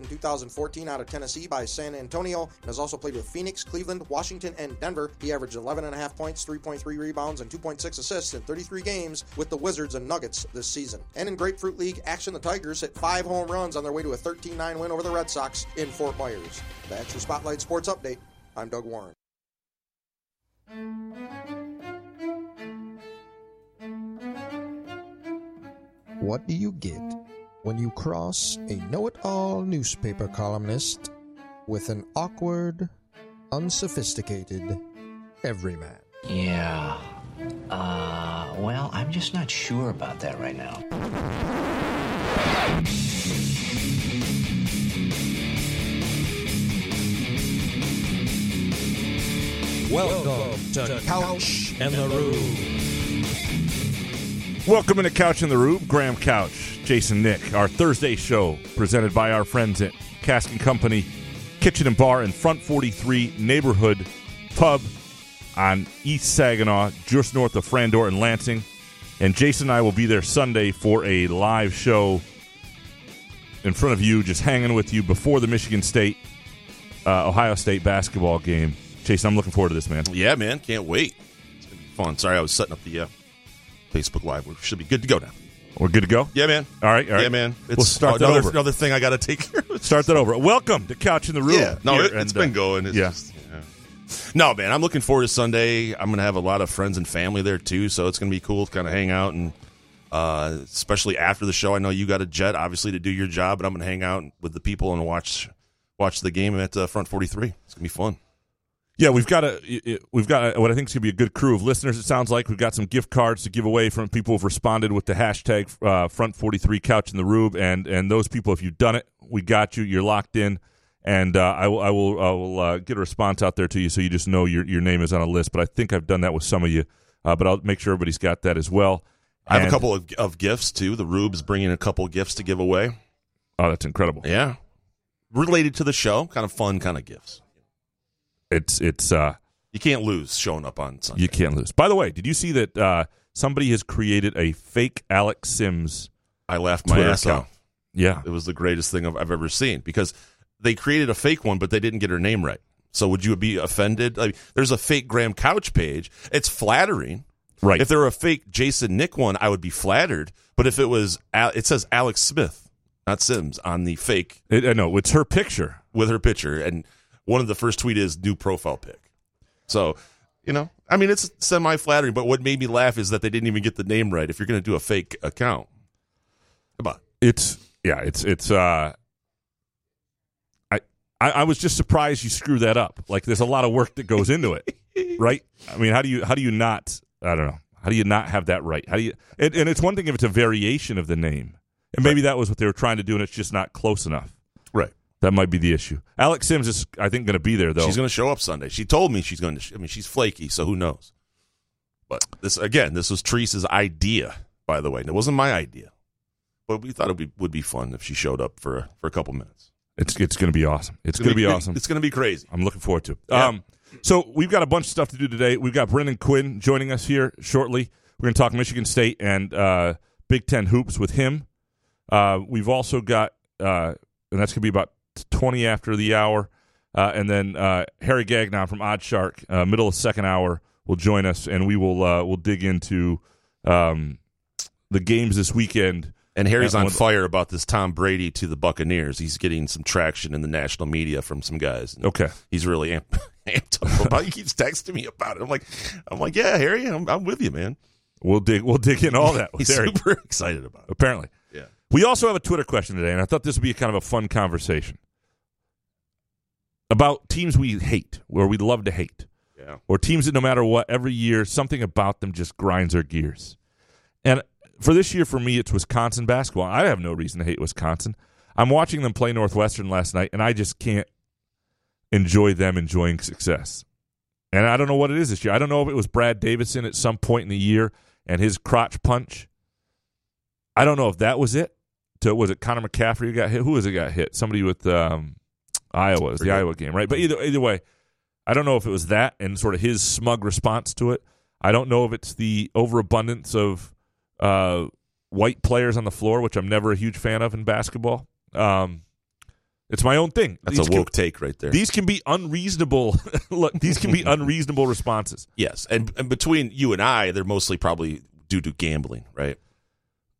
In 2014 out of Tennessee by San Antonio and has also played with Phoenix, Cleveland, Washington, and Denver. He averaged 11.5 points, 3.3 rebounds, and 2.6 assists in 33 games with the Wizards and Nuggets this season. And in Grapefruit League action, the Tigers hit five home runs on their way to a 13 9 win over the Red Sox in Fort Myers. That's your Spotlight Sports Update. I'm Doug Warren. What do you get when you cross a know it all newspaper columnist with an awkward, unsophisticated everyman? Yeah. Uh, well, I'm just not sure about that right now. Welcome to Couch and the Rube. Welcome into Couch in the Rube. Graham Couch, Jason Nick. Our Thursday show presented by our friends at Cask and Company Kitchen and Bar in Front 43 Neighborhood Pub on East Saginaw, just north of Frandor and Lansing. And Jason and I will be there Sunday for a live show in front of you, just hanging with you before the Michigan State, uh, Ohio State basketball game. Jason, I'm looking forward to this, man. Yeah, man, can't wait. It's gonna be fun. Sorry, I was setting up the uh, Facebook Live. We should be good to go now. We're good to go? Yeah, man. All right, all right. Yeah, man. It's we'll start that another, over. another thing I got to take care of. Start that over. Welcome to Couch in the Rube. Yeah, no, it, has been uh, going. It's yeah. just- yeah. No, man, I'm looking forward to Sunday. I'm going to have a lot of friends and family there too, so it's going to be cool to kind of hang out and, uh, especially after the show. I know you got a jet, obviously, to do your job, but I'm going to hang out with the people and watch watch the game at uh, Front 43. It's going to be fun. Yeah, we've got a we've got a, what I think is going to be a good crew of listeners. It sounds like we've got some gift cards to give away from people who've responded with the hashtag uh, Front Forty Three Couch in the Rube, and and those people, if you've done it, we got you. You're locked in, and uh, I will I will I will uh, get a response out there to you, so you just know your your name is on a list. But I think I've done that with some of you, uh, but I'll make sure everybody's got that as well. I have And- a couple of, of gifts too. The Rube's bringing a couple of gifts to give away. Oh, that's incredible. Yeah, related to the show, kind of fun, kind of gifts. It's it's uh, You can't lose showing up on Sunday. you can't lose. By the way, did you see that uh, somebody has created a fake Alex Sims? I laughed my Twitter ass account. off. Yeah, It was the greatest thing I've, I've ever seen because they created a fake one, but they didn't get her name right. So would you be offended? Like, there's a fake Graham Couch page. It's flattering. right. If there were a fake Jason Nick one, I would be flattered. But if it was, it says Alex Smith, not Sims, on the fake I know it's her picture. with her picture, and one of the first tweet is new profile pic. So, you know, I mean, it's semi flattering. But what made me laugh is that they didn't even get the name right. If you're going to do a fake account, come on. It's yeah, it's it's. uh I, I I was just surprised you screw that up. Like, there's a lot of work that goes into it, right? I mean, how do you how do you not? I don't know. How do you not have that right? How do you? And, and it's one thing if it's a variation of the name, and maybe that was what they were trying to do, and it's just not close enough. That might be the issue. Alex Sims is, I think, going to be there though. She's going to show up Sunday. She told me she's going to. Sh- I mean, she's flaky, so who knows? But this again, this was Teresa's idea, by the way. And it wasn't my idea, but we thought it would be, would be fun if she showed up for a, for a couple minutes. It's it's going to be awesome. It's, going to be, awesome. It's going to be crazy. I'm looking forward to it. Yeah. Um, so we've got a bunch of stuff to do today. We've got Brendan Quinn joining us here shortly. We're going to talk Michigan State and uh, Big Ten hoops with him. Uh, we've also got, uh, and that's going to be about 20 after the hour. Uh, and then uh, Harry Gagnon from OddsShark, uh, middle of second hour, will join us, and we will uh, we'll dig into um, the games this weekend And Harry's on fire about this Tom Brady to the Buccaneers. He's getting some traction in the national media from some guys. Okay. He's really amp- amped up about. it. He keeps texting me about it. I'm like, I'm like, yeah, Harry, I'm, I'm with you, man. We'll dig. We'll dig in all that with He's Harry. super excited about it. Apparently. Yeah. We also have a Twitter question today, and I thought this would be kind of a fun conversation about teams we hate, or we love to hate, Yeah. or teams that no matter what, every year something about them just grinds our gears. And for this year, for me, it's Wisconsin basketball. I have no reason to hate Wisconsin. I'm watching them play Northwestern last night, and I just can't enjoy them enjoying success. And I don't know what it is this year. I don't know if it was Brad Davison at some point in the year and his crotch punch. I don't know if that was it. To, was it Connor McCaffery who got hit? Who was it got hit? Somebody with um, Iowa. Was the. Iowa game, right? But either either way, I don't know if it was that and sort of his smug response to it. I don't know if it's the overabundance of uh, white players on the floor, which I'm never a huge fan of in basketball. Um, it's my own thing. That's These a can- woke take right there. these can be unreasonable. look, these can be unreasonable responses. yes, and, and between you and I, they're mostly probably due to gambling, right?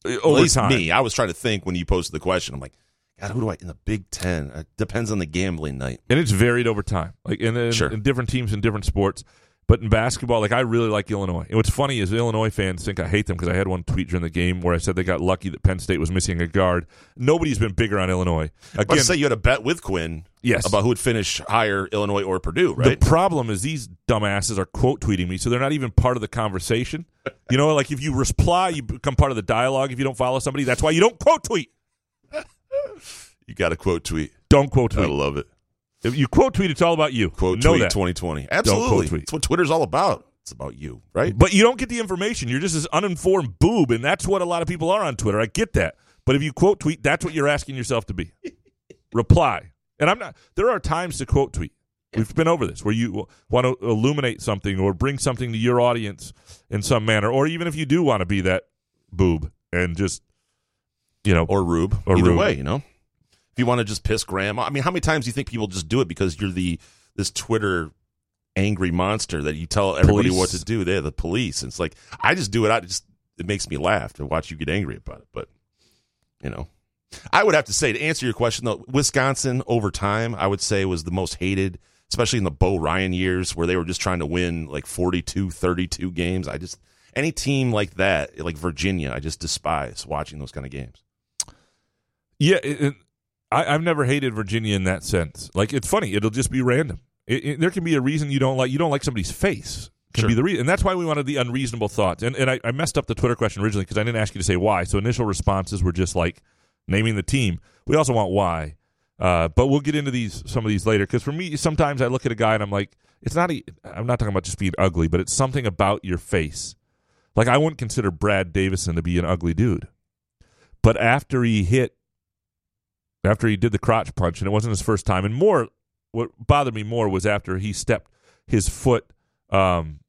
Over At least time. me. I was trying to think when you posted the question. I'm like, God, who do I in the Big Ten? It depends on the gambling night. and it's varied over time, like in, in, Sure. in different teams in different sports. But in basketball, like I really like Illinois. And what's funny is Illinois fans think I hate them because I had one tweet during the game where I said they got lucky that Penn State was missing a guard. Nobody's been bigger on Illinois. Again, say you had a bet with Quinn, Yes. about who would finish higher, Illinois or Purdue, right? The problem is these dumbasses are quote tweeting me, so they're not even part of the conversation. You know, like if you reply, you become part of the dialogue. If you don't follow somebody, that's why you don't quote tweet. you got a quote tweet. Don't quote tweet. I love it. If you quote tweet, it's all about you. Quote know tweet that. 2020. quote Absolutely. tweet. That's what Twitter's all about. It's about you, right? But you don't get the information. You're just this uninformed boob, and that's what a lot of people are on Twitter. I get that. But if you quote tweet, that's what you're asking yourself to be. Reply. And I'm not. There are times to quote tweet. We've been over this where you want to illuminate something or bring something to your audience in some manner, or even if you do want to be that boob and just, you know, Or Rube. Or Either Rube. way, you know. If you want to just piss Graham, I mean, how many times do you think people just do it because you're the this Twitter angry monster that you tell everybody Police. what to do? They're the police. And it's like I just do it. I just it makes me laugh to watch you get angry about it. But you know, I would have to say to answer your question though, Wisconsin over time, I would say was the most hated, especially in the Bo Ryan years where they were just trying to win like 42, 32 games. I just any team like that, like Virginia, I just despise watching those kind of games. Yeah, it, it- I, I've never hated Virginia in that sense. Like it's funny; it'll just be random. It, there can be a reason you don't like you don't like somebody's face. Can Sure. be the reason, and that's why we wanted the unreasonable thoughts. And and I, I messed up the Twitter question originally because I didn't ask you to say why. So initial responses were just like naming the team. We also want why, uh, but we'll get into these some of these later. Because for me, sometimes I look at a guy and I'm like, it's not. A, I'm not talking about just being ugly, but it's something about your face. Like I wouldn't consider Brad Davison to be an ugly dude, but after he hit after he did the crotch punch, and it wasn't his first time. And more, what bothered me more was after he stepped his foot um,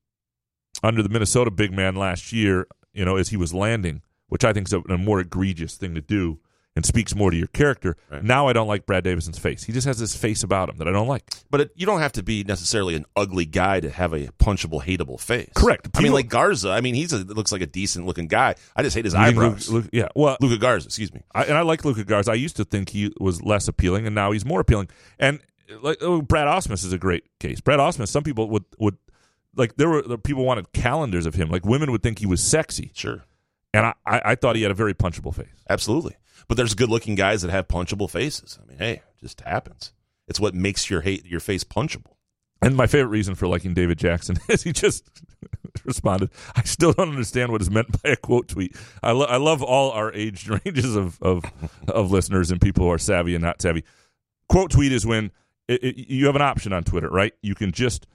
under the Minnesota big man last year. You know, as he was landing, which I think is a, a more egregious thing to do and speaks more to your character. Right. Now I don't like Brad Davison's face. He just has this face about him that I don't like. But it, you don't have to be necessarily an ugly guy to have a punchable, hateable face. Correct. I mean, like Garza. I mean, he's a looks like a decent looking guy. I just hate his eyebrows. Luka- Luka- yeah, well, Luka Garza, excuse me. I, and I like Luka Garza. I used to think he was less appealing, and now he's more appealing. And like oh, Brad Ausmus is a great case. Brad Ausmus, some people would would like there were people wanted calendars of him. Like women would think he was sexy, Sure, and I, I, I thought he had a very punchable face. absolutely. But there's good looking guys that have punchable faces. I mean, hey, it just happens. It's what makes your hate your face punchable. And my favorite reason for liking David Jackson is he just responded. I still don't understand what is meant by a quote tweet. I, lo- I love all our age ranges of, of of listeners and people who are savvy and not savvy. Quote tweet is when it, it, you have an option on Twitter, right? You can just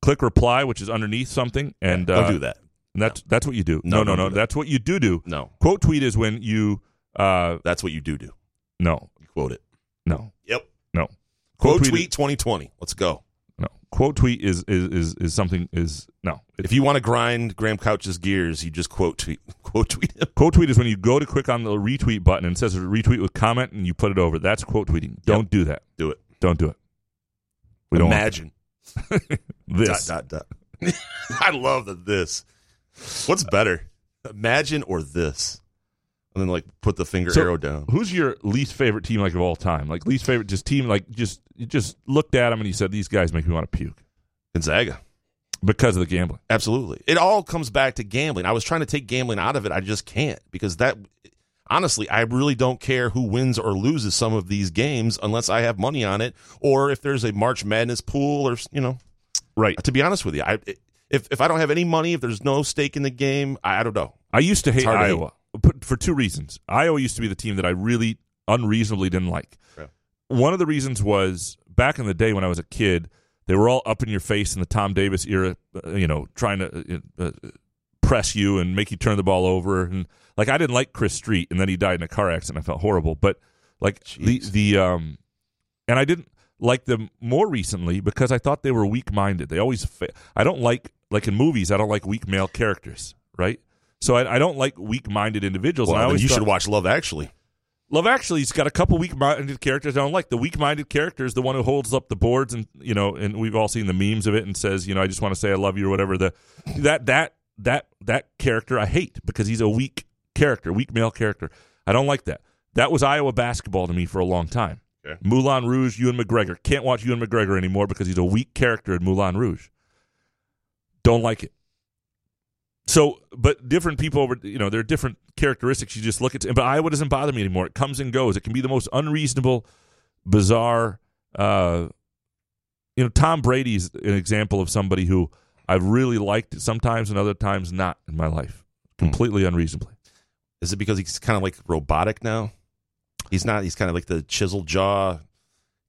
click reply, which is underneath something, and Don't uh, do that. And that's that's what you do. No, No, no, no. that. That's what you do do. No, Quote tweet is when you uh that's what you do do. no You quote it. no Yep. no Quote tweet tweet 2020. Let's go. no quote tweet is is is, is something is no If you want to grind Graham Couch's gears, you just quote tweet quote tweet him. Quote tweet is when you go to click on the retweet button and it says retweet with comment and you put it over. That's quote tweeting. Don't do that. Do it. Don't do it. We don't want Imagine. this. Dot, dot, dot. I love the this. What's better? Imagine or this? And then like put the finger So, arrow down. Who's your least favorite team like of all time? Like least favorite just team like just you just looked at them and you said these guys make me want to puke Gonzaga. because of the gambling. Absolutely. It all comes back to gambling. I was trying to take gambling out of it. I just can't because that honestly, I really don't care who wins or loses some of these games unless I have money on it or if there's a March Madness pool or, you know, Right. to be honest with you, I if if I don't have any money, if there's no stake in the game, I, I don't know. I used to hate hard to hate. For two reasons. Iowa used to be the team that I really unreasonably didn't like. Yeah. One of the reasons was back in the day when I was a kid, they were all up in your face in the Tom Davis era, uh, you know, trying to uh, uh, press you and make you turn the ball over. And like I didn't like Chris Street, and then he died in a car accident. I felt horrible. But like the the um, and I didn't like them more recently because I thought they were weak minded. They always fa- I don't like like in movies. I don't like weak male characters, right? So I, I don't like weak minded individuals. and I Well, then always you thought- should watch Love Actually. Love Actually's got a couple weak-minded characters I don't like. The weak-minded character is the one who holds up the boards, and you know, and we've all seen the memes of it, and says, you know, I just want to say I love you or whatever. The that that that that character I hate because he's a weak character, weak male character. I don't like that. That was Iowa basketball to me for a long time. Okay. Moulin Rouge, Ewan McGregor. Can't watch Ewan McGregor anymore because he's a weak character in Moulin Rouge. Don't like it. So, but different people over, you know, there are different characteristics. You just look at, but Iowa doesn't bother me anymore. It comes and goes. It can be the most unreasonable, bizarre. Uh, you know, Tom Brady's an example of somebody who I've really liked sometimes and other times not in my life, completely unreasonably. Is it because he's kind of like robotic now? He's not. He's kind of like the chisel jaw,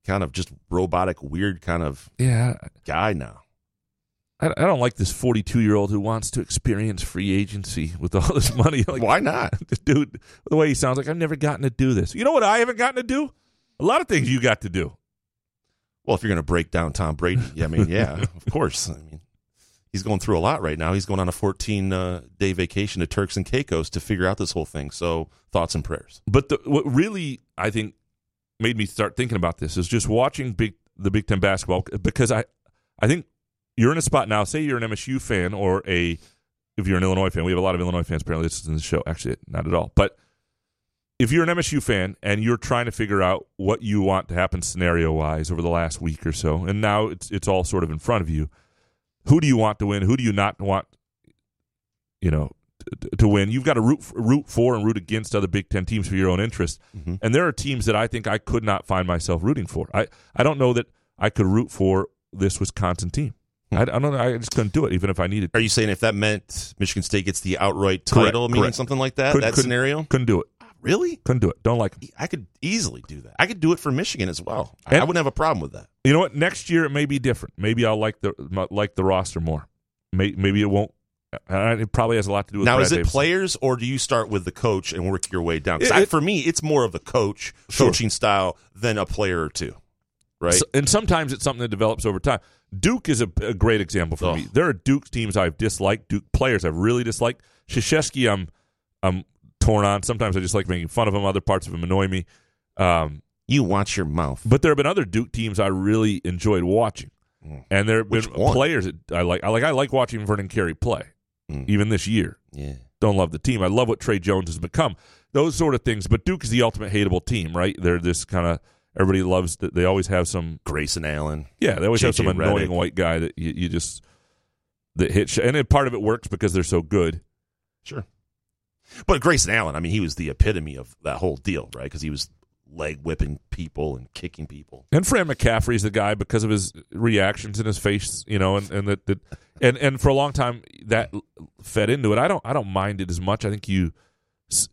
kind of just robotic, weird kind of Yeah, guy now. I, I don't like this forty-two-year-old who wants to experience free agency with all this money. Like, Why not? dude? The way he sounds like I've never gotten to do this. You know what? I haven't gotten to do a lot of things. You got to do. Well, if you're going to break down Tom Brady, yeah, I mean, yeah, of course. I mean, he's going through a lot right now. He's going on a 14 uh, day vacation to Turks and Caicos to figure out this whole thing. So, thoughts and prayers. But the, what really I think made me start thinking about this is just watching big the Big Ten basketball because I I think you're in a spot now. Say you're an MSU fan or a if you're an Illinois fan. We have a lot of Illinois fans apparently listening in the show. Actually, not at all. But if you're an MSU fan and you're trying to figure out what you want to happen scenario wise over the last week or so, and now it's it's all sort of in front of you. Who do you want to win? Who do you not want? You know, t- to win. You've got to root root for and root against other Big Ten teams for your own interest. Mm-hmm. And there are teams that I think I could not find myself rooting for. I, I don't know that I could root for this Wisconsin team. I, I don't know. I just couldn't do it, even if I needed. Are you saying if that meant Michigan State gets the outright Correct, title, meaning correct. something like that, Couldn't- that couldn't- scenario? Couldn't do it. Ah, really? Couldn't do it. Don't like them. I could easily do that. I could do it for Michigan as well. I, And- I wouldn't have a problem with that. You know what? Next year it may be different. Maybe I'll like the like the roster more. May, maybe it won't. It probably has a lot to do with Now, Brad is it players or do you start with the coach and work your way down? It- I, for me, it's more of the coach Sure. coaching style than a player or two, right? So- and sometimes it's something that develops over time. Duke is a, a great example for me. There are Duke teams I've disliked, Duke players I've really disliked. Krzyzewski, I'm I'm torn on. Sometimes I just like making fun of him. Other parts of him annoy me. Um, you watch your mouth. but there have been other Duke teams I really enjoyed watching, and there have been one? players that I like. I like. I like watching Vernon Carey play, Mm. even this year. Yeah. Don't love the team. I love what Tre Jones has become. Those sort of things. But Duke is the ultimate hateable team, right? They're this kind of everybody loves. that They always have some Grayson Allen. yeah, they always have J.J. some annoying Redick. white guy that you, you just that hit, sh- and it, part of it works because they're so good. Sure. But Grayson Allen, I mean, he was the epitome of that whole deal, right? Because he was leg whipping people and kicking people. And Fran McCaffery's the guy because of his reactions in his face, you know, and and that, that and and for a long time that fed into it. I don't I don't mind it as much. I think you, s-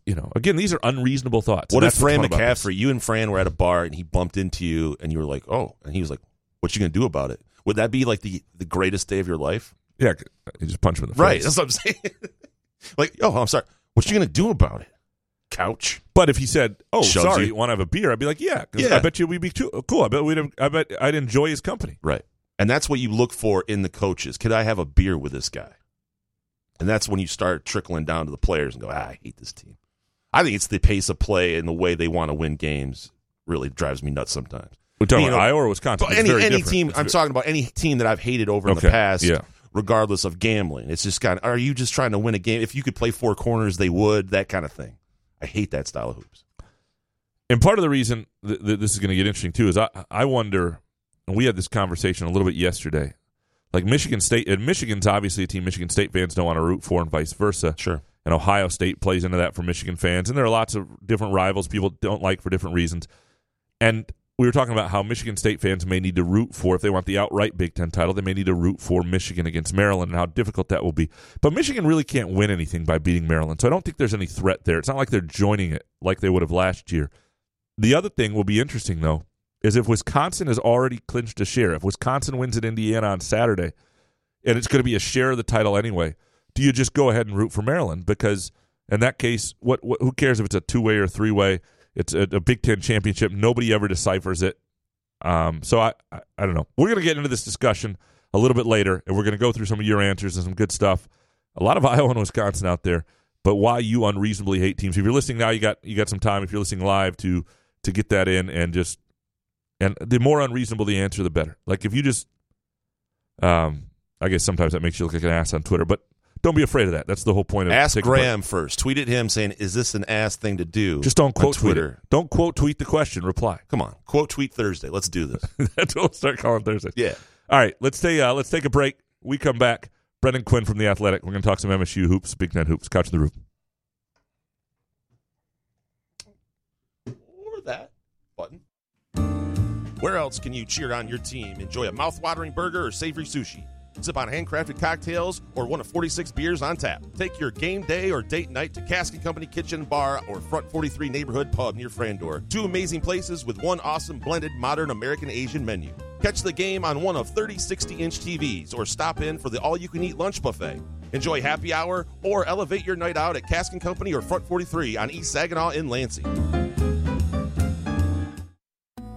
you know, again these are unreasonable thoughts. What if Fran. McCaffery, you and Fran were at a bar and he bumped into you and you were like, oh, and he was like, what you going to do about it? Would that be like the, the greatest day of your life? Yeah, you just punch him in the Right. face. Right, that's what I'm saying. like, oh, I'm sorry. What you going to do about it? Couch. But if he said, "Oh, Shoves sorry, you. you want to have a beer?" I'd be like, "Yeah, Yeah. I bet you we'd be too cool. I bet we'd. Have, I bet I'd enjoy his company." Right. And that's what you look for in the coaches. Could I have a beer with this guy? And that's when you start trickling down to the players and go, ah, I hate this team. I think it's the pace of play and the way they want to win games really drives me nuts sometimes. We're talking You about Iowa or Wisconsin. It's any very any team, It's I'm ve- talking about any team that I've hated over in the past, yeah. regardless of gambling. It's just kind of, are you just trying to win a game? If you could play four corners, they would, that kind of thing. I hate that style of hoops. And part of the reason that th- this is going to get interesting too is I I wonder, and we had this conversation a little bit yesterday. Like Michigan State, and Michigan's obviously a team Michigan State fans don't want to root for, and vice versa. Sure. And Ohio State plays into that for Michigan fans, and there are lots of different rivals people don't like for different reasons. And we were talking about how Michigan State fans may need to root for if they want the outright Big Ten title, they may need to root for Michigan against Maryland and how difficult that will be. But Michigan really can't win anything by beating Maryland, so I don't think there's any threat there. It's not like they're joining it like they would have last year. The other thing will be interesting though is if Wisconsin has already clinched a share. If Wisconsin wins at Indiana on Saturday, and it's going to be a share of the title anyway, do you just go ahead and root for Maryland? Because in that case, what, what who cares if it's a two way or three way? It's a, a, Big Ten championship. Nobody ever deciphers it. Um, so I, I, I don't know. We're going to get into this discussion a little bit later, and we're going to go through some of your answers and some good stuff. A lot of Iowa and Wisconsin out there, but why you unreasonably hate teams? If you're listening now, you got you got some time. If you're listening live, to to get that in and just and the more unreasonable the answer, the better. Like if you just, um, I guess sometimes that makes you look like an ass on Twitter, but don't be afraid of that. That's the whole point of Ask Graham first. Tweet at him saying, "Is this an ass thing to do?" Just don't quote Twitter. Twitter. Don't quote tweet the question. Reply. Come on, quote tweet Thursday. Let's do this. That's what we'll start calling Thursday. Yeah. All right. Let's take uh, let's take a break. We come back. Brendan Quinn from the Athletic. We're going to talk some MSU hoops, Big Ten hoops. Couch in the Rube. Where else can you cheer on your team? Enjoy a mouth-watering burger or savory sushi. Sip on handcrafted cocktails or one of 46 beers on tap. Take your game day or date night to Cask and Company Kitchen Bar or Front 43 Neighborhood Pub near Frandor. Two amazing places with one awesome blended modern American Asian menu. Catch the game on one of 30 60 inch TVs or stop in for the all you can eat lunch buffet. Enjoy happy hour or elevate your night out at Cask and Company or Front 43 on East Saginaw in Lansing.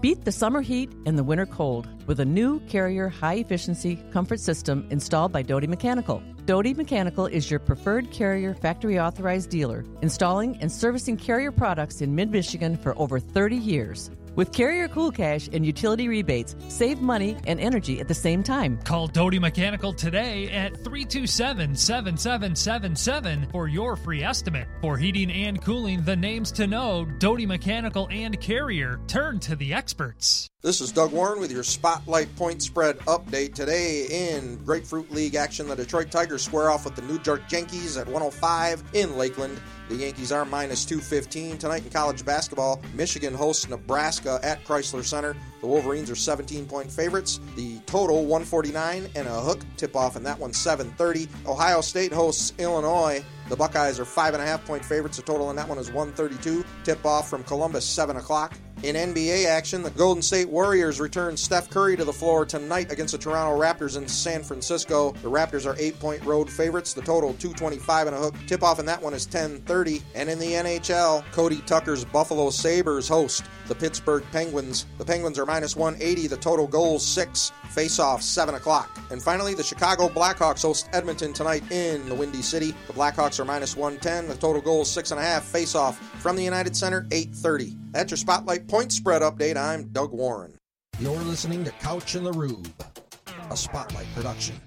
Beat the summer heat and the winter cold with a new Carrier high efficiency comfort system installed by Doty Mechanical. Doty Mechanical is your preferred Carrier factory authorized dealer, installing and servicing Carrier products in mid Michigan for over 30 years. With Carrier Cool Cash and utility rebates, save money and energy at the same time. Call Doty Mechanical today at 327 7777 for your free estimate. For heating and cooling, the names to know Doty Mechanical and Carrier. Turn to the experts. This is Doug Warren with your Spotlight Point Spread update. Today in Grapefruit League action, the Detroit Tigers square off with the New York Yankees at 105 in Lakeland. The Yankees are minus 215. Tonight in college basketball, Michigan hosts Nebraska at Crisler Center. The Wolverines are 17 point favorites. The total 149 and a hook tip off, and that one's 730. Ohio State hosts Illinois. The Buckeyes are five and a half point favorites. The total on that one is 132. Tip off from Columbus, 7 o'clock. In NBA action, the Golden State Warriors return Steph Curry to the floor tonight against the Toronto Raptors in San Francisco. The Raptors are eight-point road favorites. The total 225 and a hook. Tip-off in that one is 10:30. And in the NHL, Cody Tucker's Buffalo Sabres host the Pittsburgh Penguins. The Penguins are minus 180. The total goals six. Face-off 7 o'clock. And finally, the Chicago Blackhawks host Edmonton tonight in the Windy City. The Blackhawks are minus 110. The total goals six and a half. Face-off from the United Center 8:30. That's your Spotlight Point Spread update. I'm Doug Warren. You're listening to Couch in the Rube, a Spotlight production.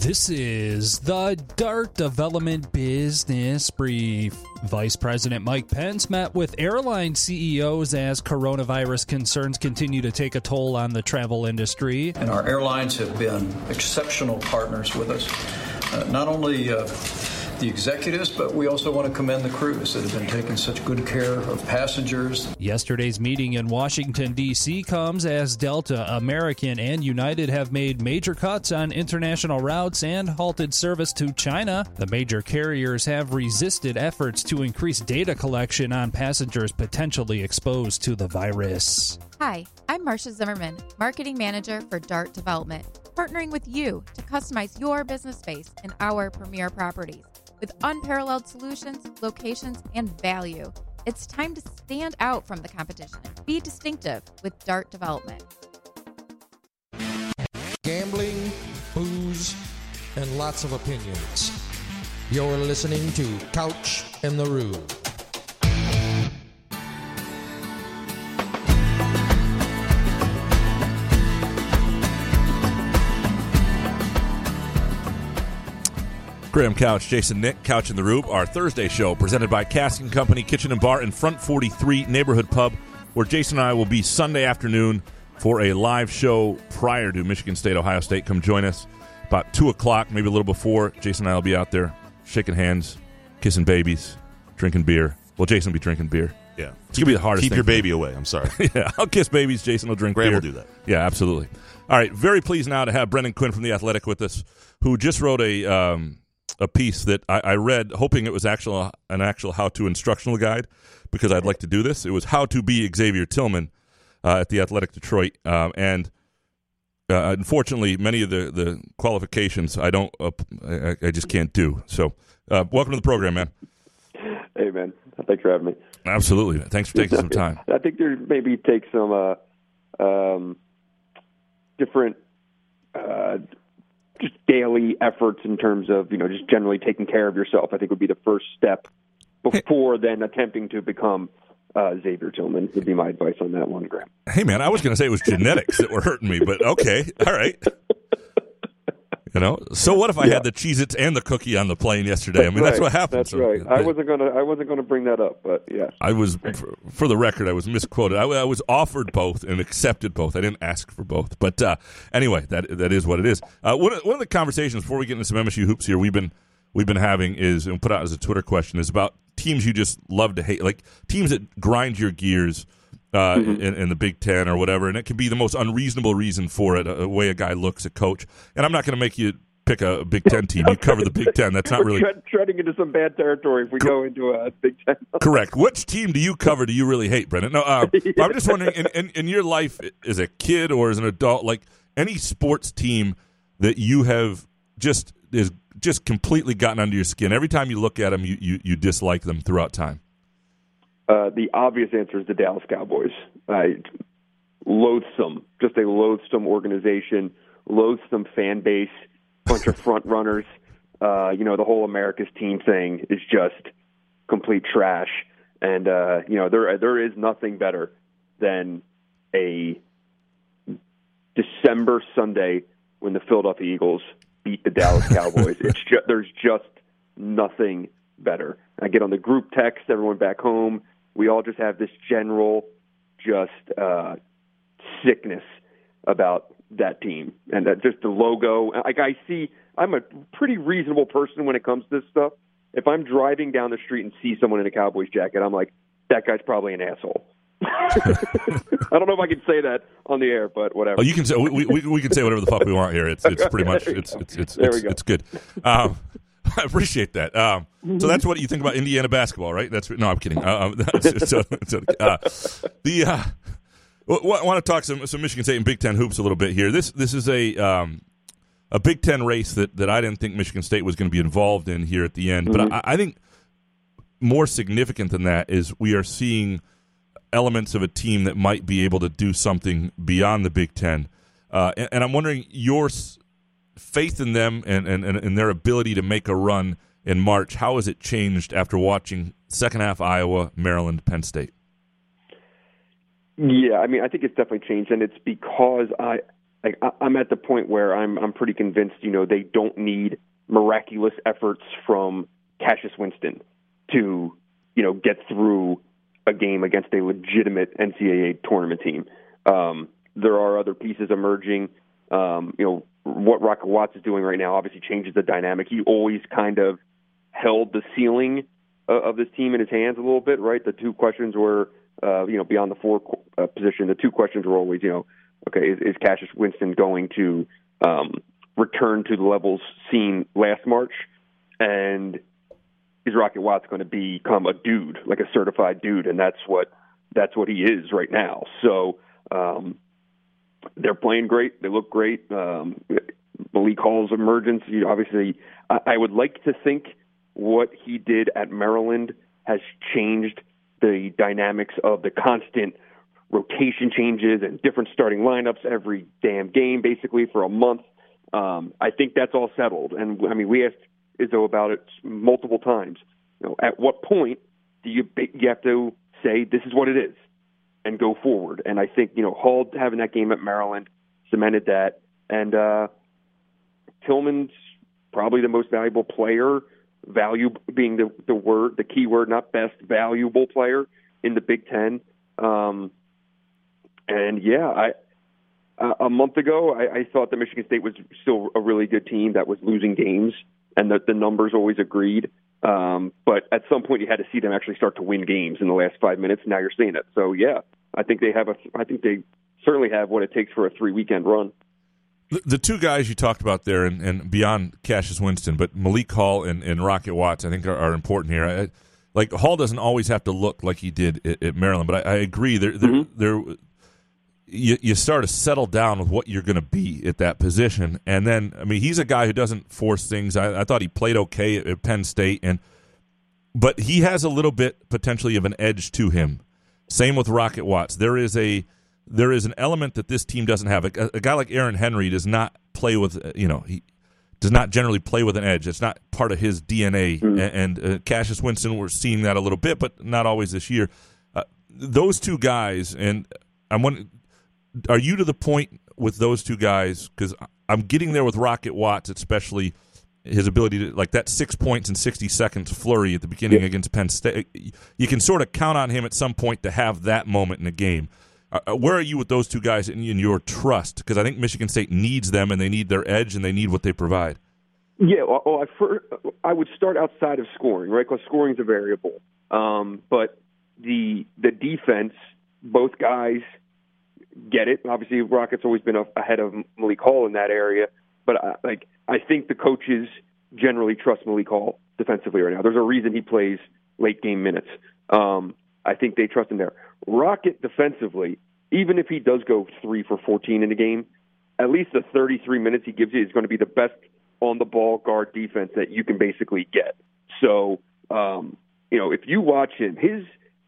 This is the Dart Development Business Brief. Vice President Mike Pence met with airline CEOs as coronavirus concerns continue to take a toll on the travel industry. And our airlines have been exceptional partners with us. Uh, not only uh, the executives, but we also want to commend the crews that have been taking such good care of passengers. Yesterday's meeting in Washington, D.C. comes as Delta, American, and United have made major cuts on international routes and halted service to China. The major carriers have resisted efforts to increase data collection on passengers potentially exposed to the virus. Hi, I'm Marcia Zimmerman, Marketing Manager for Dart Development, partnering with you to customize your business space in our premier properties. With unparalleled solutions, locations, and value, it's time to stand out from the competition. Be distinctive with Dart Development. Gambling, booze, and lots of opinions. You're listening to Couch in the Rube. Graham Couch, Jason Nick, Couch in the Rube, our Thursday show presented by Cask and Company Kitchen and Bar in Front 43 Neighborhood Pub, where Jason and I will be Sunday afternoon for a live show prior to Michigan State, Ohio State. Come join us about 2 o'clock, maybe a little before. Jason and I will be out there shaking hands, kissing babies, drinking beer. Well, Jason will be drinking beer. Yeah. It's going to be the hardest Keep your baby away. I'm sorry. yeah, I'll kiss babies. Jason will drink Graham beer. will do that. Yeah, absolutely. All right, very pleased now to have Brendan Quinn from the Athletic with us, who just wrote a um, a piece that I, I read, hoping it was actual an actual how to instructional guide, because I'd like to do this. It was how to be Xavier Tillman uh, at the Athletic Detroit, um, and uh, unfortunately, many of the the qualifications I don't, uh, I, I just can't do. So, uh, welcome to the program, man. Hey, man. Thanks for having me. Absolutely, thanks for taking some time. I think there maybe take some uh, um, different uh, just daily efforts in terms of you know just generally taking care of yourself. I think would be the first step before then attempting to become uh, Xavier Tillman. Would be my advice on that one, Graham. Hey, man, I was going to say it was genetics that were hurting me, but okay, all right. You know, so what if I had the Cheez-Its and the cookie on the plane yesterday? I mean, that's what happened. That's So, right. I wasn't gonna. I wasn't gonna bring that up, but yeah. I was, for, for the record, I was misquoted. I, I was offered both and accepted both. I didn't ask for both. But uh, anyway, that that is what it is. Uh, one, of, one of the conversations before we get into some MSU hoops here, we've been we've been having is and put out as a Twitter question is about teams you just love to hate, like teams that grind your gears. Uh, Mm-hmm. in, in the Big Ten or whatever, and it can be the most unreasonable reason for it, a, a way a guy looks at coach. And I'm not going to make you pick a Big Ten team. You cover the Big Ten. That's not We're really tread, treading into some bad territory if we go into a Big Ten. Correct. Which team do you cover? Do you really hate, Brendan? No, uh, I'm just wondering in, in, in your life as a kid or as an adult, like any sports team that you have just is just completely gotten under your skin. Every time you look at them, you, you, you dislike them throughout time. Uh, the obvious answer is the Dallas Cowboys. I loathsome, just a loathsome organization, loathsome fan base, bunch of front runners. Uh, you know, the whole America's team thing is just complete trash. And uh, you know, there there is nothing better than a December Sunday when the Philadelphia Eagles beat the Dallas Cowboys. it's there's just nothing better. I get on the group text, everyone back home. We all just have this general just uh, sickness about that team and that just the logo. Like I see, I'm a pretty reasonable person when it comes to this stuff. If I'm driving down the street and see someone in a Cowboys jacket, I'm like, that guy's probably an asshole. I don't know if I can say that on the air, but whatever. Oh, you can say we, we, we can say whatever the fuck we want here. It's it's pretty much it's it's it's it's, go. it's good. Um, I appreciate that. Um, so that's what you think about Indiana basketball, right? That's no, I'm kidding. Uh, um, so, so, uh, the uh, I want to talk some some Michigan State and Big Ten hoops a little bit here. This this is a um, a Big Ten race that that I didn't think Michigan State was going to be involved in here at the end, but Mhm. I, I think more significant than that is we are seeing elements of a team that might be able to do something beyond the Big Ten. Uh, and, and I'm wondering your faith in them and, and, and, their ability to make a run in March. How has it changed after watching second half Iowa, Maryland, Penn State? Yeah, I mean, I think it's definitely changed, and it's because I, like, I'm at the point where I'm I'm pretty convinced. You know, they don't need miraculous efforts from Cassius Winston to, you know, get through a game against a legitimate NCAA tournament team. Um, there are other pieces emerging. Um, you know, what Rocket Watts is doing right now obviously changes the dynamic. He always kind of held the ceiling of, this team in his hands a little bit, right? The two questions were, uh, you know, beyond the four uh, position. The two questions were always, you know, okay, is, is Cassius Winston going to um, return to the levels seen last March, and is Rocket Watts going to become a dude, like a certified dude? And that's what that's what he is right now. So. Um, they're playing great. They look great. Um, Malik Hall's emergence, obviously, I, I would like to think what he did at Maryland has changed the dynamics of the constant rotation changes and different starting lineups every damn game, basically for a month. Um, I think that's all settled. And I mean, we asked Izzo about it multiple times. You know, at what point do you you have to say this is what it is? And go forward. And I think you know Hall having that game at Maryland cemented that, and uh, Tillman's probably the most valuable player, value being the the word, the key word, not best valuable player in the Big Ten. Um, and yeah, I uh, a month ago I, I thought that Michigan State was still a really good team that was losing games, and that the numbers always agreed. Um, but at some point, you had to see them actually start to win games in the last five minutes. Now you're seeing it. So yeah, I think they have a. I think they certainly have what it takes for a three weekend run. The, the two guys you talked about there, and, and beyond Cassius Winston, but Malik Hall and, and Rocket Watts, I think are, are important here. I, like Hall doesn't always have to look like he did at, at Maryland, but I, I agree. There, there, mm-hmm. there you, you start to settle down with what you're going to be at that position. And then, I mean, he's a guy who doesn't force things. I, I thought he played okay at, at, Penn State, and but he has a little bit potentially of an edge to him. Same with Rocket Watts. There is a there is an element that this team doesn't have. A, a guy like Aaron Henry does not play with you know he does not generally play with an edge. It's not part of his DNA. Mm-hmm. And, and uh, Cassius Winston, we're seeing that a little bit, but not always this year. Uh, those two guys, and I'm wondering are you to the point with those two guys? Because I'm getting there with Rocket Watts, especially his ability to like that six points in 60 seconds flurry at the beginning yeah. against Penn State. You can sort of count on him at some point to have that moment in a game. Uh, uh where are you with those two guys in, in your trust? Because I think Michigan State needs them and they need their edge and they need what they provide. Yeah, well, I, first, I would start outside of scoring, right? Because scoring is a variable. Um, but the the defense, both guys get it. Obviously, Rockets always been ahead of Malik Hall in that area, but I, like I think the coaches generally trust Malik Hall defensively right now. There's a reason he plays late game minutes. Um, I think they trust him there. Rocket defensively, even if he does go three for 14 in the game, at least the 33 minutes he gives you is going to be the best on the ball guard defense that you can basically get. So, um, you know, if you watch him, his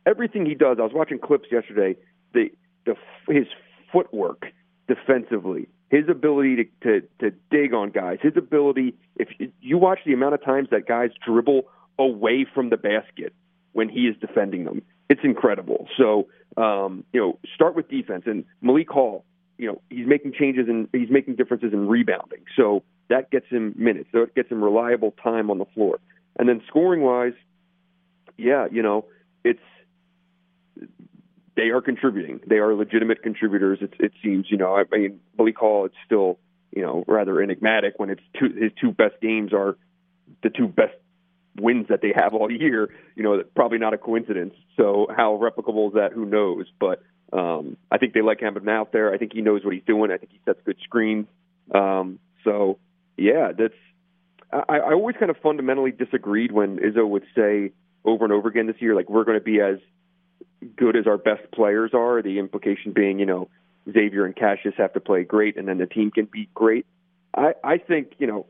everything he does. I was watching clips yesterday. The the his footwork defensively, his ability to, to to dig on guys, his ability. If you watch the amount of times that guys dribble away from the basket when he is defending them, it's incredible. So um, you know, start with defense and Malik Hall. You know, he's making changes and he's making differences in rebounding. So that gets him minutes. So it gets him reliable time on the floor. And then scoring wise, yeah, you know, it's they are contributing. They are legitimate contributors. It, it seems, you know, I mean, Billy Hall, it's still, you know, rather enigmatic when it's two, his two best games are the two best wins that they have all year. You know, probably not a coincidence. So how replicable is that? Who knows? But um, I think they like having him out there. I think he knows what he's doing. I think he sets good screens. Um, so yeah, that's. I, I always kind of fundamentally disagreed when Izzo would say over and over again this year, like we're going to be as good as our best players are. The implication being, you know, Xavier and Cassius have to play great, and then the team can be great. I, I think you know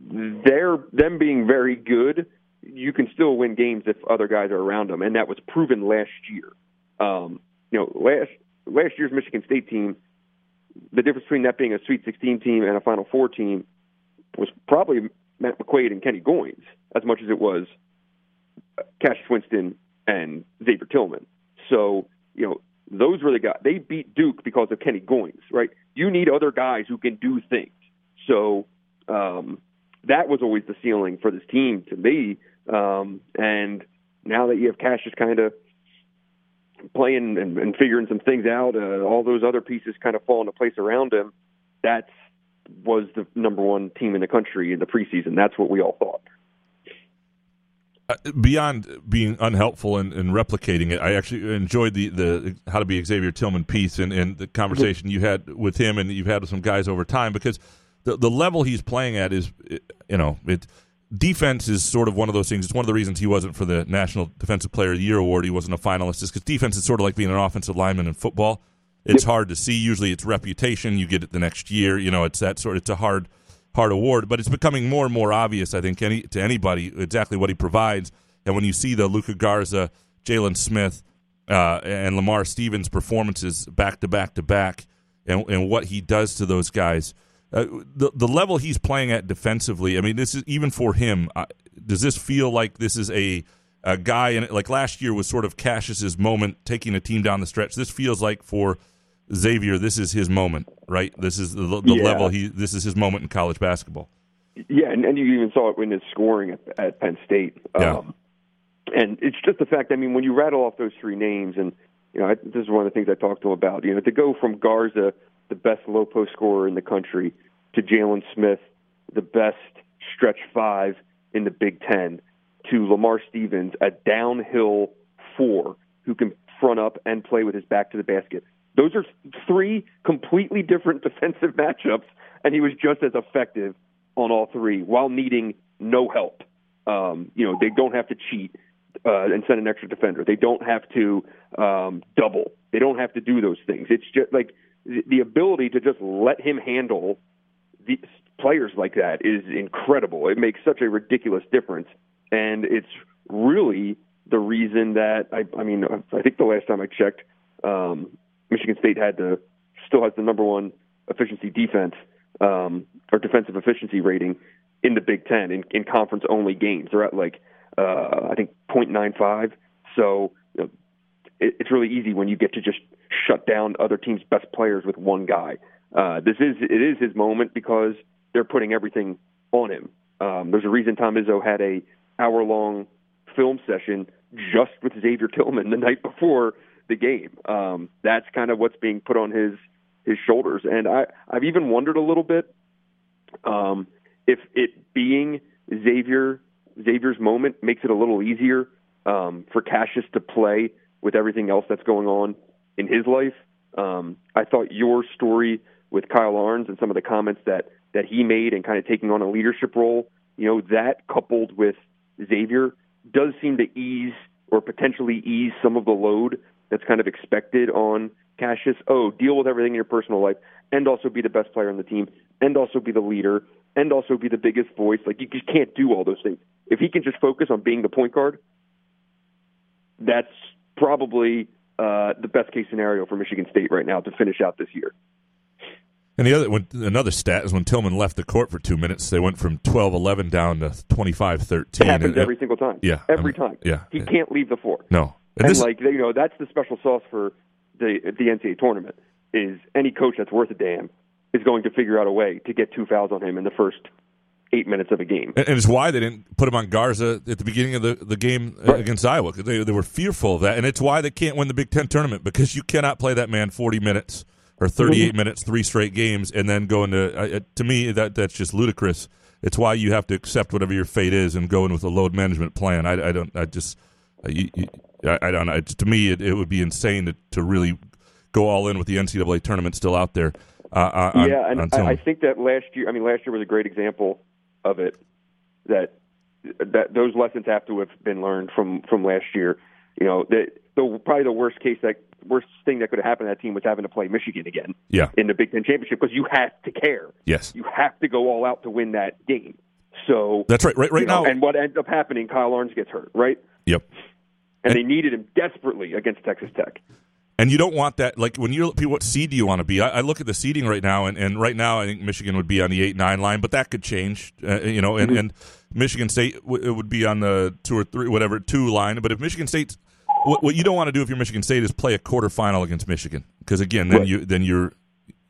they're them being very good. You can still win games if other guys are around them, and that was proven last year. Um, you know, last last year's Michigan State team, the difference between that being a Sweet 16 team and a Final Four team was probably Matt McQuaid and Kenny Goins as much as it was Cassius Winston and Xavier Tillman. So, you know, those were the guys. They beat Duke because of Kenny Goins, right? You need other guys who can do things. So um, that was always the ceiling for this team to me. Um, and now that you have Cassius kind of playing and, and figuring some things out, uh, all those other pieces kind of fall into place around him. That's was the number one team in the country in the preseason. That's what we all thought. Uh, beyond being unhelpful and, and, replicating it, I actually enjoyed the, the how to be Xavier Tillman piece and, and the conversation you had with him and you've had with some guys over time because the the level he's playing at is you know it defense is sort of one of those things. It's one of the reasons he wasn't for the National Defensive Player of the Year award. He wasn't a finalist is because defense is sort of like being an offensive lineman in football. It's hard to see. Usually, it's reputation. You get it the next year. You know, it's that sort. Of it's a hard hard award, but it's becoming more and more obvious, I think, any, to anybody exactly what he provides. And when you see the Luka Garza, Jalen Smith, uh, and Lamar Stevens performances back to back to back, and, and what he does to those guys, uh, the the level he's playing at defensively. I mean, this is even for him. Uh, does this feel like this is a a guy and like last year was sort of Cassius's moment taking a team down the stretch. This feels like for Xavier, this is his moment, right? This is the, the Yeah. level he. This is his moment in college basketball. Yeah, and, and you even saw it in his scoring at, at Penn State. Yeah. Um, and it's just the fact. I mean, when you rattle off those three names, and you know, I, this is one of the things I talked to him about. You know, to go from Garza, the best low post scorer in the country, to Jalen Smith, the best stretch five in the Big Ten, to Lamar Stevens, a downhill four who can front up and play with his back to the basket. Those are three completely different defensive matchups, and he was just as effective on all three while needing no help. Um, you know, they don't have to cheat uh, and send an extra defender. They don't have to um, double. They don't have to do those things. It's just like the, ability to just let him handle the players like that is incredible. It makes such a ridiculous difference, and it's really the reason that I, I mean, I think the last time I checked, um, Michigan State had the still has the number one efficiency defense um, or defensive efficiency rating in the Big Ten in, in conference only games. They're at like uh, I think 0.95. So you know, it, it's really easy when you get to just shut down other teams' best players with one guy. Uh, this is it is his moment because they're putting everything on him. Um, there's a reason Tom Izzo had a hour long film session just with Xavier Tillman the night before the game. Um, that's kind of what's being put on his his shoulders, and I I've even wondered a little bit um, if it being Xavier Xavier's moment makes it a little easier um, for Cassius to play with everything else that's going on in his life. Um, I thought your story with Kyle Ahrens and some of the comments that that he made and kind of taking on a leadership role, you know, that coupled with Xavier does seem to ease or potentially ease some of the load that's kind of expected on Cassius. Oh, deal with everything in your personal life and also be the best player on the team and also be the leader and also be the biggest voice. Like you just can't do all those things. If he can just focus on being the point guard, that's probably uh, the best case scenario for Michigan State right now to finish out this year. And the other when, another stat is when Tillman left the court for two minutes, they went from 12-11 down to 25-13. It happens And- every single time. Yeah, every I mean, time. Yeah, He can't leave the floor. no. And, And like you know, that's the special sauce for the the NCAA tournament. Is any coach that's worth a damn is going to figure out a way to get two fouls on him in the first eight minutes of a game. and it's why they didn't put him on Garza at the beginning of the, the game uh, against Iowa because they, they were fearful of that. And it's why they can't win the Big Ten tournament because you cannot play that man 40 minutes or 38 Mhm. minutes, three straight games, and then go into. Uh, uh, to me, that that's just ludicrous. It's why you have to accept whatever your fate is and go in with a load management plan. I, I don't. I just. Uh, you, you, I, I don't know. It's- To me, it, it would be insane to, to really go all in with the NCAA tournament still out there. Uh, uh, on, yeah, and I, I think that last year, I mean, last year was a great example of it. That that those lessons have to have been learned from from last year. You know, the, the probably the worst case that worst thing that could have happened to that team was having to play Michigan again Yeah. in the Big Ten championship because you have to care. Yes. You have to go all out to win that game. So That's right. Right. Right you know, now. and what ends up happening, Kyle Ahrens gets hurt, right? Yep. And they needed him desperately against Texas Tech. And you don't want that. Like when you're people, what seed do you want to be? I, I look at the seeding right now, and, and right now I think Michigan would be on the eight nine line, but that could change. Uh, you know, and, Mhm. and Michigan State w- it would be on the two or three, whatever two line. But if Michigan State, what, what you don't want to do if you're Michigan State is play a quarterfinal against Michigan, because again, then Right. you then you're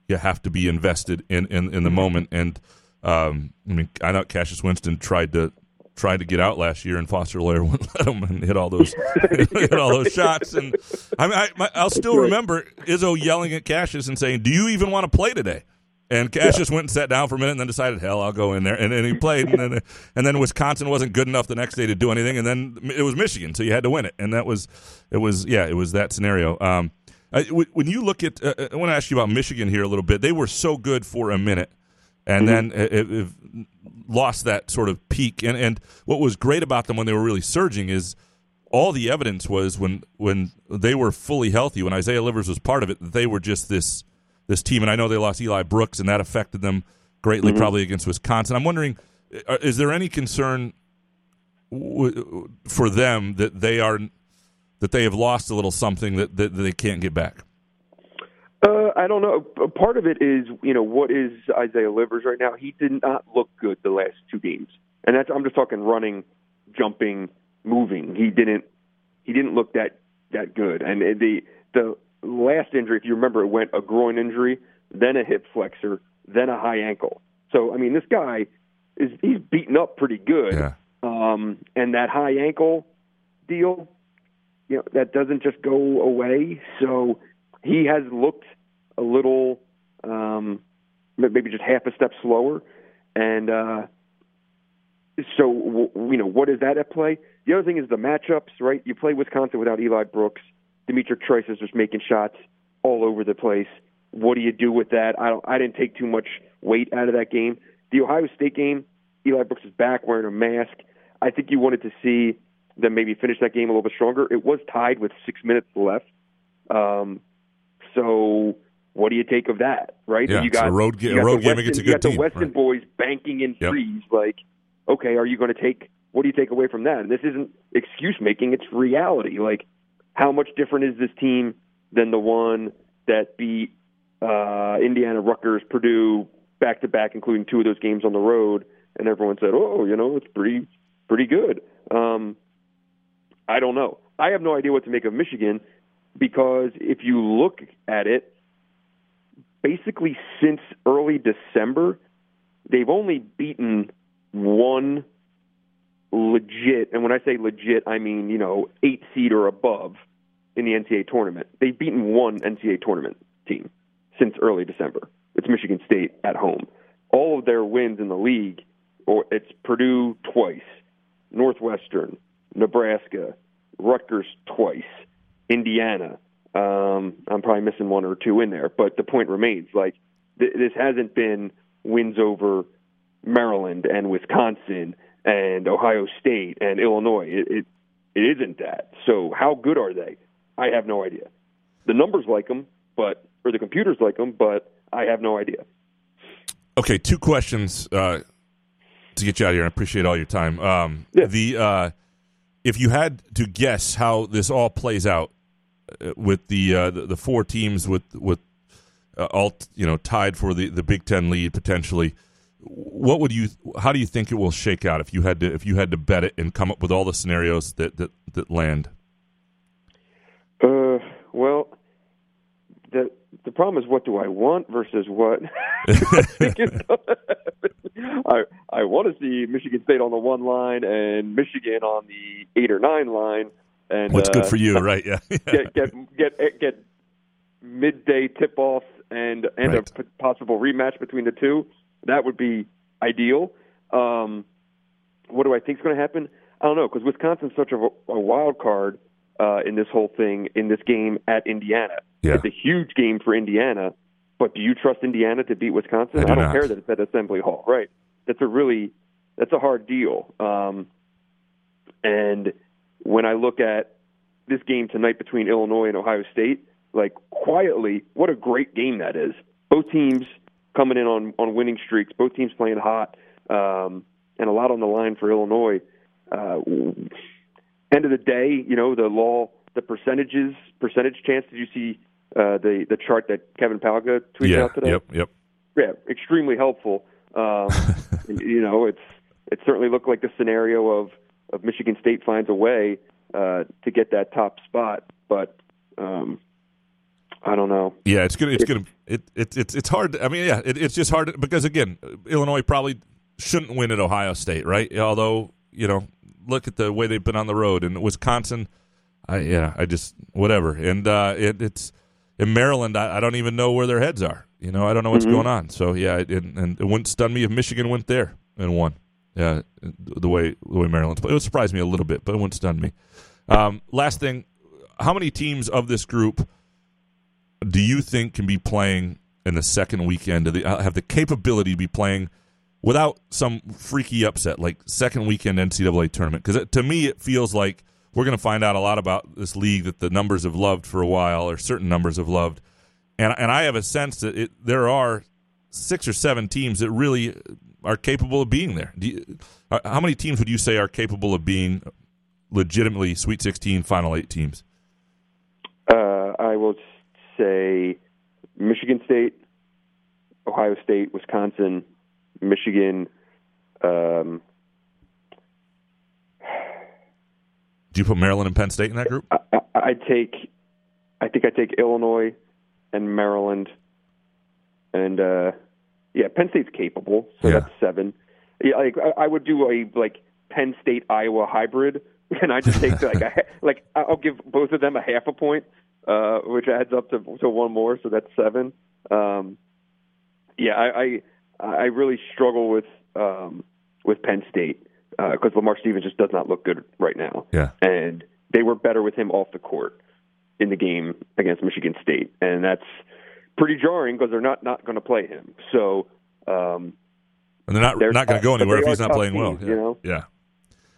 you have to be invested in in, in the moment. And um, I mean, I know Cassius Winston tried to. Tried to get out last year, and Foster Loyer wouldn't let him and hit all those hit all those shots. And I mean, I, my, I'll still remember Izzo yelling at Cassius and saying, "Do you even want to play today?" And Cassius went and sat down for a minute, and then decided, "Hell, I'll go in there." And then he played, and then and then Wisconsin wasn't good enough the next day to do anything, and then it was Michigan, so you had to win it, and that was it was yeah, it was that scenario. Um, I, when you look at, uh, I want to ask you about Michigan here a little bit. They were so good for a minute, and then it, it, it lost that sort of peak. And and what was great about them when they were really surging is all the evidence was when when they were fully healthy, when Isaiah Livers was part of it, they were just this this team. And I know they lost Eli Brooks, and that affected them greatly, Mhm. probably against Wisconsin. I'm wondering, uh, is there any concern w- for them that they are that they have lost a little something that, that they can't get back? Uh, I don't know. Part of it is, you know, what is Isaiah Livers right now? He did not look good the last two games, and that's I'm just talking running, jumping, moving. He didn't. He didn't look that that good. And the the last injury, if you remember, it went a groin injury, then a hip flexor, then a high ankle. So I mean, this guy is he's beaten up pretty good. Yeah. Um, and that high ankle deal, you know, that doesn't just go away. So he has looked a little, um, maybe just half a step slower. And uh, so, you know, what is that at play? The other thing is the matchups, right? You play Wisconsin without Eli Brooks. D'Mitrik Trice is just making shots all over the place. What do you do with that? I don't. I didn't take too much weight out of that game. The Ohio State game, Eli Brooks is back wearing a mask. I think you wanted to see them maybe finish that game a little bit stronger. It was tied with six minutes left. Um, so what do you take of that, right? Yeah, you it's a road ga- you got a road game Wesson, against a you good got the team, Wesson right. boys banking in Yep. threes. Like, okay, are you going to take? What do you take away from that? And this isn't excuse making; it's reality. Like, how much different is this team than the one that beat uh, Indiana, Rutgers, Purdue back to back, including two of those games on the road? And everyone said, "Oh, you know, it's pretty pretty good." Um, I don't know. I have no idea what to make of Michigan because if you look at it, basically since early December, they've only beaten one legit, and when I say legit, I mean, you know, eight seed or above in the NCAA tournament. They've beaten one NCAA tournament team since early December. It's Michigan State at home. All of their wins in the league, or it's Purdue twice, Northwestern, Nebraska, Rutgers twice, Indiana. Um, I'm probably missing one or two in there, but the point remains: like th- this hasn't been wins over Maryland and Wisconsin and Ohio State and Illinois. It, it it isn't that. So how good are they? I have no idea. The numbers like them, but or the computers like them, but I have no idea. Okay, two questions uh, to get you out of here. I appreciate all your time. Um, The uh, if you had to guess how this all plays out uh, with the, uh, the the four teams with with uh, all you know tied for the, the Big Ten lead potentially, what would you? How do you think it will shake out if you had to if you had to bet it and come up with all the scenarios that that, that land? Uh, well, the the problem is what do I want versus what I I I want to see Michigan State on the one line and Michigan on the eight or nine line. And What's good uh, for you, right? Yeah. get get get get midday tip offs and and Right. a p- possible rematch between the two. That would be ideal. Um, what do I think is going to happen? I don't know because Wisconsin's such a, a wild card uh, in this whole thing in this game at Indiana. Yeah. It's a huge game for Indiana, but do you trust Indiana to beat Wisconsin? I do don't not. care that it's at Assembly Hall, right? That's a really that's a hard deal. Um, and when I look at this game tonight between Illinois and Ohio State, like quietly, what a great game that is. Both teams coming in on on winning streaks. Both teams playing hot, um, and a lot on the line for Illinois. Uh, end of the day, you know the law, the percentages, percentage chance. Did you see uh, the the chart that Kevin Pauga tweeted yeah. out today? Yep. Yep. yeah, extremely helpful. Um, you know, it's it certainly looked like the scenario of of Michigan State finds a way uh, to get that top spot, but um, I don't know. Yeah, it's gonna. It's gonna. It, it, it's it's hard. I mean, yeah, it, it's just hard because again, Illinois probably shouldn't win at Ohio State, right? Although you know, look at the way they've been on the road and Wisconsin. I yeah, I just whatever. And uh, it, it's in Maryland. I, I don't even know where their heads are. You know, I don't know what's Mhm. going on. So yeah, it, and it wouldn't stun me if Michigan went there and won. Yeah, the way the way Maryland's played, it would surprise me a little bit, but it wouldn't stun me. Um, last thing, how many teams of this group do you think can be playing in the second weekend? Do they uh, have the capability to be playing without some freaky upset, like second weekend NCAA tournament? Because to me, it feels like we're going to find out a lot about this league that the numbers have loved for a while, or certain numbers have loved, and and I have a sense that it, there are six or seven teams that really are capable of being there. You, uh, how many teams would you say are capable of being legitimately Sweet 16, Final Eight teams? Uh, I will say Michigan State, Ohio State, Wisconsin, Michigan. Um, Do you put Maryland and Penn State in that group? I, I- I'd take I think I take Illinois and Maryland, and uh, yeah, Penn State's capable, so Yeah. that's seven. Yeah, like I, I would do a like Penn State Iowa hybrid, and I just take like a, like I'll give both of them a half a point, uh, which adds up to to one more, so that's seven. Um, yeah, I, I I really struggle with um, with Penn State because Lamar Stevens just does not look good right now. Yeah. and they were better with him off the court in the game against Michigan State, and that's pretty jarring because they're not not going to play him. So. Um, And they're not They're not going to go anywhere if he's not playing well. Yeah. you know? yeah.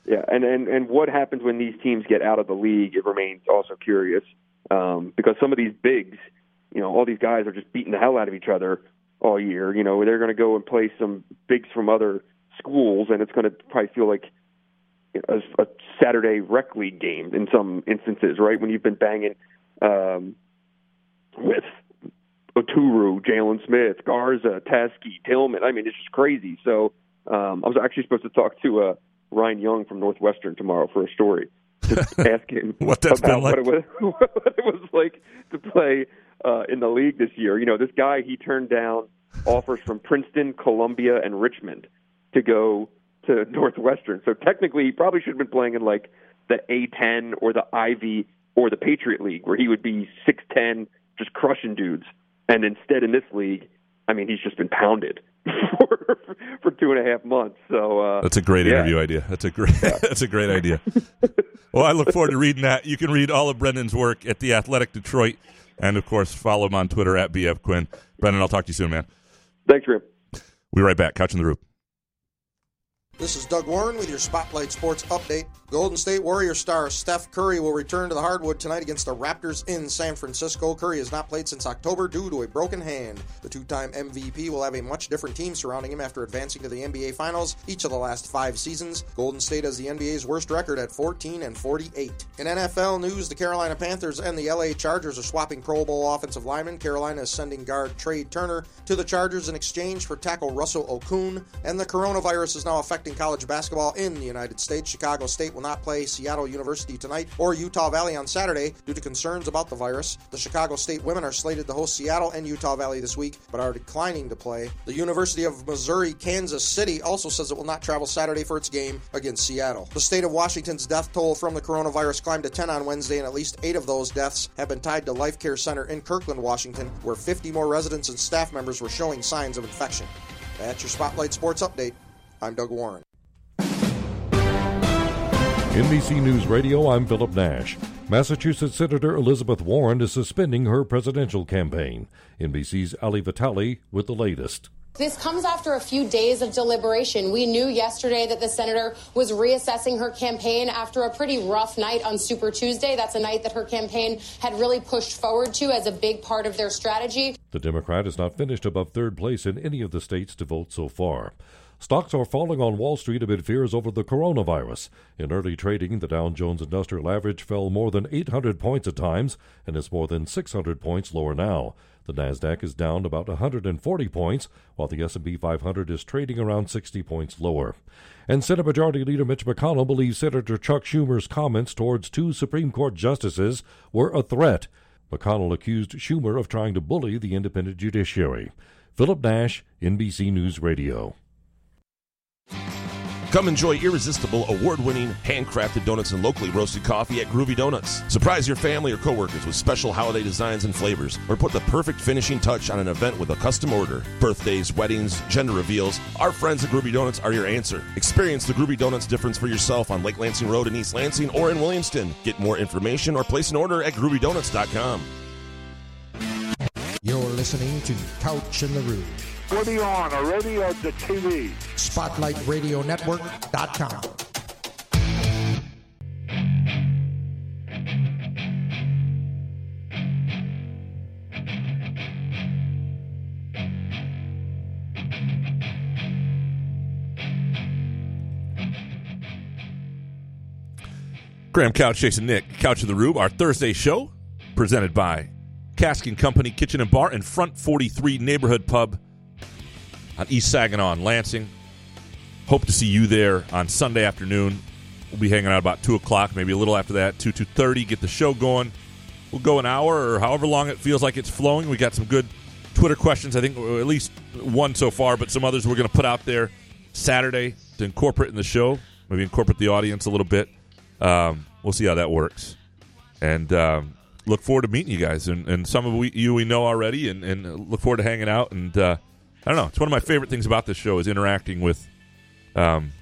Yeah, and, and and what happens when these teams get out of the league? It remains also curious um, because some of these bigs, you know, all these guys are just beating the hell out of each other all year. You know, they're going to go and play some bigs from other schools, and it's going to probably feel like a, a Saturday rec league game in some instances, right? When you've been banging um, with Oturu, Jalen Smith, Garza, Teske, Tillman. I mean, it's just crazy. So um, I was actually supposed to talk to uh, Ryan Young from Northwestern tomorrow for a story. Just ask him What that's about been like. what, it was, what it was like to play uh, in the league this year. You know, this guy he turned down offers from Princeton, Columbia, and Richmond to go to Northwestern. So technically, he probably should have been playing in like the A10 or the Ivy or the Patriot League, where he would be 6'10, just crushing dudes. And instead, in this league, I mean, he's just been pounded for, for two and a half months. So uh, That's a great yeah. interview idea. That's a great. that's a great idea. well, I look forward to reading that. You can read all of Brendan's work at the Athletic Detroit, and of course, follow him on Twitter at bf quinn. Brendan, I'll talk to you soon, man. Thanks, Rip. We'll be right back. Couch in the Rube. This is Doug Warren with your Spotlight Sports update. Golden State Warrior star Steph Curry will return to the hardwood tonight against the Raptors in San Francisco. Curry has not played since October due to a broken hand. The two time MVP will have a much different team surrounding him after advancing to the NBA Finals each of the last five seasons. Golden State has the NBA's worst record at 14 and 48. In NFL news, the Carolina Panthers and the LA Chargers are swapping Pro Bowl offensive linemen. Carolina is sending guard Trai Turner to the Chargers in exchange for tackle Russell Okung. And the coronavirus is now affecting college basketball in the United States. Chicago State will not play Seattle University tonight or Utah Valley on Saturday due to concerns about the virus. The Chicago State women are slated to host Seattle and Utah Valley this week, but are declining to play. The University of Missouri Kansas City also says it will not travel Saturday for its game against Seattle. The state of Washington's death toll from the coronavirus climbed to 10 on Wednesday, and at least eight of those deaths have been tied to Life Care Center in Kirkland, Washington, where 50 more residents and staff members were showing signs of infection. That's your Spotlight Sports Update. I'm Doug Warren. NBC News Radio, I'm Philip Nash. Massachusetts Senator Elizabeth Warren is suspending her presidential campaign. NBC's Ali Vitali with the latest. This comes after a few days of deliberation. We knew yesterday that the senator was reassessing her campaign after a pretty rough night on Super Tuesday. That's a night that her campaign had really pushed forward to as a big part of their strategy. The Democrat has not finished above third place in any of the states to vote so far. Stocks are falling on Wall Street amid fears over the coronavirus. In early trading, the Dow Jones Industrial Average fell more than 800 points at times and is more than 600 points lower now. The Nasdaq is down about 140 points, while the S&P 500 is trading around 60 points lower. And Senate Majority Leader Mitch McConnell believes Senator Chuck Schumer's comments towards two Supreme Court justices were a threat. McConnell accused Schumer of trying to bully the independent judiciary. Philip Nash, NBC News Radio. Come enjoy irresistible, award winning, handcrafted donuts and locally roasted coffee at Groovy Donuts. Surprise your family or coworkers with special holiday designs and flavors, or put the perfect finishing touch on an event with a custom order. Birthdays, weddings, gender reveals, our friends at Groovy Donuts are your answer. Experience the Groovy Donuts difference for yourself on Lake Lansing Road in East Lansing or in Williamston. Get more information or place an order at groovydonuts.com. You're listening to Couch in the Rube. What are you on, a radio or the TV? SpotlightRadioNetwork.com. Graham Couch, Jason Nick, Couch of the Rube, our Thursday show, presented by Cask and Company Kitchen and Bar and Front 43 Neighborhood Pub on East Saginaw in Lansing. Hope to see you there on Sunday afternoon. We'll be hanging out about two o'clock, maybe a little after that, two two thirty. Get the show going. We'll go an hour or however long it feels like it's flowing. We got some good Twitter questions. I think at least one so far, but some others we're going to put out there Saturday to incorporate in the show. Maybe incorporate the audience a little bit. Um, we'll see how that works. And um, look forward to meeting you guys. And, and some of we, you we know already, and, and look forward to hanging out. And uh, I don't know. It's one of my favorite things about this show is interacting with um,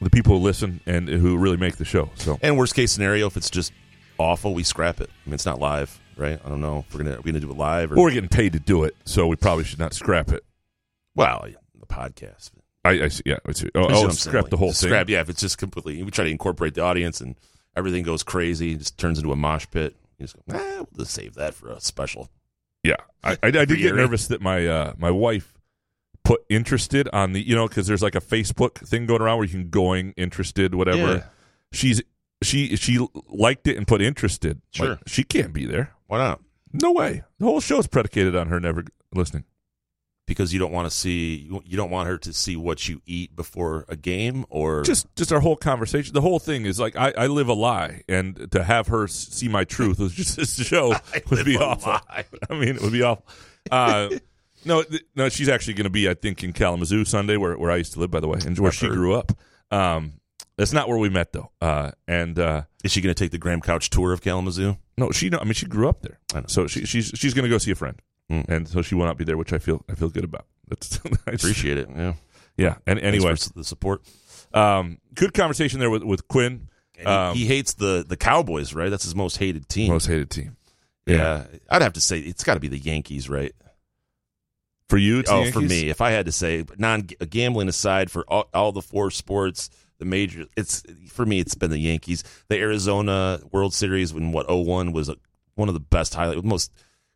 the people who listen and who really make the show. So And worst case scenario, if it's just awful, we scrap it. I mean, it's not live, right? I don't know if we're gonna we're gonna do it live or Well, we're getting paid to do it, so we probably should not scrap it. well, the podcast. I, I see. Yeah, I see. Oh, oh scrap the whole thing. Scrap, yeah. If it's just completely, we try to incorporate the audience and everything goes crazy, just turns into a mosh pit. You just go, eh, we'll just save that for a special. Yeah, I, I, I did get nervous that my uh, my wife put interested on the you know because there's like a Facebook thing going around where you can going interested whatever. Yeah. She's she she liked it and put interested. Like, Sure. she can't be there. Why not? No way. The whole show is predicated on her never listening. Because you don't want to see, you you don't want her to see what you eat before a game, or Just just our whole conversation. The whole thing is like I, I live a lie, and to have her see my truth was just this show would be awful. lie. I mean, it would be awful. Uh, no, th- no, she's actually going to be, I think, in Kalamazoo Sunday, where where I used to live, by the way, and where I've she heard. grew up. Um, that's not where we met, though. Uh, and uh, is she going to take the Graham Couch tour of Kalamazoo? no, she. No, I mean, she grew up there, I know. so she, she's she's going to go see a friend, Mm. and so she will not be there, which I feel I feel good about. That's I just- Appreciate it. Yeah. Yeah, and anyway, the support. um, good conversation there with with Quinn. And he- Um, he hates the the Cowboys, right? That's his most hated team. most hated team. yeah. I'd have to say it's got to be the Yankees, right? For you, oh, for me, if I had to say, non gambling aside, for all, all the four sports, the major, it's for me, it's been the Yankees. The Arizona World Series when what 01 was a, one of the best highlight, most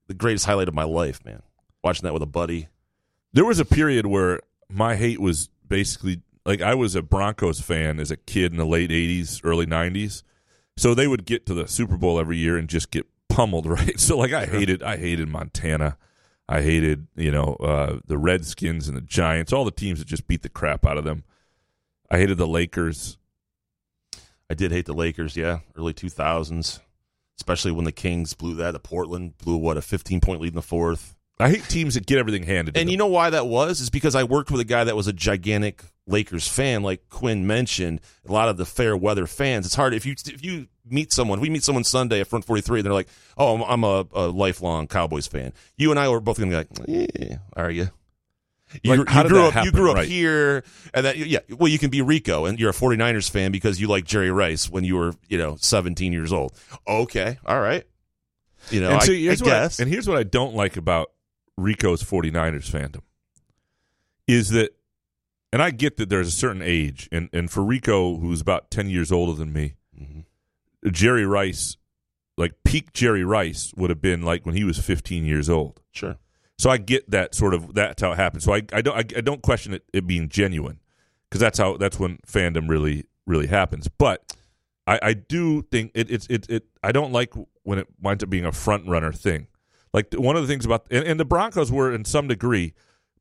the greatest highlight of my life, man. Watching that with a buddy. There was a period where my hate was basically like I was a Broncos fan as a kid in the late '80s, early '90s. So they would get to the Super Bowl every year and just get pummeled, right? So like I hated, I hated Montana. I hated, you know, uh, the Redskins and the Giants, all the teams that just beat the crap out of them. I hated the Lakers. I did hate the Lakers, yeah, early 2000s, especially when the Kings blew that. The Portland blew what a 15 point lead in the fourth. I hate teams that get everything handed. to And you know why that was? Is because I worked with a guy that was a gigantic Lakers fan, like Quinn mentioned. A lot of the fair weather fans. It's hard if you if you meet someone. We meet someone Sunday at Front Forty Three, and they're like, "Oh, I'm, I'm a, a lifelong Cowboys fan." You and I were both going to be like, "Yeah, are you?" You, Like, you grew up. You grew up here, and that yeah. Well, you can be Rico, and you're a 49ers fan because you like Jerry Rice when you were you know 17 years old. Okay, all right. You know, and I, so I here's what I- guess. and here's what I don't like about Rico's 49ers fandom is that, and I get that there's a certain age, and, and for Rico, who's about 10 years older than me, Mm-hmm. Jerry Rice, like peak Jerry Rice, would have been like when he was 15 years old. Sure. So I get that sort of that's how it happened. So I, I don't I, I don't question it, it being genuine because that's how that's when fandom really really happens. But I, I do think it, it's it, it I don't like when it winds up being a front runner thing. Like one of the things about and, and the Broncos were in some degree,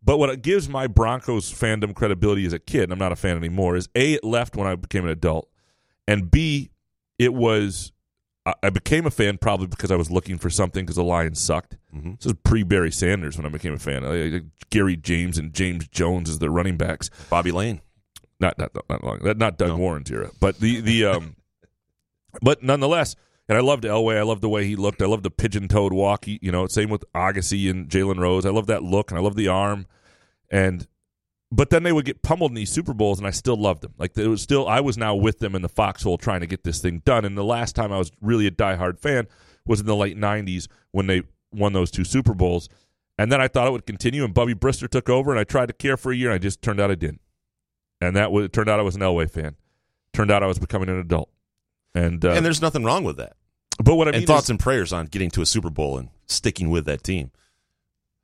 but what it gives my Broncos fandom credibility as a kid, and I'm not a fan anymore, is a it left when I became an adult, and b it was I- became a fan probably because I was looking for something because the Lions sucked. Mhm. This is pre Barry Sanders when I became a fan. I- I- Garry James and James Jones as the running backs. Bobby Layne. Not not not long. That not Doug Warren's era, but the the um, but nonetheless. And I loved Elway. I loved the way he looked. I loved the pigeon-toed walk. He- You know, same with Agassi and Jalen Rose. I love that look, and I love the arm. And but then they would get pummeled in these Super Bowls, and I still loved them. Like it was still, I was now with them in the foxhole trying to get this thing done. And the last time I was really a diehard fan was in the late '90s when they won those two Super Bowls. And then I thought it would continue, and Bubby Brister took over, and I tried to care for a year, and I just turned out I didn't. And that was, it turned out I was an Elway fan. Turned out I was becoming an adult. And uh, and there's nothing wrong with that. but what I and mean thoughts is, and prayers on getting to a Super Bowl and sticking with that team.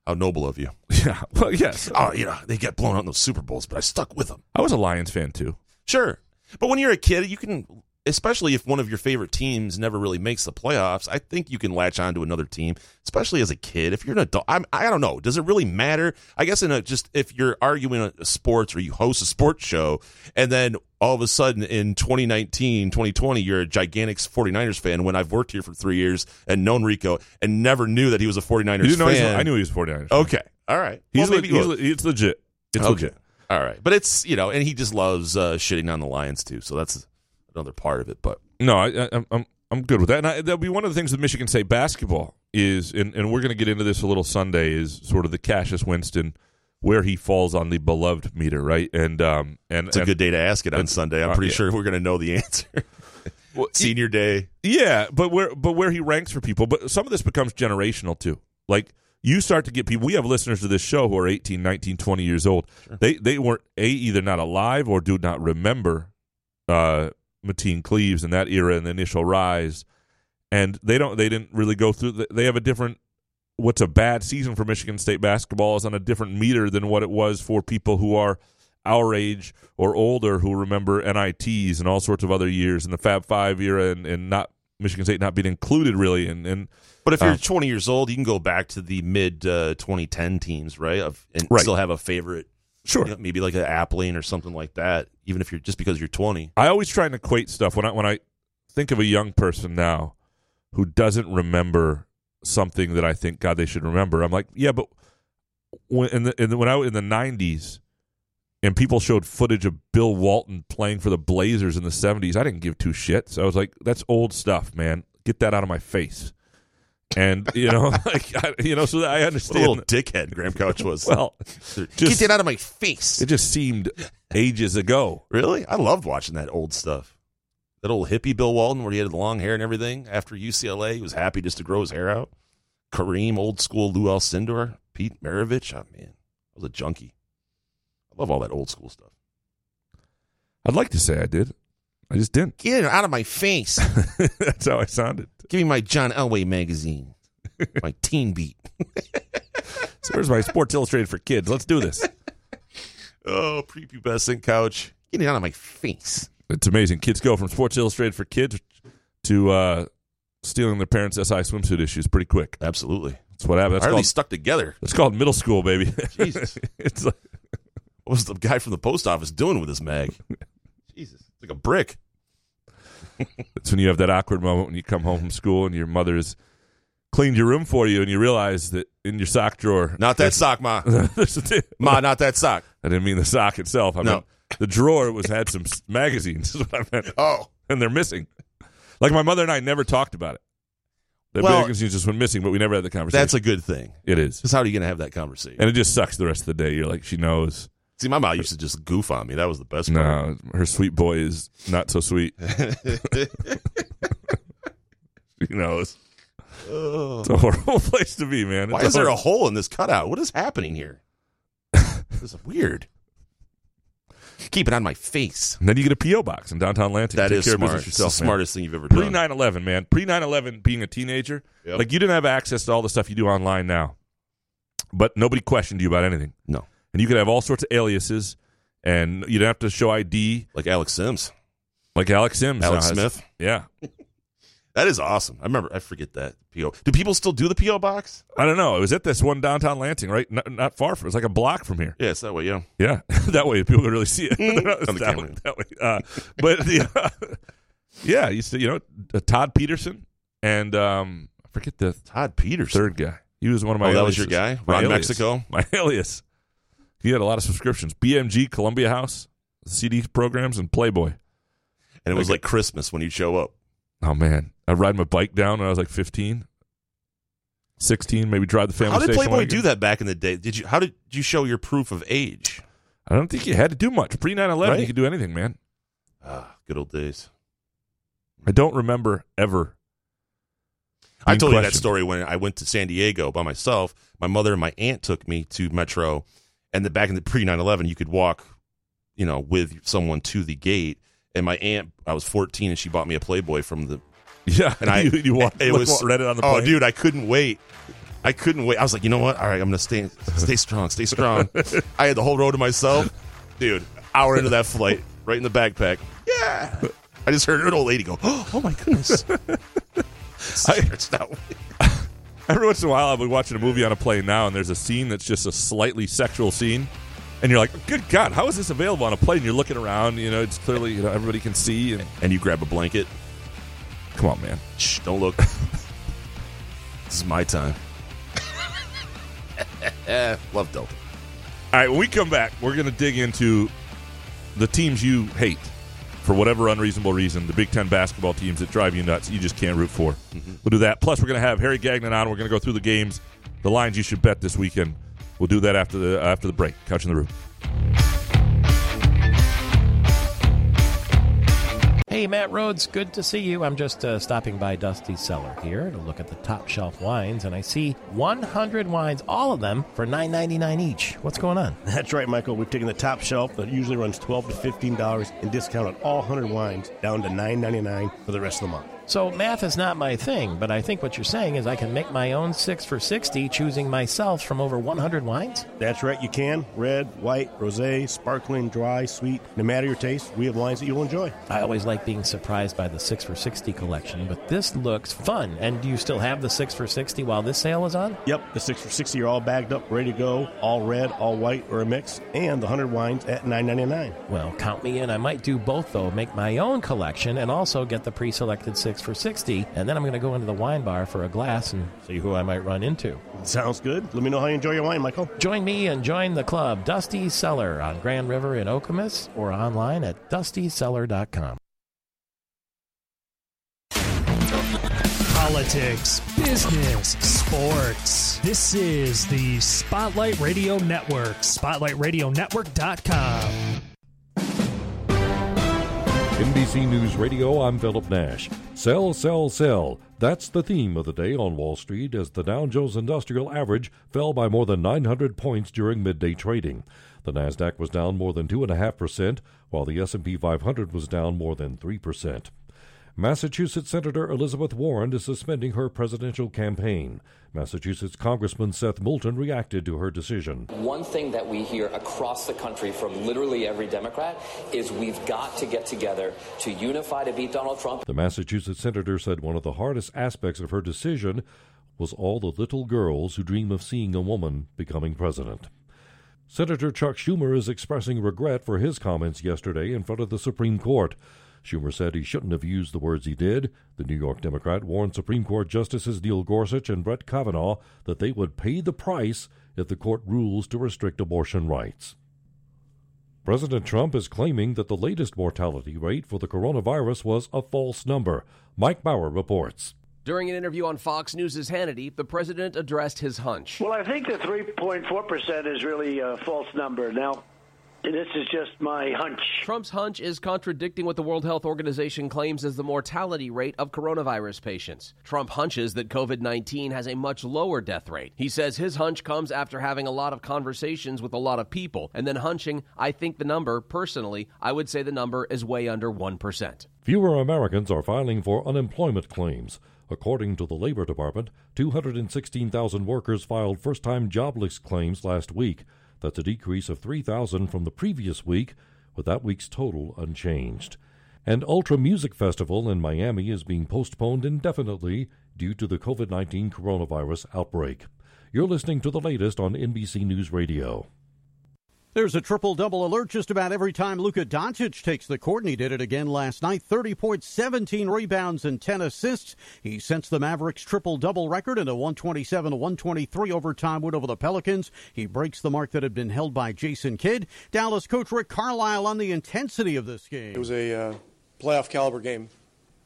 How noble of you. yeah, well, yes, Oh, you know, they get blown out in those Super Bowls, but I stuck with them. I was a Lions fan too. Sure. But when you're a kid, you can especially if one of your favorite teams never really makes the playoffs, I think you can latch on to another team, especially as a kid. If you're an adult, I'm, I don't know. Does it really matter? I guess in a just if you're arguing a, a sports or you host a sports show, and then all of a sudden in 2019, 2020, you're a gigantic 49ers fan when I've worked here for three years and known Rico and never knew that he was a 49ers You didn't know he's- fan. I knew he was a 49ers fan. Okay. All right. He's, Well, le- he's, le- it's legit. It's Okay. legit. All right. But it's, you know, and he just loves uh, shitting on the Lions too. So that's another part of it. But No, I, I, I'm- I'm I'm good with that. And I, that'll be one of the things with Michigan State basketball is, and, and we're going to get into this a little Sunday, is sort of the Cassius Winston where he falls on the beloved meter, right? And um and it's a and- good day to ask it on and- Sunday. I'm uh, pretty yeah. sure we're going to know the answer. Senior day. Yeah, but where but where he ranks for people, but some of this becomes generational too. Like you start to get people. We have listeners to this show who are 18, 19, 20 years old. They they weren't a either not alive or do not remember uh Mateen Cleaves in that era and the initial rise, and they don't they didn't really go through. the- They have a different. What's a bad season for Michigan State basketball is on a different meter than what it was for people who are our age or older who remember NITs and all sorts of other years in the Fab Five era and, and not Michigan State not being included really. And, and But if you're uh, 20 years old, you can go back to the mid uh, 2010 teams, right? Of, and Right. still have a favorite. Sure. you know, maybe like an Appling or something like that. Even if you're just because you're 20. I always try and equate stuff when I when I think of a young person now who doesn't remember something that I think God they should remember. I'm like, yeah, but when in the, in the when I was in the '90s and people showed footage of Bill Walton playing for the Blazers in the '70s, I didn't give two shits. I was like, that's old stuff, man. Get that out of my face. And you know, like I, you know, so I What a understand. little dickhead Graham Couch was. well, Get just- that out of my face. It just seemed ages ago. Really? I loved watching that old stuff. That old hippie Bill Walton where he had the long hair and everything. After UCLA, he was happy just to grow his hair out. Kareem, old school Lou Alcindor, Pete Maravich. Oh, man. I was a junkie. I love all that old school stuff. I'd like to say I did. I just didn't. Get it out of my face. That's how I sounded. Give me my John Elway magazine. my teen beat. So where's my Sports Illustrated for kids? Let's do this. Oh, prepubescent couch. Get it out of my face. It's amazing. Kids go from Sports Illustrated for kids to uh, stealing their parents' SI swimsuit issues pretty quick. Absolutely. That's what happened. That's they called, stuck together? It's called middle school, baby. Jesus. it's like, What was the guy from the post office doing with this mag? Jesus. It's like a brick. It's when you have that awkward moment when you come home from school and your mother's cleaned your room for you and you realize that in your sock drawer. Not that sock, Ma. Ma, not that sock. I didn't mean the sock itself. I No. meant the drawer was had some magazines. Is what I meant. Oh. and they're missing. Like my mother and I never talked about it. The Well, magazines just went missing, but we never had the conversation. That's a good thing. It is. Because how are you going to have that conversation? And it just sucks the rest of the day. You're like, she knows. See, my mom used to just goof on me. That was the best part. No, her sweet boy is not so sweet. she knows. It's a horrible place to be, man. Why It's is there a hole in this cutout? What is happening here? this is weird. Keep it on my face. And then you get a PO box in downtown Lansing. That Take is care smart. Of business It's the man. smartest thing you've ever done. Pre done. 9 11, man. Pre 9 11, being a teenager, Yep. like you didn't have access to all the stuff you do online now, but nobody questioned you about anything. No. And you could have all sorts of aliases, and you didn't have to show ID. Like Alex Sims. Like Alex Sims. Alex now has- Smith. Yeah. That is awesome. I remember. I forget that PO. Do people still do the PO box? I don't know. It was at this one downtown Lansing, right? Not, not far from. It's like a block from here. Yeah, it's that way. Yeah. Yeah, that way people could really see it. On the that, camera. way, that way. Uh, but the, uh, yeah, you see, you know, uh, Todd Peterson and um, I forget the Todd Peterson. third guy. He was one of my. Oh, that was your aliases. guy? My Ron alias. Mexico? My alias. He had a lot of subscriptions. BMG, Columbia House, CD programs, and Playboy. And it was Okay. like Christmas when you show up. Oh man, I ride my bike down when I was like 15, 16, maybe drive the family. How did Playboy do that back in the day? Did you? How did you show your proof of age? I don't think you had to do much. Pre 9 11, Right? you could do anything, man. Ah, good old days. I don't remember ever. I told you that story when I went to San Diego by myself. My mother and my aunt took me to Metro, and the back in the pre 9/11, you could walk, you know, with someone to the gate. And my aunt, I was 14, and she bought me a Playboy from the. Yeah, and I you, you walked, it was read it on the oh, plane. dude, I couldn't wait. I couldn't wait. I was like, you know what? All right, I'm gonna stay, stay strong, stay strong. I had the whole road to myself, dude. Hour into that flight, right in the backpack. Yeah, I just heard an old lady go, "Oh my goodness!" I, it's not. Every once in a while, I'll be watching a movie on a plane now, and there's a scene that's just a slightly sexual scene, and you're like, "Good God, how is this available on a plane?" You're looking around, you know, it's clearly you know everybody can see, and and you grab a blanket. Come on, man. Shh, don't look. this is my time. Love Delta. All right, when we come back, we're going to dig into the teams you hate for whatever unreasonable reason, the Big Ten basketball teams that drive you nuts, you just can't root for. Mm-hmm. We'll do that. Plus, we're going to have Harry Gagnon on. We're going to go through the games, the lines you should bet this weekend. We'll do that after the after the break. Couch in the Rube. Hey, Matt Rhodes, good to see you. I'm just uh, stopping by Dusty's Cellar here to look at the top shelf wines, and I see 100 wines, all of them for $9.99 each. What's going on? That's right, Michael. We've taken the top shelf that usually runs 12 to $15 and discounted all 100 wines down to $9.99 for the rest of the month. So, math is not my thing, but I think what you're saying is I can make my own 6 for 60 choosing myself from over 100 wines? That's right, you can. Red, white, rosé, sparkling, dry, sweet. No matter your taste, we have wines that you'll enjoy. I always like being surprised by the 6 for 60 collection, but this looks fun. And do you still have the 6 for 60 while this sale is on? Yep, the 6 for 60 are all bagged up, ready to go, all red, all white, or a mix, and the 100 wines at $9.99. Well, count me in. I might do both, though. Make my own collection and also get the pre selected 6 for 60. And then I'm going to go into the wine bar for a glass and see who I might run into. Sounds good. Let me know how you enjoy your wine, Michael. Join me and join the club, Dusty Cellar, on Grand River in Okemos or online at dustycellar.com. Politics, business, sports. This is the Spotlight Radio Network. SpotlightRadioNetwork.com. NBC News Radio, I'm Philip Nash. Sell, sell, sell. That's the theme of the day on Wall Street as the Dow Jones Industrial Average fell by more than 900 points during midday trading. The Nasdaq was down more than 2.5%, while the S&P 500 was down more than 3%. Massachusetts Senator Elizabeth Warren is suspending her presidential campaign. Massachusetts Congressman Seth Moulton reacted to her decision. One thing that we hear across the country from literally every Democrat is we've got to get together to unify to beat Donald Trump. The Massachusetts senator said one of the hardest aspects of her decision was all the little girls who dream of seeing a woman becoming president. Senator Chuck Schumer is expressing regret for his comments yesterday in front of the Supreme Court. Schumer said he shouldn't have used the words he did. The New York Democrat warned Supreme Court Justices Neil Gorsuch and Brett Kavanaugh that they would pay the price if the court rules to restrict abortion rights. President Trump is claiming that the latest mortality rate for the coronavirus was a false number. Mike Bauer reports. During an interview on Fox News' Hannity, the president addressed his hunch. Well, I think the 3.4% is really a false number. Now, this is just my hunch. Trump's hunch is contradicting what the World Health Organization claims is the mortality rate of coronavirus patients. Trump hunches that COVID 19 has a much lower death rate. He says his hunch comes after having a lot of conversations with a lot of people, and then hunching, I think the number, personally, I would say the number is way under 1%. Fewer Americans are filing for unemployment claims. According to the Labor Department, 216,000 workers filed first time jobless claims last week. That's a decrease of 3,000 from the previous week, with that week's total unchanged. An Ultra Music Festival in Miami is being postponed indefinitely due to the COVID 19 coronavirus outbreak. You're listening to the latest on NBC News Radio. There's a triple double alert just about every time Luka Doncic takes the court, and he did it again last night. 30 points, 17 rebounds, and 10 assists. He sets the Mavericks triple double record in a 127 123 overtime win over the Pelicans. He breaks the mark that had been held by Jason Kidd. Dallas coach Rick Carlisle on the intensity of this game. It was a uh, playoff caliber game,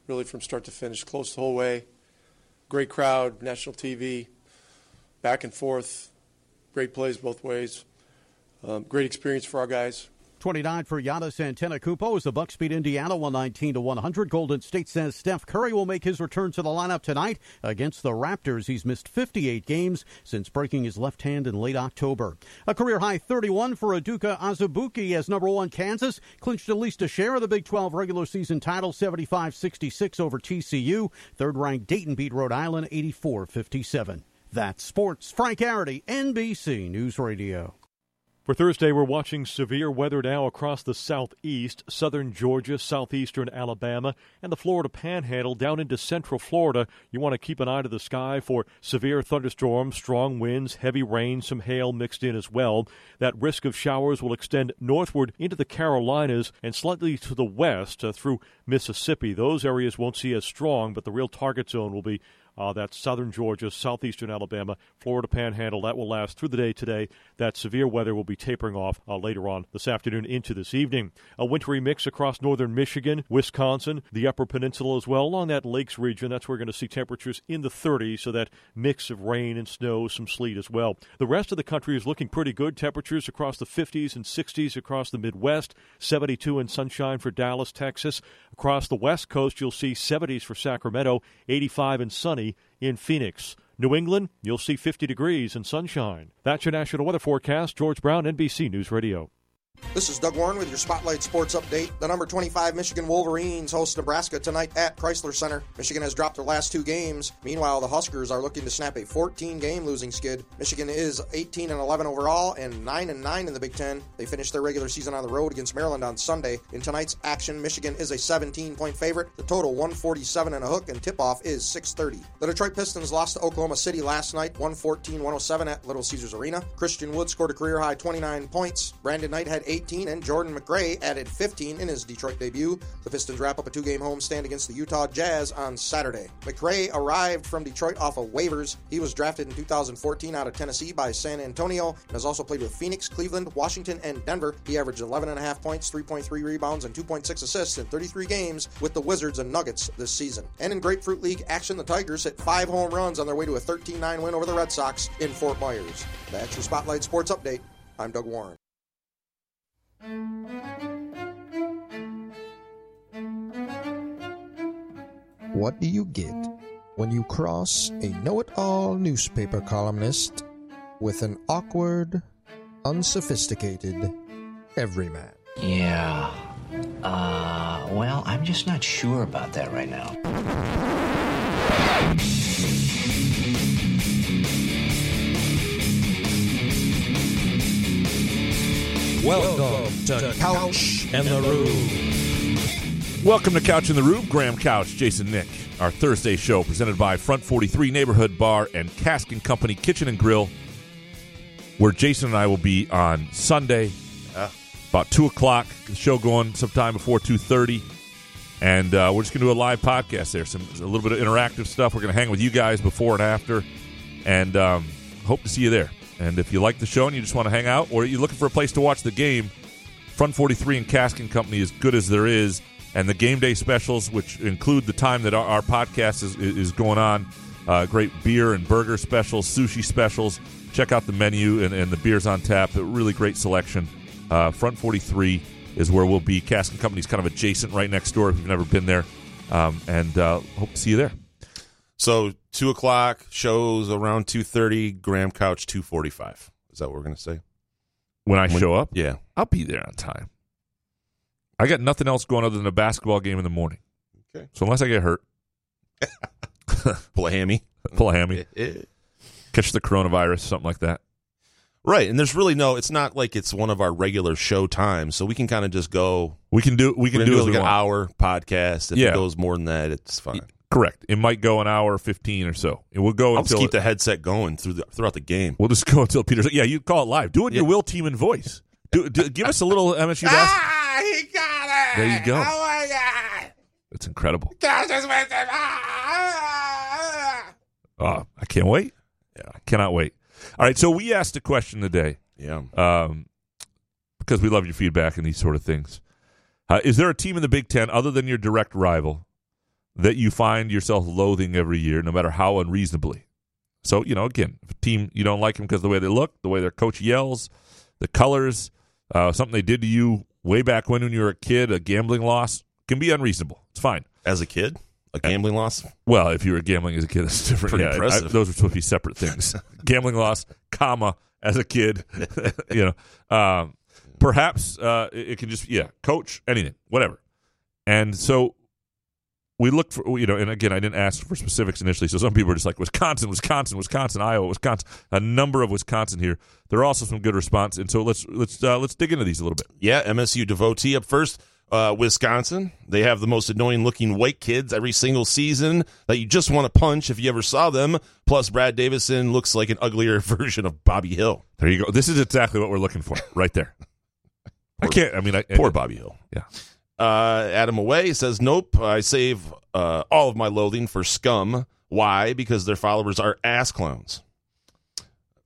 really from start to finish, close the whole way. Great crowd, national TV, back and forth, great plays both ways. Um, great experience for our guys. 29 for Giannis Antetokounmpo as the Bucks beat Indiana 119 to 100. Golden State says Steph Curry will make his return to the lineup tonight against the Raptors. He's missed 58 games since breaking his left hand in late October. A career high 31 for Udoka Azubuike as number one Kansas clinched at least a share of the Big 12 regular season title 75-66 over TCU. Third ranked Dayton beat Rhode Island 84-57. That's sports. Frank Arity, NBC News Radio. For Thursday, we're watching severe weather now across the southeast, southern Georgia, southeastern Alabama, and the Florida panhandle down into central Florida. You want to keep an eye to the sky for severe thunderstorms, strong winds, heavy rain, some hail mixed in as well. That risk of showers will extend northward into the Carolinas and slightly to the west uh, through Mississippi. Those areas won't see as strong, but the real target zone will be uh, that's southern Georgia, southeastern Alabama, Florida Panhandle. That will last through the day today. That severe weather will be tapering off uh, later on this afternoon into this evening. A wintry mix across northern Michigan, Wisconsin, the Upper Peninsula as well. Along that lakes region, that's where we're going to see temperatures in the 30s, so that mix of rain and snow, some sleet as well. The rest of the country is looking pretty good. Temperatures across the 50s and 60s across the Midwest, 72 and sunshine for Dallas, Texas. Across the West Coast, you'll see 70s for Sacramento, 85 and sunny in Phoenix. New England, you'll see 50 degrees and sunshine. That's your national weather forecast. George Brown, NBC News Radio. This is Doug Warren with your Spotlight Sports Update. The number 25 Michigan Wolverines host Nebraska tonight at Crisler Center. Michigan has dropped their last two games. Meanwhile, the Huskers are looking to snap a 14 game losing skid. Michigan is 18 and 11 overall and 9 and 9 in the Big Ten. They finished their regular season on the road against Maryland on Sunday. In tonight's action, Michigan is a 17 point favorite. The total 147 and a hook, and tip off is 630. The Detroit Pistons lost to Oklahoma City last night, 114 107 at Little Caesars Arena. Christian Wood scored a career high 29 points. Brandon Knight had 18 and Jordan McRae added 15 in his Detroit debut. The Pistons wrap up a two game homestand against the Utah Jazz on Saturday. McRae arrived from Detroit off of waivers. He was drafted in 2014 out of Tennessee by San Antonio and has also played with Phoenix, Cleveland, Washington, and Denver. He averaged 11.5 points, 3.3 rebounds, and 2.6 assists in 33 games with the Wizards and Nuggets this season. And in Grapefruit League action, the Tigers hit five home runs on their way to a 13 9 win over the Red Sox in Fort Myers. That's your Spotlight Sports Update. I'm Doug Warren. What do you get when you cross a know it all newspaper columnist with an awkward, unsophisticated everyman? Yeah. Uh, well, I'm just not sure about that right now. Welcome to Couch and the Rube. Welcome to Couch in the Rube. Graham Couch, Jason Nick. Our Thursday show presented by Front 43 Neighborhood Bar and Cask and Company Kitchen and Grill, where Jason and I will be on Sunday, about two o'clock. The show going sometime before two thirty, and uh, we're just going to do a live podcast there. Some a little bit of interactive stuff. We're going to hang with you guys before and after, and um, hope to see you there. And if you like the show and you just want to hang out, or you're looking for a place to watch the game, Front 43 and Cask and Company is good as there is, and the game day specials, which include the time that our, our podcast is, is going on, uh, great beer and burger specials, sushi specials. Check out the menu and, and the beers on tap. A really great selection. Uh, Front 43 is where we'll be. Cask and Company's kind of adjacent right next door if you've never been there. Um, and uh, hope to see you there. So two o'clock shows around two thirty. Graham Couch two forty five. Is that what we're gonna say? When I When- show up, yeah, I'll be there on time. I got nothing else going other than a basketball game in the morning. Okay. So unless I get hurt, pull a hammy, pull a hammy, catch the coronavirus, something like that. Right, and there's really no. It's not like it's one of our regular show times, so we can kind of just go. We can do. We can do like an want. hour podcast. If Yeah. it goes more than that, it's fine. Correct. It might go an hour fifteen or so. It will go I'll just until keep the headset going through the, throughout the game. We'll just go until Peter's. Yeah, you call it live. Do it in your Will Tieman voice. Do, do, give us a little MSU basketball. Ah, he got it. There you go. Oh my god! It's incredible. Cassius Winston. Oh, I can't wait. Yeah, I cannot wait. All right, so we asked a question today. Yeah. Um, because we love your feedback and these sort of things. Uh, is there a team in the Big Ten other than your direct rival that you find yourself loathing every year, no matter how unreasonably? So you know, again, if a team you don't like them because of the way they look, the way their coach yells, the colors, uh, something they did to you way back when when you were a kid, a gambling loss can be unreasonable. It's fine. As a kid, a gambling loss. Well, if you were gambling as a kid, that's different. Pretty yeah, I- impressive. those are supposed to be separate things. gambling loss, comma, as a kid, you know. Um, perhaps uh, it, it can just yeah, coach anything, whatever. And so we look for you know, and again, I didn't ask for specifics initially, so some people are just like Wisconsin, Wisconsin, Wisconsin, Iowa, Wisconsin. A number of Wisconsin here. There are also some good response, and so let's let's uh, let's dig into these a little bit. Yeah, MSU devotee up first. Uh, Wisconsin, they have the most annoying looking white kids every single season that you just want to punch if you ever saw them. Plus, Brad Davison looks like an uglier version of Bobby Hill. There you go. This is exactly what we're looking for, right there. I can't. I mean, I, Poor Bobby Hill. Yeah. Uh, Adam Away says, Nope, I save uh, all of my loathing for scum. Why? Because their followers are ass clowns.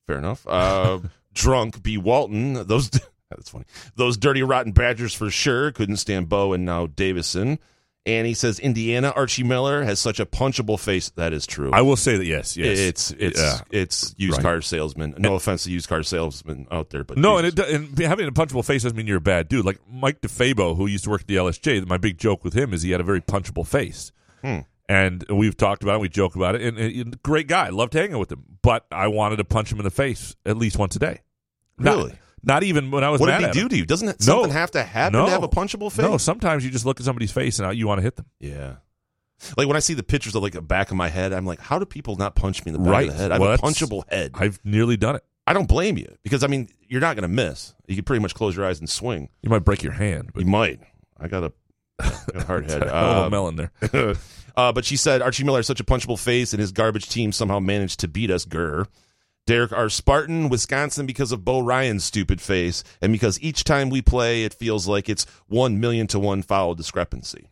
Fair enough. Uh, drunk B. Walton, those. That's funny. Those dirty, rotten Badgers for sure. Couldn't stand Bo and now Davison. And he says Indiana Archie Miller has such a punchable face. That is true. I will say that yes, yes, It's it's Yeah. it's used Right. car salesman. No offense to used car salesmen out there, but No, and, it, and having a punchable face doesn't mean you're a bad dude. Like Mike DeFabo, who used to work at the LSJ, my big joke with him is he had a very punchable face. Hmm. And we've talked about it, we joke about it, and, and great guy, loved hanging with him. But I wanted to punch him in the face at least once a day. Really? Not, even when I was What did he do him. to you? Doesn't No. something have to happen no. to have a punchable face? No, sometimes you just look at somebody's face and you want to hit them. Yeah. Like when I see the pictures of like the back of my head, I'm like, how do people not punch me in the back Right. of the head? I have Well, a punchable head. I've nearly done it. I don't blame you because I mean you're not going to miss. You can pretty much close your eyes and swing. You might break your hand. But You might. I got a, got a hard head. A Uh, melon there. uh, but she said Archie Miller has such a punchable face, and his garbage team somehow managed to beat us. Grr. Derek R. Spartan, Wisconsin, because of Bo Ryan's stupid face, and because each time we play, it feels like it's one million to one foul discrepancy.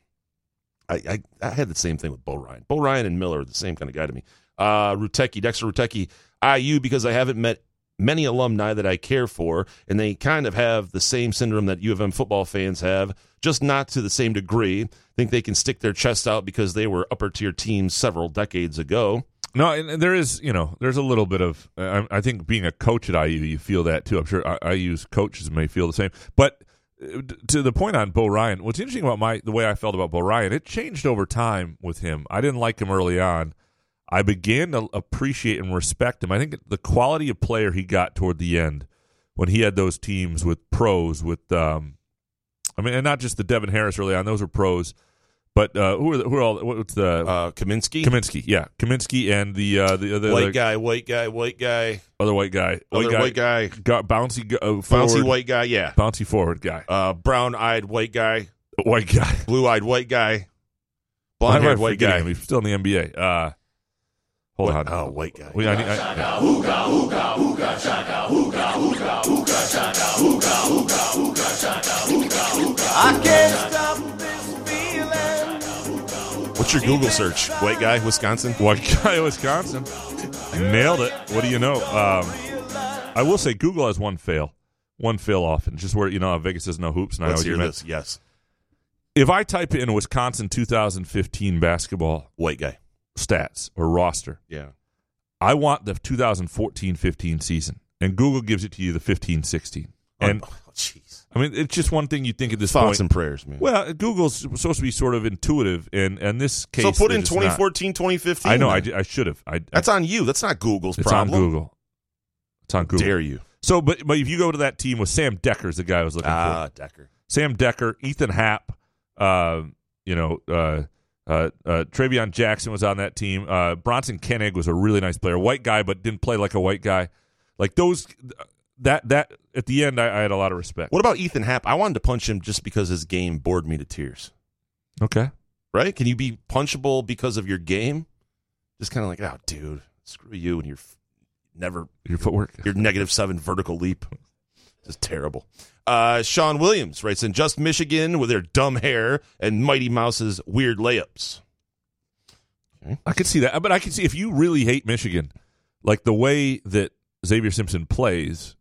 I, I, I had the same thing with Bo Ryan. Bo Ryan and Miller are the same kind of guy to me. Uh, Rutecki, Dexter Rutecki, IU, because I haven't met many alumni that I care for, and they kind of have the same syndrome that U of M football fans have, just not to the same degree. Think they can stick their chest out because they were upper tier teams several decades ago. No, and there is, you know, there's a little bit of. I, I think being a coach at IU, you feel that too. I'm sure I- IU's coaches may feel the same. But uh, to the point on Bo Ryan, what's interesting about my the way I felt about Bo Ryan, it changed over time with him. I didn't like him early on. I began to appreciate and respect him. I think the quality of player he got toward the end when he had those teams with pros, with um, I mean, and not just the Devin Harris early on; those were pros. But uh, who are the, who are all? What's the uh, Kaminsky? Kaminsky, yeah, Kaminsky, and the uh, the other white guy, white guy, white guy, other white guy, other white guy, got bouncy, go- uh, bouncy white guy, yeah, bouncy forward guy, uh, brown eyed white guy, white guy, blue eyed white guy, Why blonde haired white guy. him? He's still in the NBA. Uh, hold What- on, oh, white guy. We, I need, I, yeah. What's your Google search? White guy, Wisconsin. White guy, Wisconsin. Nailed it. What do you know? Um, I will say Google has one fail, one fail often. Just where you know Vegas does no hoops. And I Let's always hear this. Yes, If I type in Wisconsin 2015 basketball white guy. stats or roster, Yeah. I want the 2014-15 season, and Google gives it to you the 15-16. And jeez. I mean, it's just one thing you think at this Thoughts point. and prayers, man. Well, Google's supposed to be sort of intuitive, and and this case. so put in just not. 2014, 2015. I know. I, then. I should have. I, That's on you. That's not Google's It's problem. on Google. It's on Google. Dare you? So, but but if you go to that team with Sam Dekker's the guy I was looking for. Ah, for. Dekker. Sam Dekker, Ethan Happ, uh, you know, uh, uh, uh, Traevon Jackson was on that team. Uh, Bronson Koenig was a really nice player, white guy, but didn't play like a white guy. Like those, that that at the end, I, I had a lot of respect. What about Ethan Happ? I wanted to punch him just because his game bored me to tears. Okay, Right? Can you be punchable because of your game? Just kind of like, oh, dude, screw you and your f- never your footwork, your negative seven vertical leap. Just terrible. Uh, Sean Williams writes in just Michigan with their dumb hair and Mighty Mouse's weird layups. I could see that, but I could see if you really hate Michigan, like the way that Zavier Simpson plays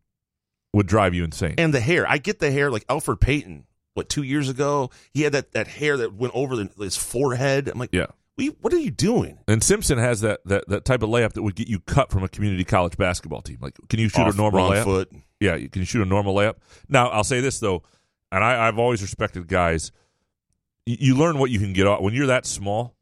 would drive you insane. And the hair. I get the hair like Alfred Payton, what, two years ago? He had that, that hair that went over the, his forehead. I'm like, yeah. what, what are you doing? And Simpson has that, that that type of layup that would get you cut from a community college basketball team. Like, can you shoot Off a normal layup? foot. Yeah, you can you shoot a normal layup. Now, I'll say this though, and I, I've always respected guys. You, you learn what you can get off when you're that small.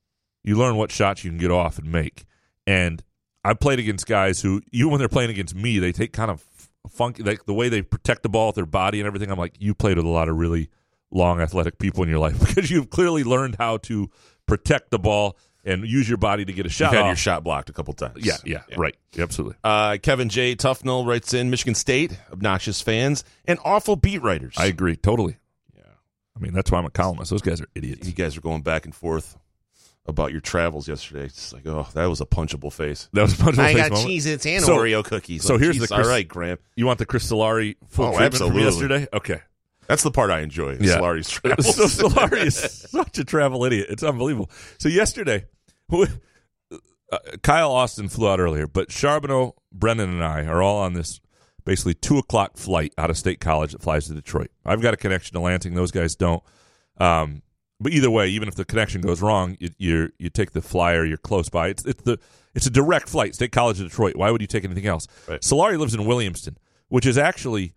You learn what shots you can get off and make. And I played against guys who, even when they're playing against me, they take kind of funky, like the way they protect the ball with their body and everything. I'm like, you played with a lot of really long athletic people in your life because you've clearly learned how to protect the ball and use your body to get a shot. You've had off. your shot blocked a couple times. Yeah, yeah, right. Absolutely. Uh, Kevin J. Tufnell writes in Michigan State, obnoxious fans, and awful beat writers. I agree totally. Yeah, I mean that's why I'm a columnist. Those guys are idiots. You guys are going back and forth about your travels yesterday. It's like, oh, that was a punchable face. That was a punchable I face got moment. Cheez-Its and So- Oreo cookies. So Oh, here's the Chris, all right, Graham. You want the Chris Solari full Oh, treatment absolutely. from yesterday? Okay. That's the part I enjoy. Yeah. Solari's travels. so Solari is such a travel idiot. It's unbelievable. So yesterday, uh, Kyle Austin flew out earlier, but Charboneau, Brennan, and I are all on this basically two o'clock flight out of State College that flies to Detroit. I've got a connection to Lansing; those guys don't. Um, but either way, even if the connection goes wrong, you you you take the flyer. You're close by. It's it's the it's a direct flight, State College of Detroit. Why would you take anything else? Solari lives in Williamston, which is actually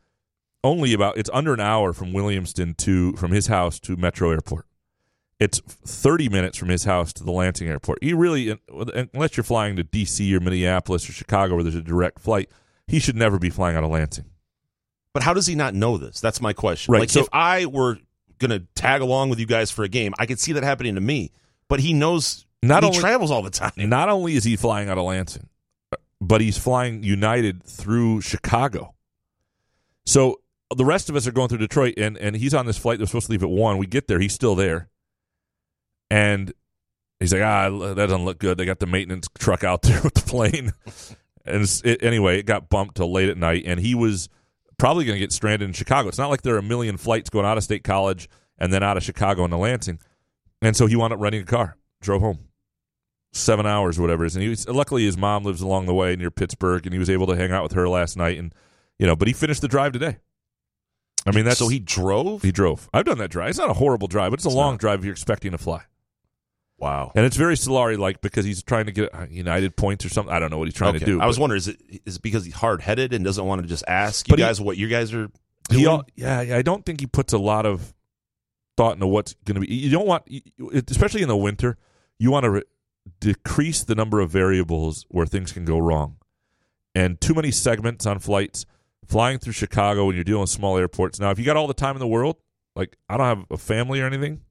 only about it's under an hour from Williamston to from his house to Metro Airport. It's 30 minutes from his house to the Lansing Airport. He really, unless you're flying to D.C. or Minneapolis or Chicago where there's a direct flight, he should never be flying out of Lansing. But how does he not know this? That's my question. Right, Like, so- if I were going to tag along with you guys for a game, I could see that happening to me. But he knows Not he only- travels all the time. Not only is he flying out of Lansing, but he's flying United through Chicago. So the rest of us are going through Detroit, and, and he's on this flight that's supposed to leave at 1. We get there, he's still there. And he's like, ah, that doesn't look good. They got the maintenance truck out there with the plane. and it, anyway, it got bumped till late at night, and he was probably going to get stranded in Chicago. It's not like there are a million flights going out of State College and then out of Chicago into Lansing. And so he wound up renting a car, drove home seven hours or whatever it is. And he was, luckily his mom lives along the way near Pittsburgh, and he was able to hang out with her last night. And you know, but he finished the drive today. I mean, that's so he drove. he drove. I've done that drive. It's not a horrible drive, but it's a long drive if you're expecting to fly. Wow. And it's very Solari like because he's trying to get United points or something. I don't know what he's trying Okay. to do. I was wondering, is it is it because he's hard headed and doesn't want to just ask you But he- guys what you guys are doing? al- yeah, yeah, I don't think he puts a lot of thought into what's going to be. You don't want, especially in the winter, you want to re- decrease the number of variables where things can go wrong. And too many segments on flights, flying through Chicago when you're dealing with small airports. Now, if you got all the time in the world, like I don't have a family or anything,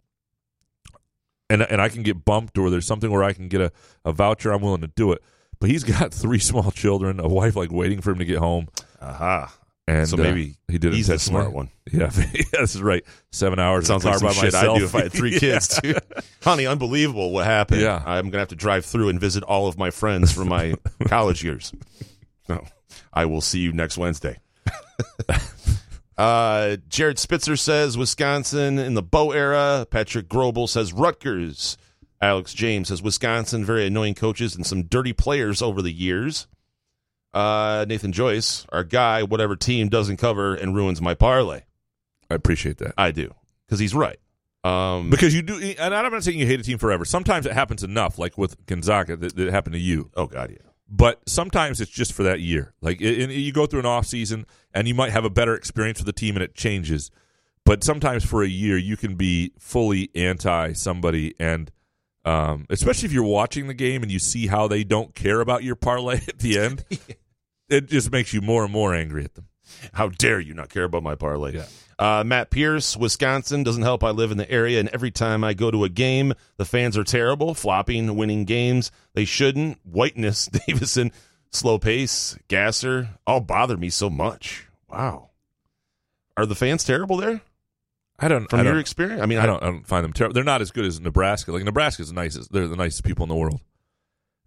and and I can get bumped or there's something where I can get a, a voucher, I'm willing to do it. But he's got three small children, a wife like waiting for him to get home. Aha. And So uh, maybe he did it he's the intentionally. smart one. Yeah, yeah, this is right. Seven hours Sounds in a like some by shit myself. I'd do if I had three kids, Yeah. too. Honey, unbelievable what happened. Yeah. I'm gonna have to drive through and visit all of my friends from my college years. No, I will see you next Wednesday. Uh, Jared Spitzer says Wisconsin in the Bo era. Patrick Grobel says Rutgers. Alex James says Wisconsin, very annoying coaches and some dirty players over the years. Uh, Nathan Joyce, our guy, whatever team doesn't cover and ruins my parlay. I appreciate that. I do because he's right. Um, Because you do, and I'm not saying you hate a team forever. Sometimes it happens enough, like with Gonzaga, that, that happened to you. oh god, yeah. But sometimes it's just for that year. Like it, it- you go through an off season, and you might have a better experience with the team, and it changes. But sometimes for a year, you can be fully anti somebody, and um, especially if you're watching the game and you see how they don't care about your parlay at the end, it just makes you more and more angry at them. How dare you not care about my parlay? Uh, Matt Pierce, Wisconsin doesn't help. I live in the area, and every time I go to a game, the fans are terrible, flopping, winning games. They shouldn't. Whiteness, Davison, slow pace, Gasser, all bother me so much. Wow. Are the fans terrible there? I don't. From I your don't- experience? I mean, I don't. I don't find them terrible. They're not as good as Nebraska. Like Nebraska's the nicest. They're the nicest people in the world.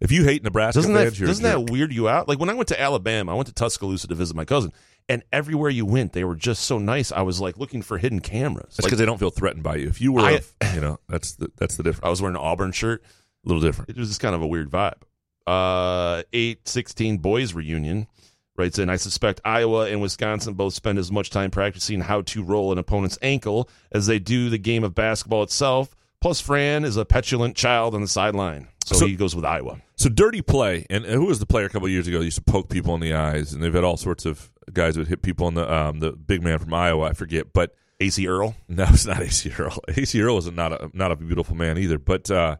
If you hate Nebraska Doesn't fans, that doesn't that weird you out? Like when I went to Alabama, I went to Tuscaloosa to visit my cousin, and everywhere you went, they were just so nice. I was like looking for hidden cameras. That's because Like, they don't feel threatened by you. If you were, I- a- you know, that's the that's the difference. I was wearing an Auburn shirt. A little different. It was just kind of a weird vibe. Uh, eight sixteen boys reunion writes in. I suspect Iowa and Wisconsin both spend as much time practicing how to roll an opponent's ankle as they do the game of basketball itself. Plus, Fran is a petulant child on the sideline, so, So- he goes with Iowa. So dirty play, and who was the player a couple of years ago? used to poke people in the eyes, and they've had all sorts of guys that hit people in the um the big man from Iowa. I forget, but AC Earl. No, it's not AC Earl. AC Earl is not a not a beautiful man either. But uh,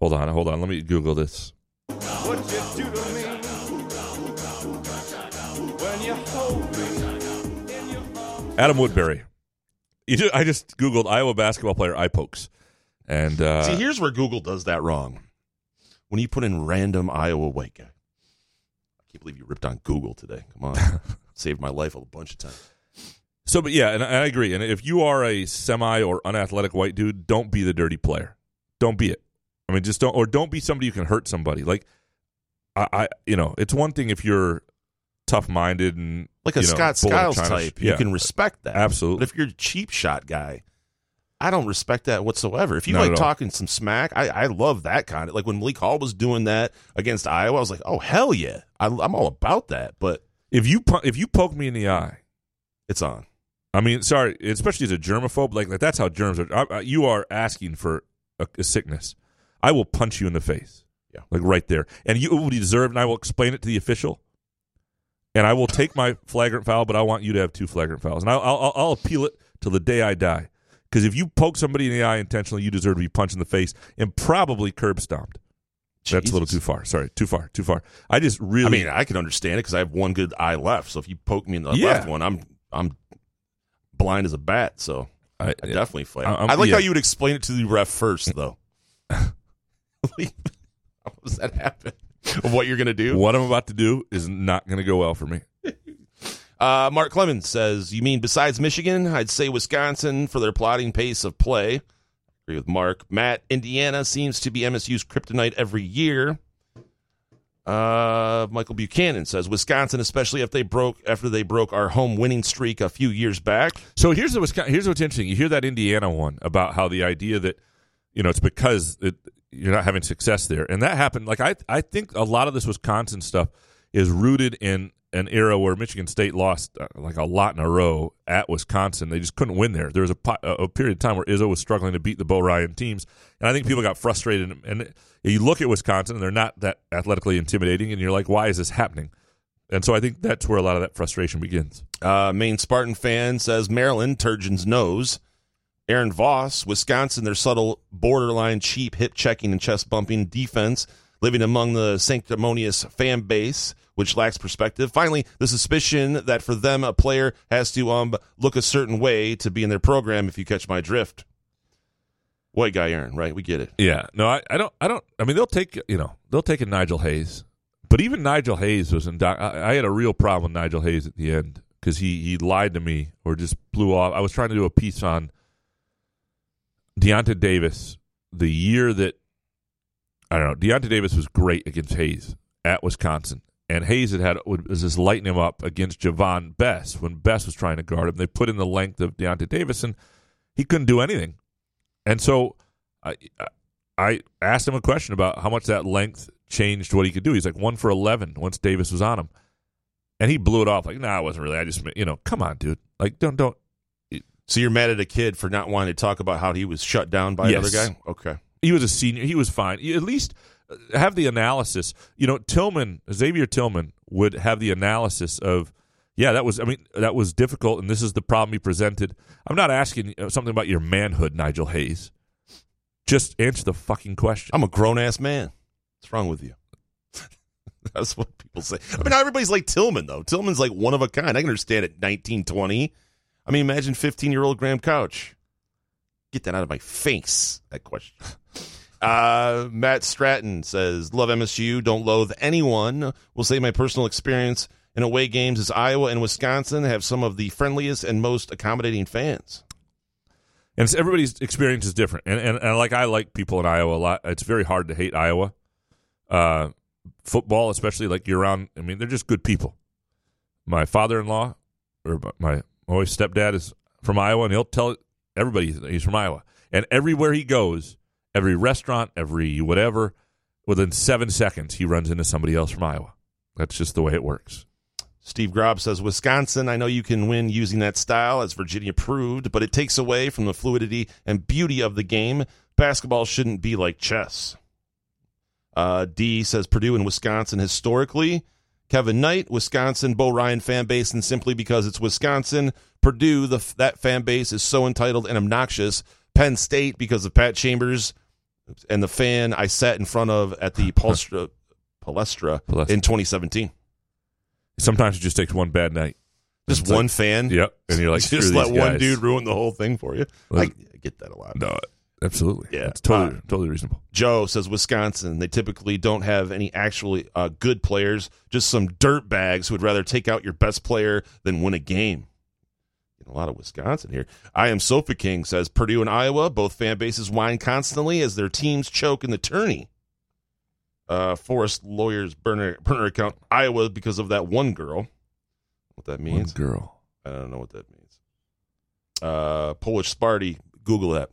hold on, hold on. Let me Google this. What you do to me when you hold me in your arms. Adam Woodbury. You ju- I just googled Iowa basketball player eye pokes, And uh, See, here's where Google does that wrong. When you put in random Iowa white guy, I can't believe you ripped on Google today. Come on, saved my life a bunch of times. So, but yeah, and I agree. And if you are a semi or unathletic white dude, don't be the dirty player. Don't be it. I mean, just don't, or don't be somebody who can hurt somebody. Like, I, I you know, it's one thing if you're tough minded and Like a you know, Scott Skiles type, you can respect that. Absolutely. But if you're a cheap shot guy, I don't respect that whatsoever. If you Not like talking some smack, I, I love that kind of like when Malik Hall was doing that against Iowa. I was like, oh hell yeah, I, I'm all about that. But If you if you poke me in the eye, it's on. I mean, sorry, especially as a germaphobe, like, like that's how germs are. I, I, you are asking for a, a sickness. I will punch you in the face. Yeah. like right there, and you will deserve. And I will explain it to the official, and I will take my flagrant foul. But I want you to have two flagrant fouls, and I'll I'll, I'll appeal it till the day I die. Because if you poke somebody in the eye intentionally, you deserve to be punched in the face and probably curb stomped. That's a little too far. Sorry, too far, too far. I just really. I mean, I can understand it because I have one good eye left. So if you poke me in the Yeah. left one, I'm I'm blind as a bat. So I, I definitely fight. I- I, like yeah. how you would explain it to the ref first, though. how does that happen? What you're going to do? what I'm about to do is not going to go well for me. Uh, Mark Clemens says, "You mean besides Michigan? I'd say Wisconsin for their plodding pace of play." Agree with Mark. Matt, Indiana seems to be MSU's kryptonite every year. Uh, Michael Buchanan says Wisconsin, especially if they broke after they broke our home winning streak a few years back. So here's the Wisconsin, here's what's interesting. You hear that Indiana one about how the idea that you know it's because it, you're not having success there, and that happened. Like I I think a lot of this Wisconsin stuff is rooted in an era where Michigan State lost uh, like a lot in a row at Wisconsin. They just couldn't win there. There was a, po- a period of time where Izzo was struggling to beat the Bo Ryan teams, and I think people got frustrated. And you look at Wisconsin, and they're not that athletically intimidating, and you're like, why is this happening? And so I think that's where a lot of that frustration begins. Uh, main Spartan fan says Maryland, Turgeon's nose. Aaron Voss, Wisconsin, their subtle, borderline cheap hip checking and chest bumping defense, living among the sanctimonious fan base, which lacks perspective. Finally, the suspicion that for them a player has to um look a certain way to be in their program. If you catch my drift, white guy Aaron, right? We get it. Yeah, no, I, I don't, I don't. I mean, they'll take you know they'll take a Nigel Hayes, but even Nigel Hayes was in. I, I had a real problem with Nigel Hayes at the end because he he lied to me or just blew off. I was trying to do a piece on Deyonta Davis the year that I don't know. Deyonta Davis was great against Hayes at Wisconsin, and Hayes had had was just lighting him up against Javon Bess when Bess was trying to guard him. They put in the length of Deyonta Davis, and he couldn't do anything. And so I I asked him a question about how much that length changed what he could do. He's like one for eleven once Davis was on him, and he blew it off like, "Nah, it wasn't really. I just you know, come on, dude. Like, don't don't." So you're mad at a kid for not wanting to talk about how he was shut down by Yes. another guy? Okay. He was a senior. He was fine. At least have the analysis. You know, Tillman, Xavier Tillman would have the analysis of, yeah, that was. I mean, that was difficult, and this is the problem he presented. I'm not asking something about your manhood, Nigel Hayes. Just answer the fucking question. I'm a grown ass man. What's wrong with you? That's what people say. I mean, not everybody's like Tillman though. Tillman's like one of a kind. I can understand it. 1920. I mean, imagine 15 year old Graham Couch. Get that out of my face. That question. Uh, Matt Stratton says, "Love MSU. Don't loathe anyone. Will say my personal experience in away games is Iowa and Wisconsin have some of the friendliest and most accommodating fans. and everybody's experience is different. And, and and like I like people in Iowa a lot. It's very hard to hate Iowa. Uh, football, especially like you're around. I mean, they're just good people. My father-in-law or my my stepdad is from Iowa, and he'll tell everybody he's from Iowa. And everywhere he goes, every restaurant, every whatever, within seven seconds, he runs into somebody else from Iowa. That's just the way it works. Steve Grob says, Wisconsin, I know you can win using that style, as Virginia proved, but it takes away from the fluidity and beauty of the game. Basketball shouldn't be like chess. Uh, D says, Purdue and Wisconsin historically. Kevin Knight, Wisconsin, Bo Ryan fan base, and simply because it's Wisconsin. Purdue, the, that fan base is so entitled and obnoxious. Penn State, because of Pat Chambers and the fan I sat in front of at the Palestra, Palestra in 2017. Sometimes it just takes one bad night. Just It's one like- fan? Yep. And you're like, just let one guys. dude ruin the whole thing for you. I, I get that a lot. No, Absolutely. Yeah, It's totally Uh, totally reasonable. Joe says Wisconsin. They typically don't have any actually uh, good players, just some dirt bags who would rather take out your best player than win a game. Getting a lot of Wisconsin here. I am Sofa King says Purdue and Iowa, both fan bases whine constantly as their teams choke in the tourney. Uh, Foster Loyer's burner burner account Iowa because of that one girl. What that means? girl. I don't know what that means. Uh, Polish Sparty. Google that.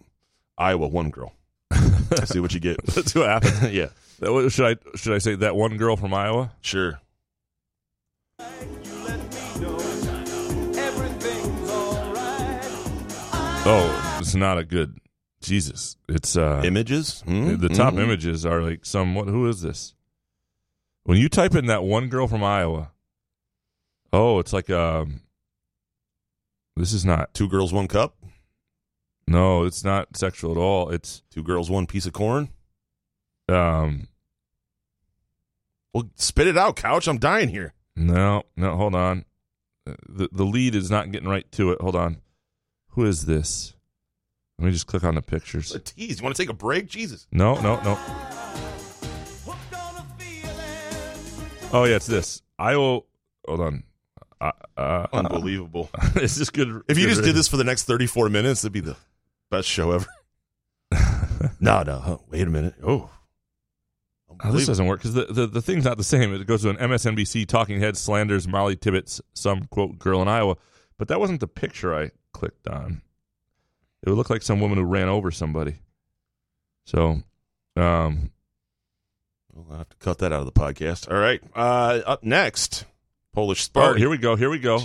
Iowa one girl. See what you get. That's what happened. yeah. That Should I should I say that one girl from Iowa? Sure. Oh, it's not a good. Jesus, it's uh Images? Hmm? The top Mhm. images are like some. What? Who is this? When you type in that one girl from Iowa, oh, it's like um. This is not two girls, one cup. No, it's not sexual at all. It's two girls, one piece of corn. Um. Well, spit it out, couch. I'm dying here. No, no, hold on. The the lead is not getting right to it. Hold on. Who is this? Let me just click on the pictures. A tease. You want to take a break? Jesus. No, no, no. Oh yeah, it's this. Iowa. Hold on. Uh, uh, Unbelievable. is this good? If you good just did this for the next 34 minutes, it'd be the best show ever. no, no. huh, Wait a minute. Oh. Oh, this doesn't work because the, the, the thing's not the same. It goes to an MSNBC talking head slanders Molly Tibbetts, some quote girl in Iowa, but that wasn't the picture I clicked on. It would look like some woman who ran over somebody. So, um, Well, I'll have to cut that out of the podcast. All right. Uh, up next, Polish oh, here we go. Here we go.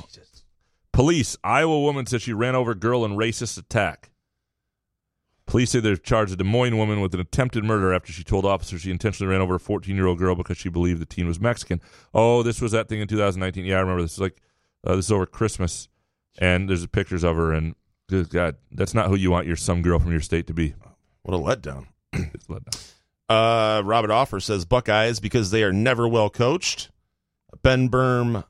Police: Iowa woman says she ran over girl in racist attack. Police say they've charged a Des Moines woman with an attempted murder after she told officers she intentionally ran over a 14 year old girl because she believed the teen was Mexican. Oh, this was that thing in 2019. Yeah, I remember this. Is like uh, this is over Christmas, and there's pictures of her. And good God, that's not who you want your some girl from your state to be. What a letdown. it's a letdown. Uh, Robert Offer says Buckeyes because they are never well coached. Ben Berm,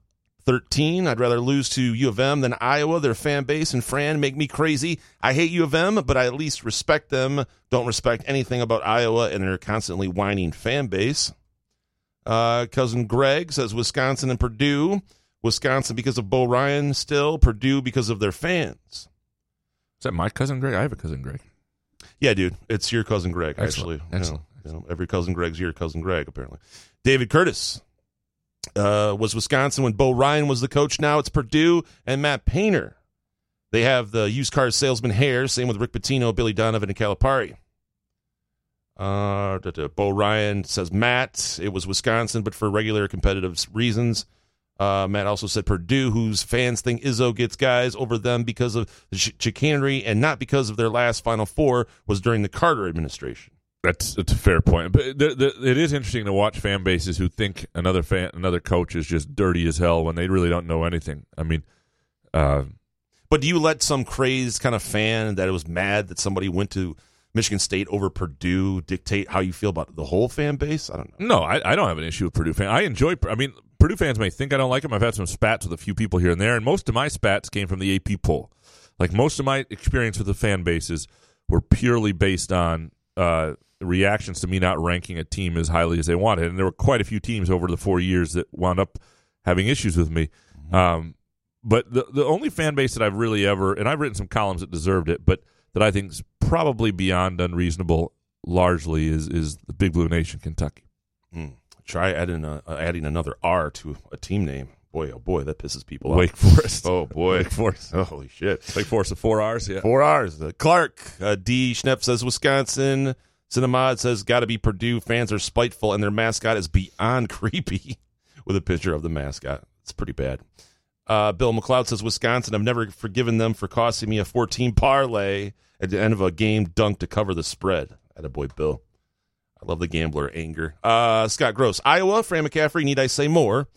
13. I'd rather lose to U of M than Iowa. Their fan base and Fran make me crazy. I hate U of M, but I at least respect them. Don't respect anything about Iowa and their constantly whining fan base. Uh, cousin Greg says Wisconsin and Purdue. Wisconsin because of Bo Ryan still. Purdue because of their fans. Is that my cousin Greg? I have a cousin Greg. Yeah, dude, it's your cousin Greg. Excellent. Actually, Excellent. You know, you know, every cousin Greg's your cousin Greg. Apparently, David Curtis uh, was Wisconsin when Bo Ryan was the coach. Now it's Purdue and Matt Painter. They have the used car salesman hair. Same with Rick Pitino, Billy Donovan, and Calipari. Uh, Bo Ryan says Matt. It was Wisconsin, but for regular competitive reasons. Uh, Matt also said Purdue, whose fans think Izzo gets guys over them because of the ch- chicanery and not because of their last Final Four, was during the Carter administration. That's that's a fair point, but the, the, it is interesting to watch fan bases who think another fan, another coach is just dirty as hell when they really don't know anything. I mean, uh, But do you let some crazed kind of fan that was mad that somebody went to Michigan State over Purdue dictate how you feel about the whole fan base? I don't know. no, I, I don't have an issue with Purdue fans. I enjoy. I mean, Purdue fans may think I don't like them. I've had some spats with a few people here and there, and most of my spats came from the AP poll. Like most of my experience with the fan bases were purely based on uh, reactions to me not ranking a team as highly as they wanted, and there were quite a few teams over the four years that wound up having issues with me. Um, but the the only fan base that I've really ever, and I've written some columns that deserved it, but that I think is probably beyond unreasonable, largely is is the Big Blue Nation, Kentucky. Hmm. Try adding a, uh, adding another R to a team name. Boy, oh boy, that pisses people off. Wake. Forest. Oh boy, Wake Forest. Holy shit. Wake Forest of four R's. Yeah, Four R's. Uh, Clark uh, D. Schnepp says Wisconsin. Cinemod says got to be Purdue. Fans are spiteful and their mascot is beyond creepy. With a picture of the mascot, it's pretty bad. Uh, Bill McLeod says Wisconsin. I've never forgiven them for costing me a 14 parlay at the end of a game dunk to cover the spread. At a boy, Bill. I love the gambler anger. Uh, Scott Gross, Iowa. Fran McCaffery. Need I say more?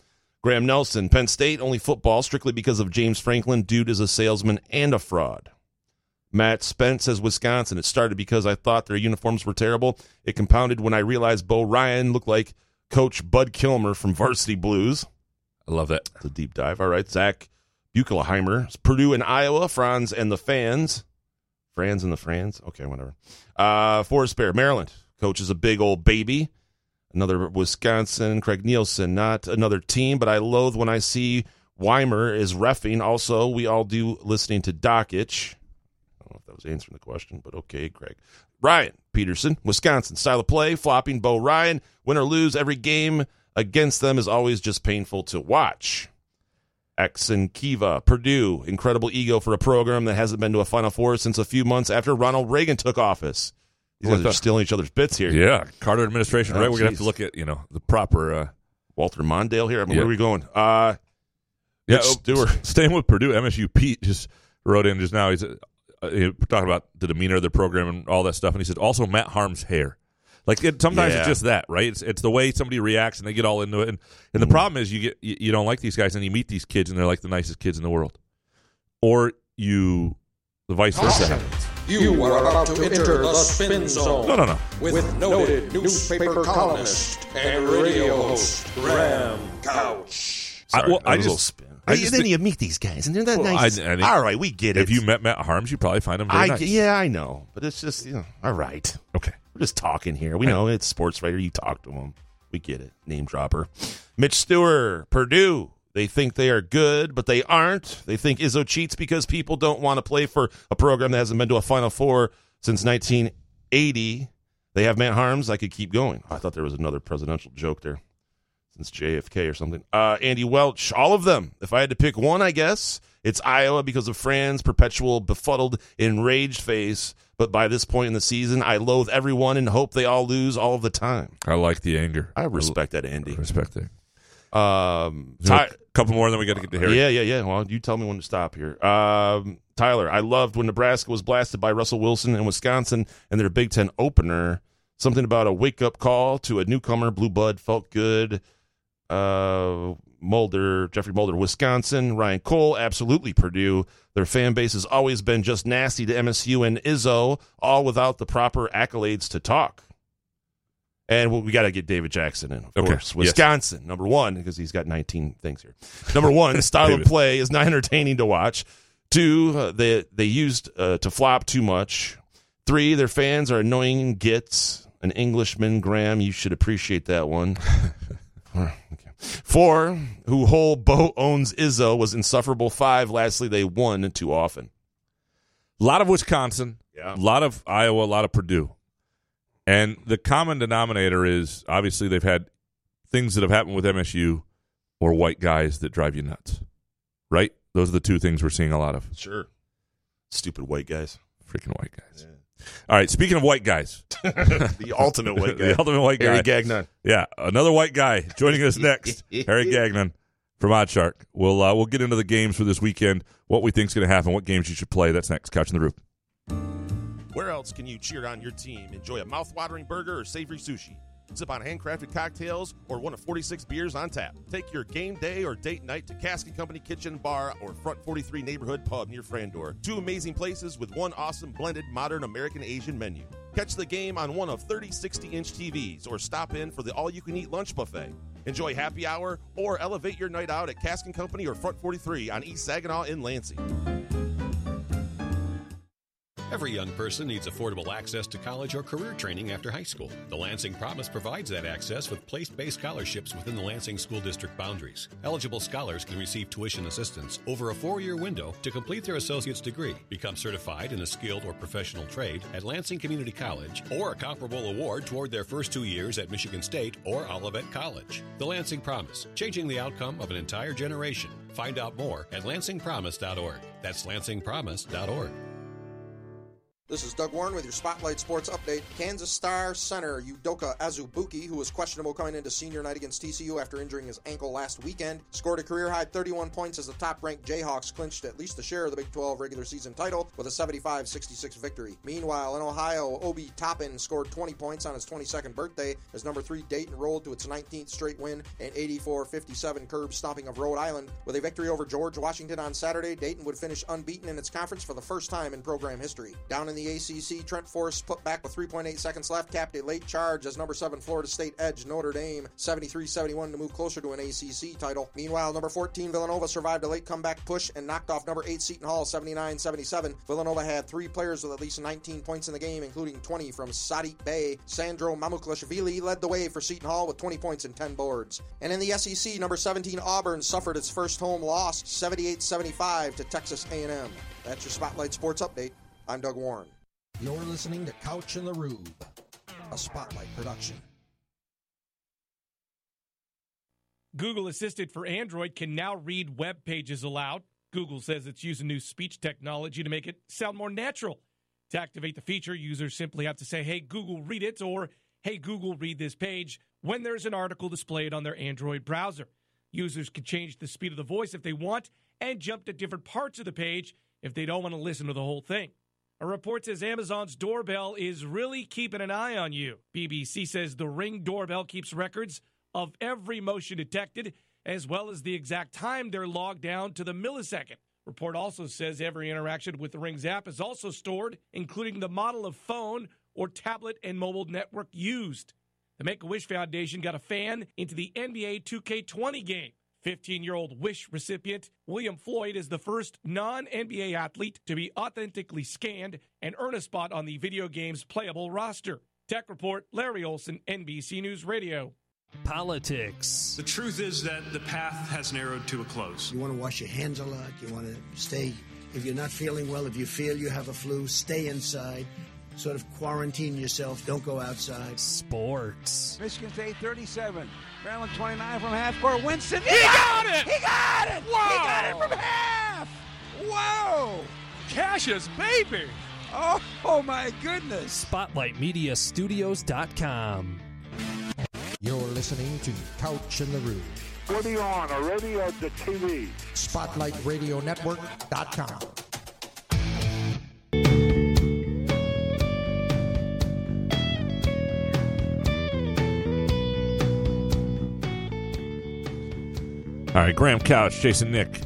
Graham Nelson, Penn State. Only football strictly because of James Franklin. Dude is a salesman and a fraud. Matt Spence says Wisconsin. It started because I thought their uniforms were terrible. It compounded when I realized Bo Ryan looked like Coach Bud Kilmer from Varsity Blues. I love that. It's a deep dive. All right, Zach Buchelheimer, Purdue and Iowa, Franz and the fans. Franz and the Franz. Okay, whatever. Uh, Forest Bear, Maryland. Coach is a big old baby. Another Wisconsin, Craig Nielsen. Not another team, but I loathe when I see Weimer is refing. Also, we all do listening to Dakich. I don't know if that was answering the question, but okay, Craig. Ryan Peterson, Wisconsin. Style of play, flopping Bo Ryan. Win or lose, every game against them is always just painful to watch. X and Kiva, Purdue, incredible ego for a program that hasn't been to a Final Four since a few months after Ronald Reagan took office. These guys What are stealing each other's bits here. Yeah, Carter administration, Oh, right? We're gonna have jeez. to look at you know the proper. Uh, Walter Mondale here. I mean, Yeah. Where are we going? Uh, yeah, Mitch oh, Stewart. Staying with Purdue, MSU Pete just wrote in just now. He's uh, uh, he- talking about the demeanor of the program and all that stuff, and he said also Matt Haarms' hair. Like it, sometimes Yeah. it's just that, right? It's it's the way somebody reacts and they get all into it. And, and Mm-hmm. the problem is you get you, you don't like these guys and you meet these kids and they're like the nicest kids in the world, or you the vice versa. happens. You are about to enter the spin zone. No, no, no. With noted newspaper columnist and radio host Graham Couch. I, well, that I was a little just, spin. I just then think- you meet these guys, and they're that Well, nice. I- I think- all right, we get it. If you met Matt Haarms, you probably find him very I, nice. Yeah, I know, but it's just you know, all right. Okay, we're just talking here. We know it's sports writer. You talk to him. We get it. Name dropper. Mitch Stewart, Purdue. They think they are good, but they aren't. They think Izzo cheats because people don't want to play for a program that hasn't been to a Final Four since 1980. They have Matt Haarms. I could keep going. I thought there was another presidential joke there since JFK or something. Uh, Andy Welch, all of them. If I had to pick one, I guess it's Iowa because of Fran's perpetual befuddled, enraged face. But by this point in the season, I loathe everyone and hope they all lose all of the time. I like the anger. I respect that, Andy. respect that. Um, Ty- a couple more, then we got to get to Harry. yeah, yeah, yeah. Well, you tell me when to stop here. Um, Tyler, I loved when Nebraska was blasted by Russell Wilson and Wisconsin in their Big Ten opener. Something about a wake up call to a newcomer, Blue Bud, felt good. Uh, Mulder, Jeffrey Mulder, Wisconsin. Ryan Cole, absolutely Purdue. Their fan base has always been just nasty to MSU and Izzo, all without the proper accolades to talk. And we- we got to get David Jackson in, of Okay, course. yes. Wisconsin, number one, because he's got 19 things here. Number one, the style of play is not entertaining to watch. Two, uh, they they used uh, to flop too much. Three, their fans are annoying gits. An Englishman, Graham, you should appreciate that one. okay. Four, who whole boat owns Izzo was insufferable. Five, lastly, they won too often. A lot of Wisconsin, Yeah. a lot of Iowa, a lot of Purdue. And the common denominator is obviously they've had things that have happened with MSU or white guys that drive you nuts. Right? Those are the two things we're seeing a lot of. Sure. Stupid white guys. Freaking white guys. All right, speaking of white guys. the ultimate white guy. the ultimate white guy. Harry Gagnon. Yeah, another white guy joining us next. Harry Gagnon from OddsShark. We'll uh, we'll get into the games for this weekend, what we think is going to happen, what games you should play. That's next. Couch in the Rube. Where else can you cheer on your team? Enjoy a mouth-watering burger or savory sushi. Sip on handcrafted cocktails or one of 46 beers on tap. Take your game day or date night to Cask Company Kitchen Bar or Front 43 Neighborhood Pub near Frandor. Two amazing places with one awesome blended modern American Asian menu. Catch the game on one of 30 60-inch TVs or stop in for the all-you-can-eat lunch buffet. Enjoy happy hour or elevate your night out at Cask Company or Front 43 on East Saginaw in Lansing. Every young person needs affordable access to college or career training after high school. The Lansing Promise provides that access with place based scholarships within the Lansing School District boundaries. Eligible scholars can receive tuition assistance over a four year window to complete their associate's degree, become certified in a skilled or professional trade at Lansing Community College, or a comparable award toward their first two years at Michigan State or Olivet College. The Lansing Promise, changing the outcome of an entire generation. Find out more at lansingpromise.org. That's lansingpromise.org. This is Doug Warren with your Spotlight Sports Update. Kansas Star center Udoka Azubuike, who was questionable coming into senior night against TCU after injuring his ankle last weekend, scored a career high 31 points as the top ranked Jayhawks clinched at least a share of the Big 12 regular season title with a 75 66 victory. Meanwhile, in Ohio, Obi Toppin scored 20 points on his 22nd birthday as number 3 Dayton rolled to its 19th straight win and 84 57 curb stomping of Rhode Island. With a victory over George Washington on Saturday, Dayton would finish unbeaten in its conference for the first time in program history. Down in the the ACC, Trent Forrest put back with 3.8 seconds left, capped a late charge as number 7 Florida State edged Notre Dame 73-71 to move closer to an ACC title. Meanwhile, number 14 Villanova survived a late comeback push and knocked off number 8 Seton Hall 79-77. Villanova had three players with at least 19 points in the game, including 20 from Sadiq Bey. Sandro Mamukelashvili led the way for Seton Hall with 20 points and 10 boards. And in the SEC, number 17 Auburn suffered its first home loss 78-75 to Texas A&M. That's your Spotlight Sports Update. I'm Doug Warren. You're listening to Couch in the Rube, a Spotlight production. Google Assistant for Android can now read web pages aloud. Google says it's using new speech technology to make it sound more natural. To activate the feature, users simply have to say, Hey, Google, read it, or Hey, Google, read this page when there's an article displayed on their Android browser. Users can change the speed of the voice if they want and jump to different parts of the page if they don't want to listen to the whole thing. A report says Amazon's doorbell is really keeping an eye on you. BBC says the Ring doorbell keeps records of every motion detected, as well as the exact time they're logged down to the millisecond. Report also says every interaction with the Ring's app is also stored, including the model of phone or tablet and mobile network used. The Make a Wish Foundation got a fan into the NBA 2K20 game. 15 year old Wish recipient William Floyd is the first non NBA athlete to be authentically scanned and earn a spot on the video game's playable roster. Tech Report, Larry Olson, NBC News Radio. Politics. The truth is that the path has narrowed to a close. You want to wash your hands a lot. You want to stay. If you're not feeling well, if you feel you have a flu, stay inside. Sort of quarantine yourself. Don't go outside. Sports. Michigan State 37. Maryland 29 from half court. Winston. He got it! He got it! Whoa! He got it from half! Whoa! Cassius, baby! Oh, oh my goodness! SpotlightMediaStudios.com. You're listening to Couch in the Rube. What are you on, a radio or the TV? SpotlightRadioNetwork.com. All right, Graham Couch, Jason Nick,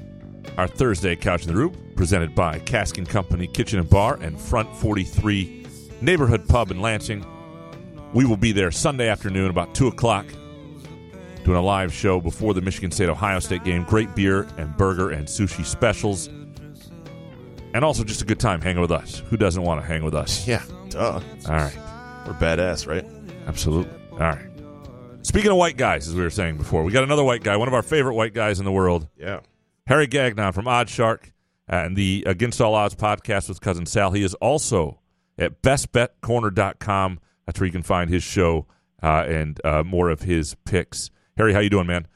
our Thursday Couch in the Rube, presented by Cask and Company Kitchen and Bar and Front 43 Neighborhood Pub in Lansing. We will be there Sunday afternoon about 2 o'clock doing a live show before the Michigan State Ohio State game. Great beer and burger and sushi specials. And also just a good time hanging with us. Who doesn't want to hang with us? Yeah, duh. All right. We're badass, right? Absolutely. All right. Speaking of white guys, as we were saying before, we got another white guy, one of our favorite white guys in the world. Yeah. Harry Gagnon from OddsShark and the Against All Odds podcast with Cousin Sal. He is also at bestbetcorner.com. That's where you can find his show uh, and uh, more of his picks. Harry, how you doing, man?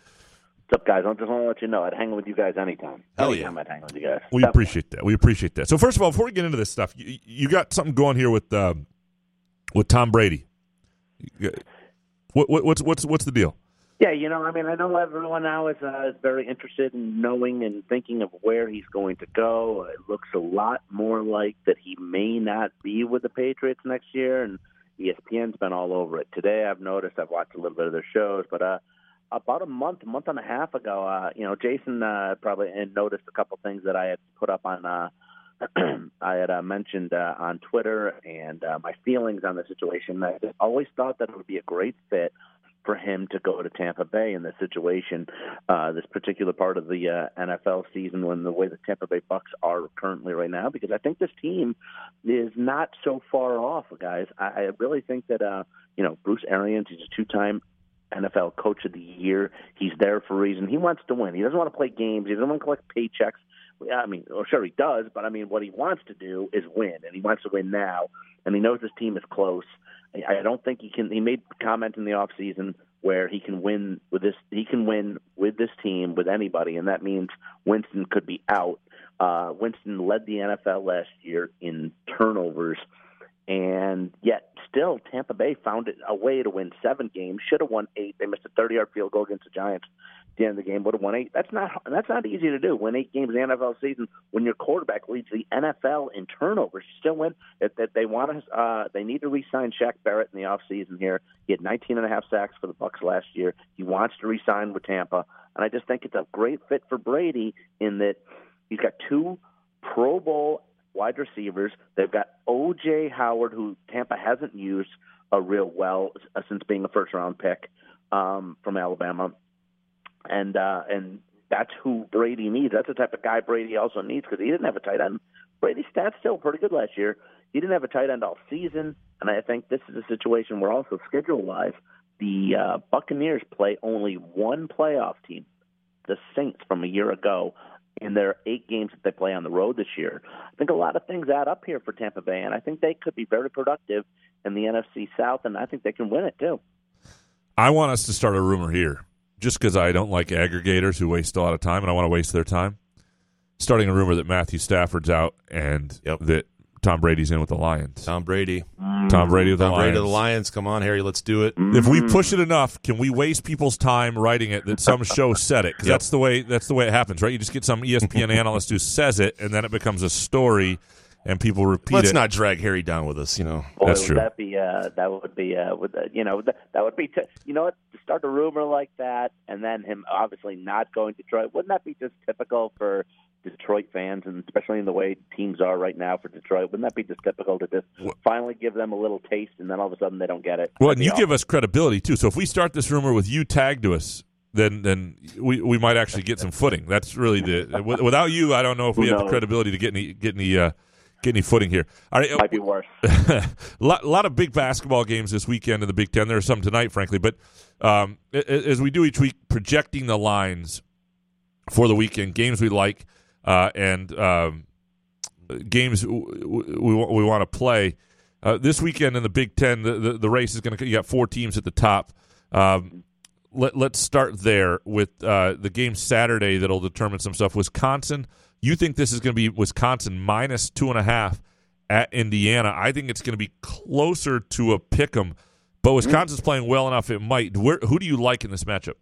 What's up, guys? I just want to let you know I'd hang with you guys anytime. Hell anytime I'd hang with you guys. We appreciate that. We appreciate that. So first of all, before we get into this stuff, you, you got something going here with uh, with Tom Brady. What, what, what's what's what's the deal? Yeah, you know, I mean, I know everyone now is, uh, is very interested in knowing and thinking of where he's going to go. It looks a lot more like that he may not be with the Patriots next year, and ESPN's been all over it. Today, I've noticed, I've watched a little bit of their shows, but uh, about a month, month and a half ago, uh, you know, Jason uh, probably noticed a couple things that I had put up on. Uh, I had uh, mentioned uh, on Twitter and uh, my feelings on the situation. I always thought that it would be a great fit for him to go to Tampa Bay in this situation, uh, this particular part of the uh, NFL season, when the way the Tampa Bay Bucks are currently right now, because I think this team is not so far off, guys. I, I really think that uh, you know Bruce Arians, he's a two-time NFL Coach of the Year. He's there for a reason. He wants to win. He doesn't want to play games. He doesn't want to collect paychecks. I mean, well, sure he does, but I mean, what he wants to do is win, and he wants to win now. And he knows his team is close. I don't think he can. He made comment in the off season where he can win with this. He can win with this team with anybody, and that means Winston could be out. Uh, Winston led the NFL last year in turnovers, and yet still Tampa Bay found it a way to win seven games. Should have won eight. They missed a 30-yard field goal against the Giants the end of the game. Would have won eight. That's not that's not easy to do. Win eight games in the NFL season when your quarterback leads the NFL in turnovers. You still win. That that they want to uh, they need to re-sign Shaq Barrett in the off season here. He had 19 and a half sacks for the Bucks last year. He wants to re-sign with Tampa, and I just think it's a great fit for Brady in that he's got two Pro Bowl wide receivers. They've got O.J. Howard, who Tampa hasn't used a real well uh, since being a first round pick um, from Alabama, and uh, and that's who Brady needs. That's the type of guy Brady also needs because he didn't have a tight end. Brady's stats still pretty good last year. He didn't have a tight end all season, and I think this is a situation where also schedule wise, the uh, Buccaneers play only one playoff team, the Saints from a year ago, in their eight games that they play on the road this year. I think a lot of things add up here for Tampa Bay, and I think they could be very productive in the NFC South, and I think they can win it too. I want us to start a rumor here, just because I don't like aggregators who waste a lot of time, and I want to waste their time. Starting a rumor that Matthew Stafford's out and Yep. that Tom Brady's in with the Lions. Tom Brady. Tom Brady with the Tom Brady Lions. the Lions. Come on, Harry, let's do it. If we push it enough, can we waste people's time writing it that some show said it? Because Yep. that's the way that's the way it happens, right? You just get some ESPN analyst who says it, and then it becomes a story, and people repeat it. Let's it. not drag Harry down with us. You know, Boy, That's true. That be uh, that would be uh, would, uh, you know that, that would be t- you know what to start a rumor like that and then him obviously not going to Detroit. Wouldn't that be just typical for Detroit fans and especially in the way teams are right now for Detroit? Wouldn't that be just typical to just finally give them a little taste and then all of a sudden they don't get it? Well, That'd and you awful. give us credibility too. So if we start this rumor with you tagged to us, then then we, we might actually get some footing. That's really the without you, I don't know if we have the credibility to get any get any uh, get any footing here. All right, might be worse. a lot, lot of big basketball games this weekend in the Big Ten. There are some tonight, frankly, but um, as we do each week, projecting the lines for the weekend, games we like uh, and um, games w- w- we, we want to play. Uh, this weekend in the Big Ten, the, the, the race is going to. You got four teams at the top. Um, let, let's start there with uh, the game Saturday that'll determine some stuff. Wisconsin. You think this is going to be Wisconsin minus two and a half at Indiana? I think it's going to be closer to a pick 'em, but Wisconsin's playing well enough. It might. Where, who do you like in this matchup?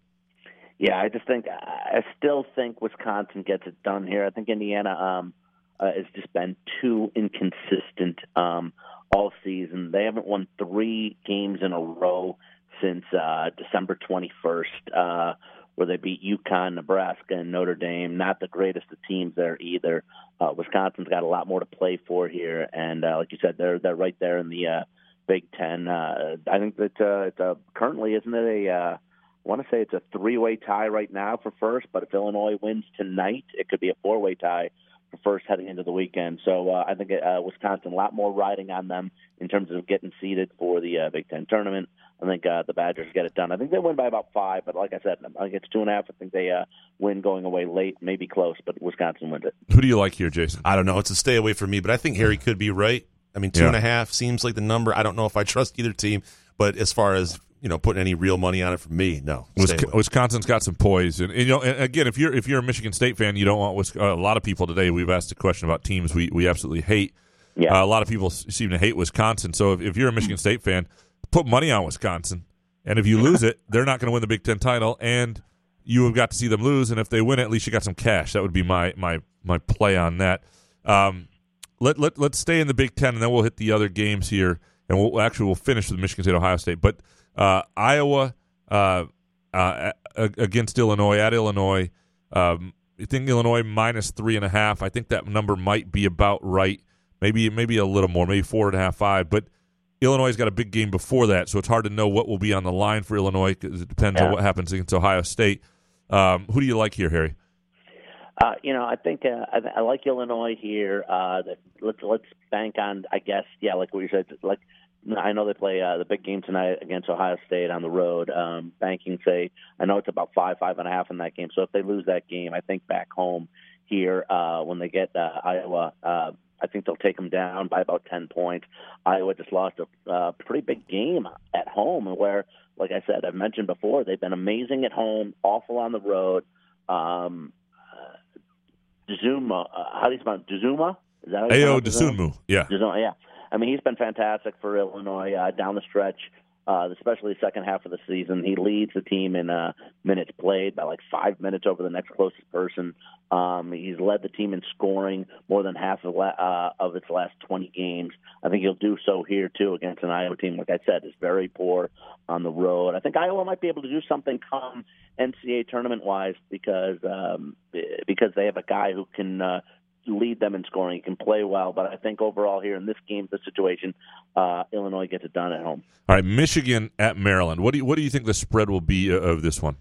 Yeah, I just think I still think Wisconsin gets it done here. I think Indiana um, uh, has just been too inconsistent um, all season. They haven't won three games in a row since uh, December 21st, uh, where they beat UConn, Nebraska, and Notre Dame. Not the greatest of teams there either. Uh, Wisconsin's got a lot more to play for here, and uh, like you said, they're they're right there in the uh, Big Ten. Uh, I think that uh, it's a, currently isn't it a uh, I want to say it's a three-way tie right now for first, but if Illinois wins tonight, it could be a four-way tie for first heading into the weekend. So uh, I think uh, Wisconsin a lot more riding on them in terms of getting seeded for the uh, Big Ten tournament. I think uh, the Badgers get it done. I think they win by about five, but like I said, I think it's two and a half. I think they uh, win going away late, maybe close, but Wisconsin wins it. Who do you like here, Jason? I don't know. It's a stay away from me, but I think Harry could be right. I mean, two Yeah. and a half seems like the number. I don't know if I trust either team, but as far as you know, putting any real money on it for me, no. Stay Wisconsin's got some poise, and, and, you know, and again, if you're if you're a Michigan State fan, you don't want Wis- uh, a lot of people today. We've asked a question about teams we we absolutely hate. Yeah. Uh, a lot of people seem to hate Wisconsin. So if, if you're a Michigan State fan, put money on Wisconsin, and if you lose it, they're not going to win the Big Ten title, and you have got to see them lose. And if they win, at least you got some cash. That would be my my my play on that. Um, let let let's stay in the Big Ten, and then we'll hit the other games here, and we'll actually we'll finish with Michigan State, Ohio State, but uh, Iowa uh, uh, against Illinois at Illinois. Um, I think Illinois minus three and a half. I think that number might be about right. Maybe maybe a little more, maybe four and a half, five. But Illinois got a big game before that, so it's hard to know what will be on the line for Illinois because it depends on what happens against Ohio State. Um, who do you like here, Harry? Uh, you know, I think uh, I, I like Illinois here. Uh, that- let's let's bank on, I guess, yeah, like what you said. Like I know they play uh, the big game tonight against Ohio State on the road. Um, banking, say, I know it's about five, five and a half in that game. So if they lose that game, I think back home here uh, when they get uh, Iowa, uh, I think they'll take them down by about ten points. Iowa just lost a uh, pretty big game at home, where, like I said, I've mentioned before, they've been amazing at home, awful on the road. Um, Zuma, uh, how do you spell it? Dezuma? Is that how you Ao pronounce his name? Dosunmu. Yeah. Yeah. I mean, he's been fantastic for Illinois uh, down the stretch, uh, especially the second half of the season. He leads the team in uh, minutes played by like five minutes over the next closest person. Um, he's led the team in scoring more than half of, la- uh, of its last 20 games. I think he'll do so here too against an Iowa team, like I said, is very poor on the road. I think Iowa might be able to do something come NCAA tournament wise because um, because they have a guy who can uh, lead them in scoring. He can play well, but I think overall here in this game, the situation, uh, Illinois gets it done at home. All right, Michigan at Maryland. What do you, what do you think the spread will be of this one?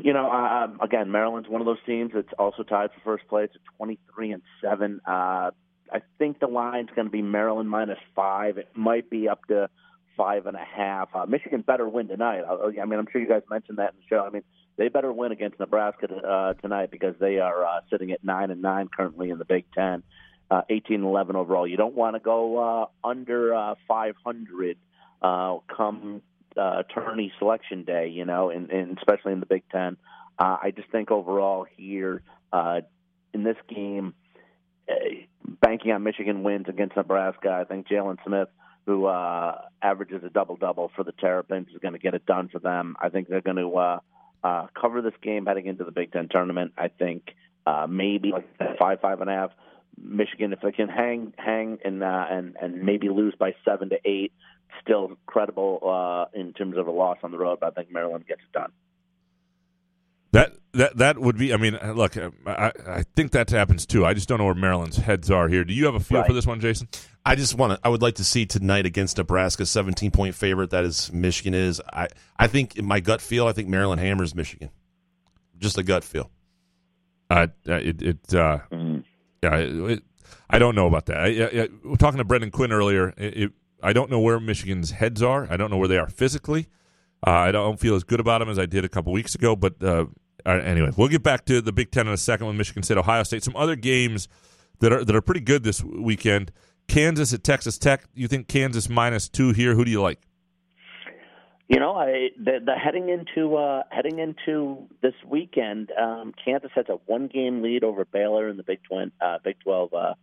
You know, uh, um, again, Maryland's one of those teams that's also tied for first place at 23 and seven. Uh, I think the line's going to be Maryland minus five. It might be up to five and a half. Uh, Michigan better win tonight. I, I mean, I'm sure you guys mentioned that in the show. I mean, they better win against Nebraska uh, tonight because they are uh, sitting at nine and nine currently in the Big Ten, uh, 18 and 11 overall. You don't want to go uh, under uh, 500 uh, come uh, tourney selection day, you know, and, and especially in the Big Ten. Uh, I just think overall here uh, in this game, uh, banking on Michigan wins against Nebraska, I think Jalen Smith, who uh, averages a double double for the Terrapins, is going to get it done for them. I think they're going to uh, uh, cover this game heading into the Big Ten tournament. I think uh, maybe like five, five and a half. Michigan, if they can hang, hang, and uh, and and maybe lose by seven to eight, still credible uh, in terms of a loss on the road. But I think Maryland gets it done. That that that would be. I mean, look, I I think that happens too. I just don't know where Maryland's heads are here. Do you have a feel Right. for this one, Jason? I just want to. I would like to see tonight against Nebraska, seventeen point favorite. That is Michigan is. I I think in my gut feel, I think Maryland hammers Michigan. Just a gut feel. Uh, uh, it it uh, yeah. It, it- I don't know about that. I, I, I, we're talking to Brendan Quinn earlier. It, it, I don't know where Michigan's heads are. I don't know where they are physically. Uh, I don't feel as good about them as I did a couple weeks ago. But uh, uh, anyway, we'll get back to the Big Ten in a second with Michigan State, Ohio State. Some other games that are that are pretty good this weekend. Kansas at Texas Tech. You think Kansas minus two here? Who do you like? You know, I the, the heading into uh, heading into this weekend, um, Kansas has a one game lead over Baylor in the Big Twin uh, Big Twelve uh,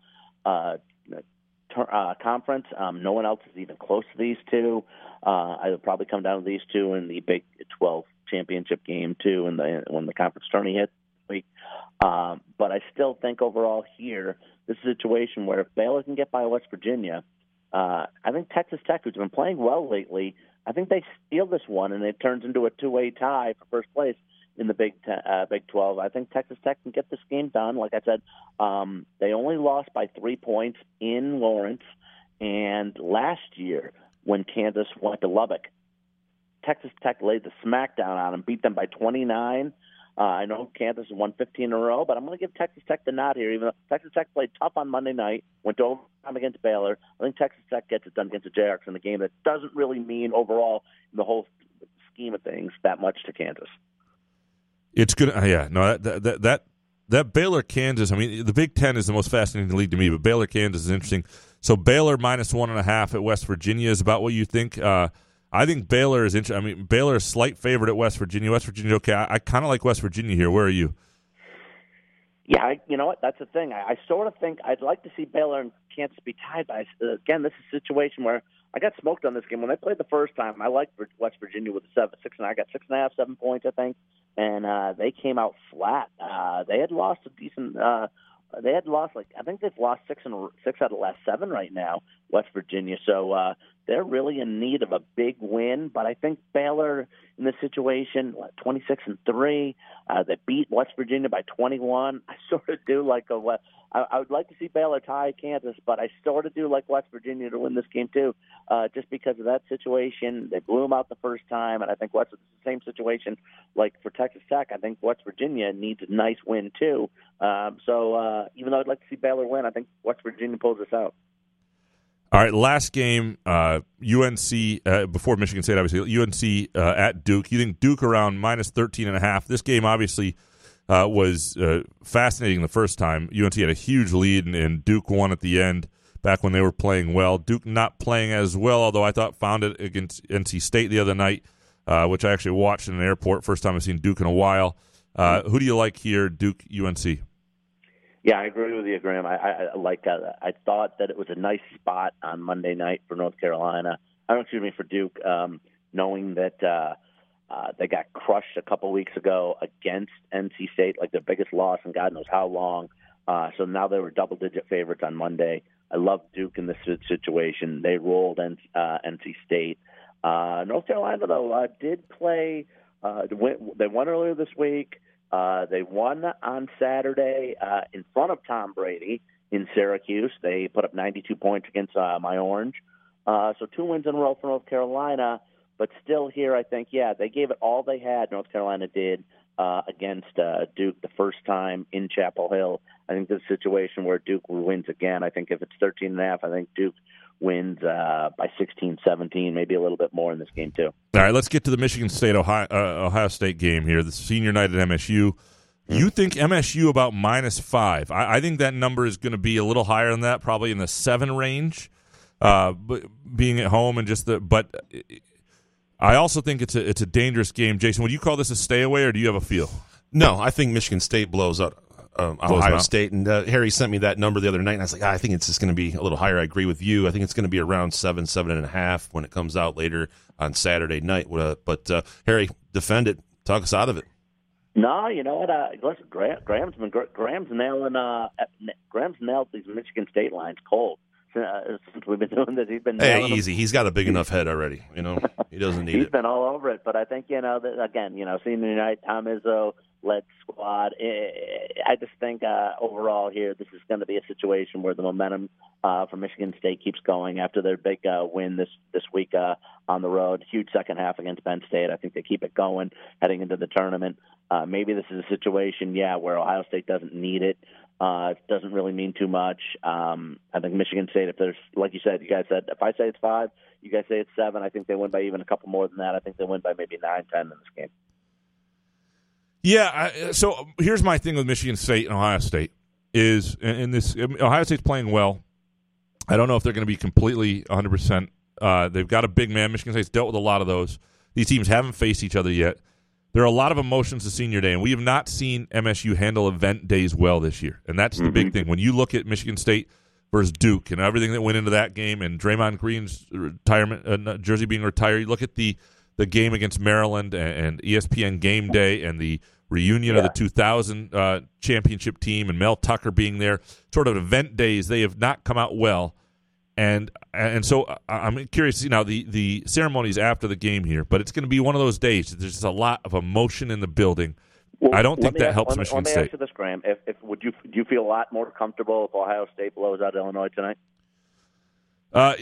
uh, uh, conference. Um, no one else is even close to these two. Uh, I would probably come down to these two in the Big Twelve championship game too, in the when the conference tourney hits week. Um, but I still think overall here, this is a situation where if Baylor can get by West Virginia, uh, I think Texas Tech, who's been playing well lately, I think they steal this one and it turns into a two-way tie for first place in the Big Ten, uh, Big 12. I think Texas Tech can get this game done. Like I said, um, they only lost by three points in Lawrence, and last year when Kansas went to Lubbock, Texas Tech laid the smackdown on them, beat them by 29. Uh, I know Kansas has won 15 in a row, but I'm going to give Texas Tech the nod here. Even though Texas Tech played tough on Monday night, went to overtime against Baylor, I think Texas Tech gets it done against the Jayhawks in a game that doesn't really mean overall in the whole scheme of things that much to Kansas. It's good. Uh, yeah, no, that that that that Baylor Kansas. I mean, the Big Ten is the most fascinating league to me, but Baylor Kansas is interesting. So Baylor minus one and a half at West Virginia is about what you think. Uh, I think Baylor is interesting. I mean, Baylor is slight favorite at West Virginia. West Virginia, okay. I, I kind of like West Virginia here. Where are you? Yeah, I, you know what? That's the thing. I, I sort of think I'd like to see Baylor and Kansas be tied, but I, again, this is a situation where I got smoked on this game when they played the first time. I liked West Virginia with a seven, six, and I got six and a half, seven points, I think, and uh, they came out flat. Uh, they had lost a decent. Uh, they had lost like I think they've lost six and six out of the last seven right now, West Virginia. So uh, they're really in need of a big win. But I think Baylor in this situation, what, 26 and three, uh, they beat West Virginia by 21. I sort of do like a. West- I, I would like to see Baylor tie Kansas, but I sort of do like West Virginia to win this game too, uh, just because of that situation. They blew them out the first time, and I think West the same situation like for Texas Tech. I think West Virginia needs a nice win too. Um, so uh, even though I'd like to see Baylor win, I think West Virginia pulls this out. All right, last game, uh, UNC uh, before Michigan State, obviously UNC uh, at Duke. You think Duke around minus 13 and a half? This game obviously uh, was uh, fascinating the first time. UNC had a huge lead, and, and Duke won at the end. Back when they were playing well, Duke not playing as well. Although I thought found it against NC State the other night, uh, which I actually watched in an airport. First time I've seen Duke in a while. Who do you like here, Duke UNC? Yeah, I agree with you, Graham. I, I, I like. Uh, I thought that it was a nice spot on Monday night for North Carolina. I excuse me for Duke, um, knowing that uh, uh, they got crushed a couple weeks ago against NC State, like their biggest loss in God knows how long. Uh, so now they were double-digit favorites on Monday. I love Duke in this situation. They rolled N- uh, NC State. Uh, North Carolina, though, uh, did play. Uh, they won earlier this week. Uh, they won on Saturday uh, in front of Tom Brady in Syracuse. They put up 92 points against uh, my Orange. Uh, so two wins in a row for North Carolina, but still here, I think, yeah, they gave it all they had. North Carolina did uh, against uh, Duke the first time in Chapel Hill. I think this situation where Duke wins again. I think if it's 13 and a half, I think Duke wins uh, by 16, 17, maybe a little bit more in this game too. All right, let's get to the Michigan State Ohio, uh, Ohio State game here. The senior night at MSU. You think MSU about minus five? I, I think that number is going to be a little higher than that, probably in the seven range. Uh, but being at home and just the, but I also think it's a it's a dangerous game. Jason, would you call this a stay away, or do you have a feel? No, I think Michigan State blows out um, Ohio out. State. And uh, Harry sent me that number the other night, and I was like, ah, I think it's just going to be a little higher. I agree with you. I think it's going to be around seven, seven and a half when it comes out later on Saturday night. Uh, but uh, Harry, defend it. Talk us out of it. No, you know what? Uh, listen, Graham, Graham's been Graham's nailing. Uh, Graham's nailed these Michigan State lines cold uh, since we've been doing this. He's been Hey, nailing them. easy. He's got a big enough head already. You know, he doesn't need He's it. been all over it, but I think you know that again, you know, senior night, Tom Izzo led squad. I just think uh, overall here, this is going to be a situation where the momentum uh, for Michigan State keeps going after their big uh, win this this week uh, on the road. Huge second half against Penn State. I think they keep it going heading into the tournament. Uh, maybe this is a situation, yeah, where Ohio State doesn't need it. Uh, it doesn't really mean too much. Um, I think Michigan State, if there's, like you said, you guys said, if I say it's five, you guys say it's seven. I think they win by even a couple more than that. I think they win by maybe nine, ten in this game. Yeah. I, so here's my thing with Michigan State and Ohio State is, and this Ohio State's playing well. I don't know if they're going to be completely 100. percent uh, They've got a big man. Michigan State's dealt with a lot of those. These teams haven't faced each other yet. There are a lot of emotions to senior day, and we have not seen MSU handle event days well this year. And that's the big thing. When you look at Michigan State versus Duke and everything that went into that game, and Draymond Green's retirement uh, jersey being retired, you look at the the game against Maryland and, and ESPN Game Day and the reunion of the 2000 uh, championship team and Mel Tucker being there, sort of event days. They have not come out well and and so I- I'm curious. You know, the the ceremonies after the game here, but it's going to be one of those days. There's just a lot of emotion in the building. I don't think that ask- helps let Michigan let me State. ask you this, Graham. If, if would you do you feel a lot more comfortable if Ohio State blows out Illinois tonight? Uh,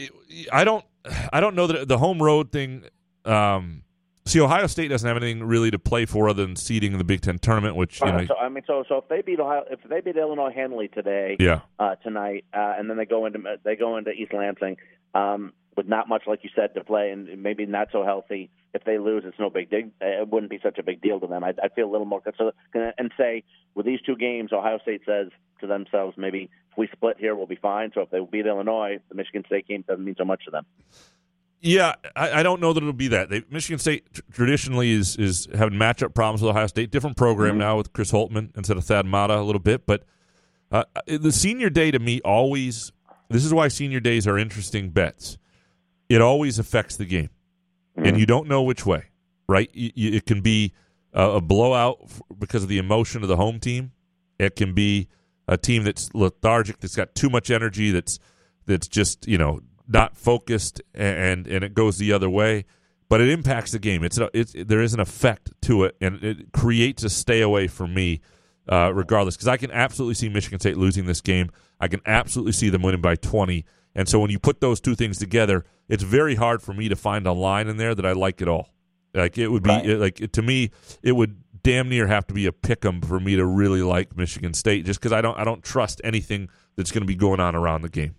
I don't. I don't know that the home road thing. Um, see, Ohio State doesn't have anything really to play for other than seeding in the Big Ten tournament, which you know. so I mean, so so if they beat Ohio, if they beat Illinois handily today, Yeah. uh, tonight, uh, and then they go into they go into East Lansing um, with not much, like you said, to play, and maybe not so healthy. If they lose, it's no big deal. It wouldn't be such a big deal to them. I, I feel a little more so, and say with these two games, Ohio State says to themselves, maybe if we split here, we'll be fine. So if they beat Illinois, the Michigan State game doesn't mean so much to them. Yeah, I, I don't know that it'll be that. They, Michigan State tr- traditionally is is having matchup problems with Ohio State. Different program mm-hmm. now with Chris Holtmann instead of Thad Matta a little bit, but uh, uh, the senior day to me always. This is why senior days are interesting bets. It always affects the game, and mm-hmm. you don't know which way. Right? It can be a, a blowout f- because of the emotion of the home team. It can be a team that's lethargic, that's got too much energy, that's that's just you know not focused, and and it goes the other way. But it impacts the game. It's, a, it's there is an effect to it, and it creates a stay away for me, uh, regardless. Because I can absolutely see Michigan State losing this game. I can absolutely see them winning by twenty. And so when you put those two things together, it's very hard for me to find a line in there that I like at all. Like it would be it- like to me, it would damn near have to be a pick 'em for me to really like Michigan State, just because I don't I don't trust anything that's going to be going on around the game.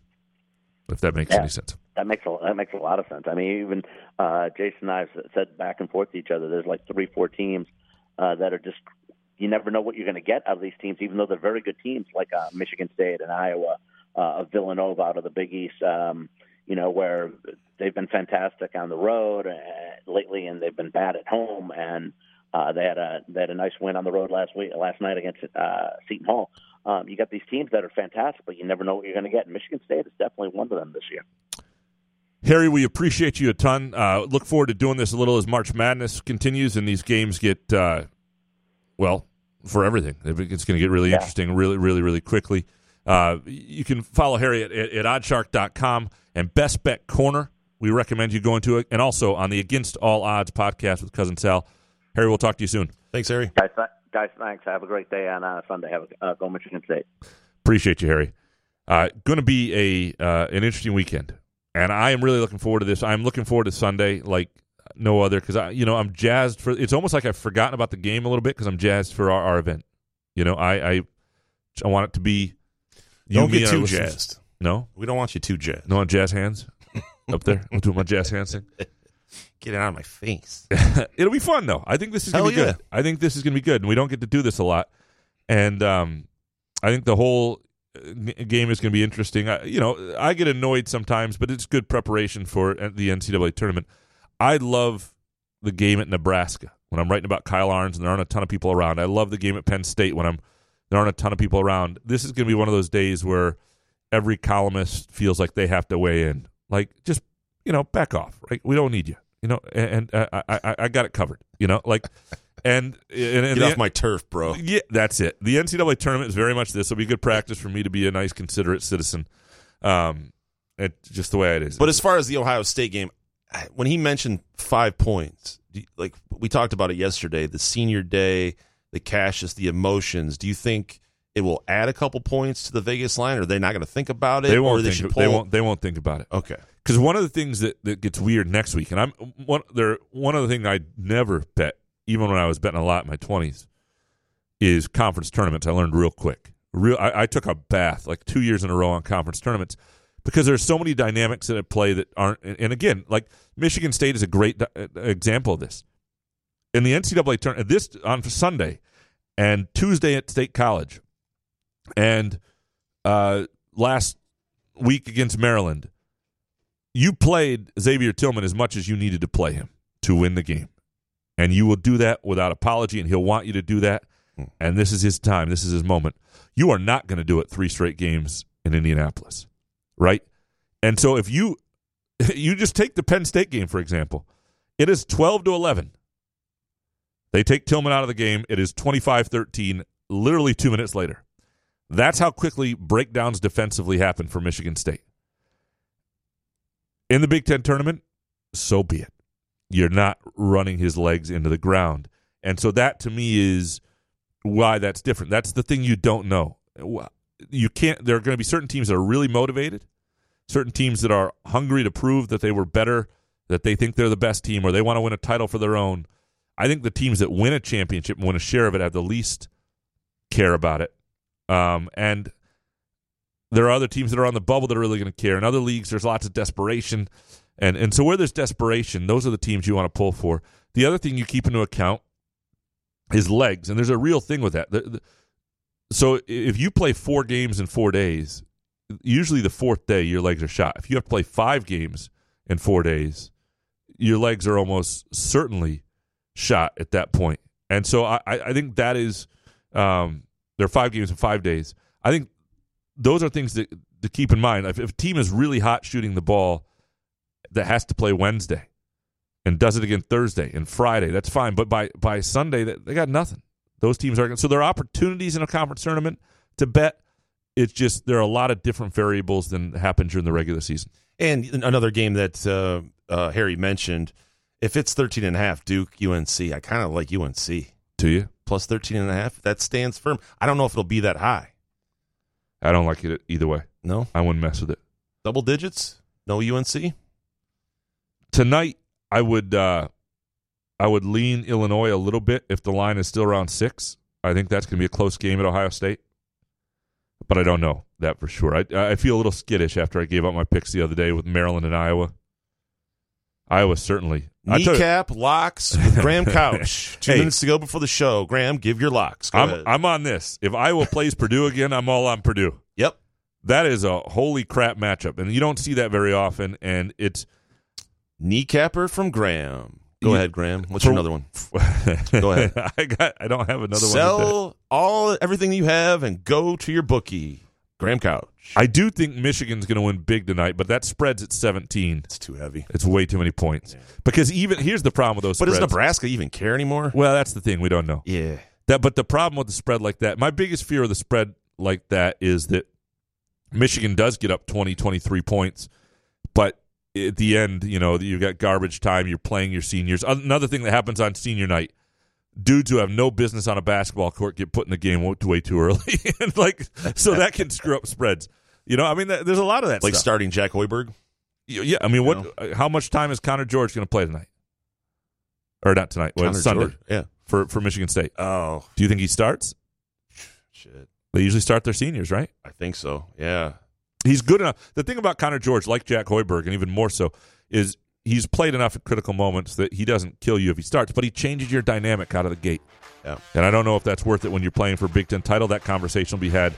If that makes Yeah. any sense. That makes a that makes a lot of sense. I mean, even uh, Jason and I have said back and forth to each other. There's like three, four teams uh, that are just you never know what you're going to get out of these teams, even though they're very good teams, like uh, Michigan State and Iowa, uh, Villanova out of the Big East. Um, you know, where they've been fantastic on the road uh, lately, and they've been bad at home. And uh, they had a they had a nice win on the road last week, last night against uh, Seton Hall. Um, you got these teams that are fantastic, but you never know what you're going to get. And Michigan State is definitely one of them this year. Harry, we appreciate you a ton. Uh, look forward to doing this a little as March Madness continues and these games get, uh, well, for everything. It's going to get really Yeah. interesting really, really, really quickly. Uh, you can follow Harry at, at, at oddshark.com and Best Bet Corner. We recommend you going to it. And also on the Against All Odds podcast with Cousin Sal. Harry, we'll talk to you soon. Thanks, Harry. Guys, th- Guys, thanks. Have a great day on uh, Sunday. Have a, uh, go Michigan State. Appreciate you, Harry. Uh, going to be a uh, an interesting weekend, and I am really looking forward to this. I'm looking forward to Sunday like no other because I, you know, I'm jazzed for. It's almost like I've forgotten about the game a little bit because I'm jazzed for our, our event. You know, I, I I want it to be. You, Don't me, get too jazzed. No, We don't want you too jazzed. no jazz hands up there. I'm doing my jazz hands thing. Get it out of my face. It'll be fun though. I think this is gonna be yeah. good. I think this is gonna be good, and we don't get to do this a lot. And um, I think the whole uh, game is gonna be interesting. I, you know, I get annoyed sometimes, but it's good preparation for uh, the NCAA tournament. I love the game at Nebraska when I'm writing about Kyle Ahrens and there aren't a ton of people around. I love the game at Penn State when I'm there aren't a ton of people around. This is going to be one of those days where every columnist feels like they have to weigh in. Like, just you know, back off. Right? We don't need you. You know, and, and uh, I, I I got it covered. You know, like. And, and, and Get the- off my turf, bro. yeah, that's it. The NCAA tournament is very much this. It'll be good practice for me to be a nice, considerate citizen. Um, it's just the way it is. But as far as the Ohio State game, when he mentioned five points, like we talked about it yesterday, the senior day, the Cassius, the emotions. Do you think it will add a couple points to the Vegas line, or are they not going to think about it? they won't they think. they won't. They won't think about it. Okay. Because one of the things that, that gets weird next week, and I'm one there. One of the things I never bet, even when I was betting a lot in my twenties, is conference tournaments. I learned real quick. Real, I, I took a bath like two years in a row on conference tournaments because there's so many dynamics that at play that aren't. And, again, like Michigan State is a great uh, example of this. In the NCAA tournament, this on Sunday and Tuesday at State College, and uh, last week against Maryland, you played Xavier Tillman as much as you needed to play him to win the game. And you will do that without apology, and he'll want you to do that. Hmm. And this is his time. This is his moment. You are not going to do it three straight games in Indianapolis, right? And so if you you just take the Penn State game for example, it is 12 to 11. They take Tillman out of the game. It is 25-13 literally 2 minutes later. That's how quickly breakdowns defensively happen for Michigan State. In the Big Ten tournament, so be it. You're not running his legs into the ground. And so that to me is why that's different. That's the thing you don't know. You can't, there are going to be certain teams that are really motivated, certain teams that are hungry to prove that they were better, that they think they're the best team, or they want to win a title for their own. I think the teams that win a championship and win a share of it have the least care about it. Um, and there are other teams that are on the bubble that are really going to care. In other leagues, there's lots of desperation. And, and so where there's desperation, those are the teams you want to pull for. The other thing you keep into account is legs. And there's a real thing with that. The- the- so if you play four games in four days, usually the fourth day your legs are shot. If you have to play five games in four days, your legs are almost certainly shot at that point. And so I, I think that is um, there are five games in five days. I think those are things that to keep in mind. If, if a team is really hot shooting the ball that has to play Wednesday and does it again Thursday and Friday, that's fine. But by by Sunday, they, got nothing. Those teams are so there are opportunities in a conference tournament to bet. It's just there are a lot of different variables than happen during the regular season. And another game that uh, uh, Harry mentioned, if it's 13 and a half, Duke, UNC, I kind of like UNC. Do you? Plus 13 and a half, that stands firm. I don't know if it'll be that high. I don't like it either way. No? I wouldn't mess with it. Double digits? No UNC? Tonight, I would uh, I would lean Illinois a little bit if the line is still around six. I think that's going to be a close game at Ohio State, but I don't know that for sure. I I feel a little skittish after I gave up my picks the other day with Maryland and Iowa. Iowa certainly I tell you- Kneecap locks with Graham Couch. Two Hey. minutes to go before the show. Graham, give your locks. Go I'm ahead. I'm on this. If Iowa plays Purdue again, I'm all on Purdue. Yep. That is a holy crap matchup, and you don't see that very often. And it's Kneecapper from Graham. Go ahead, Graham. What's for- your another one? Go ahead. I got. I don't have another one. today. Sell all everything you have and go to your bookie. Graham Couch. I do think Michigan's going to win big tonight, but that spread's at 17. It's too heavy. It's way too many points. Because even here's the problem with those But does. Nebraska even care anymore? Well, that's the thing we don't know. Yeah. That but the problem with the spread like that, my biggest fear of the spread like that is that Michigan does get up 20 23 points, but at the end, you know, you've got garbage time, you're playing your seniors. Another thing that happens on senior night, dudes who have no business on a basketball court get put in the game way, way too early, and like so that can screw up spreads. You know, I mean, there's a lot of that. Like stuff. starting Jack Hoiberg. Yeah, I mean, what? Uh, how much time is Conner George going to play tonight? Or not tonight? Well, Sunday. George, yeah. for for Michigan State. Oh, do you think he starts? Shit, they usually start their seniors, right? I think so. Yeah, he's good enough. The thing about Conner George, like Jack Hoiberg, and even more so, is he's played enough at critical moments that he doesn't kill you if he starts, but he changes your dynamic out of the gate. Yeah. And I don't know if that's worth it when you're playing for Big Ten title. That conversation will be had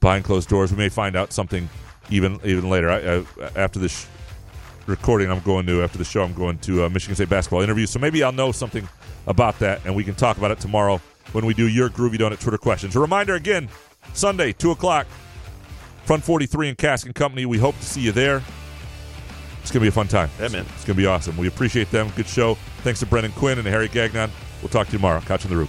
behind closed doors. We may find out something even even later. I, I, after this recording, I'm going to after the show. I'm going to a Michigan State basketball interview, so maybe I'll know something about that, and we can talk about it tomorrow when we do your Groovy Donut Twitter questions. A reminder again: Sunday, two o'clock, Front 43 and Cask and Company. We hope to see you there. It's going to be a fun time. Yeah, man. It's going to be awesome. We appreciate them. Good show. Thanks to Brendan Quinn and Harry Gagnon. We'll talk to you tomorrow. Couch on the Rube.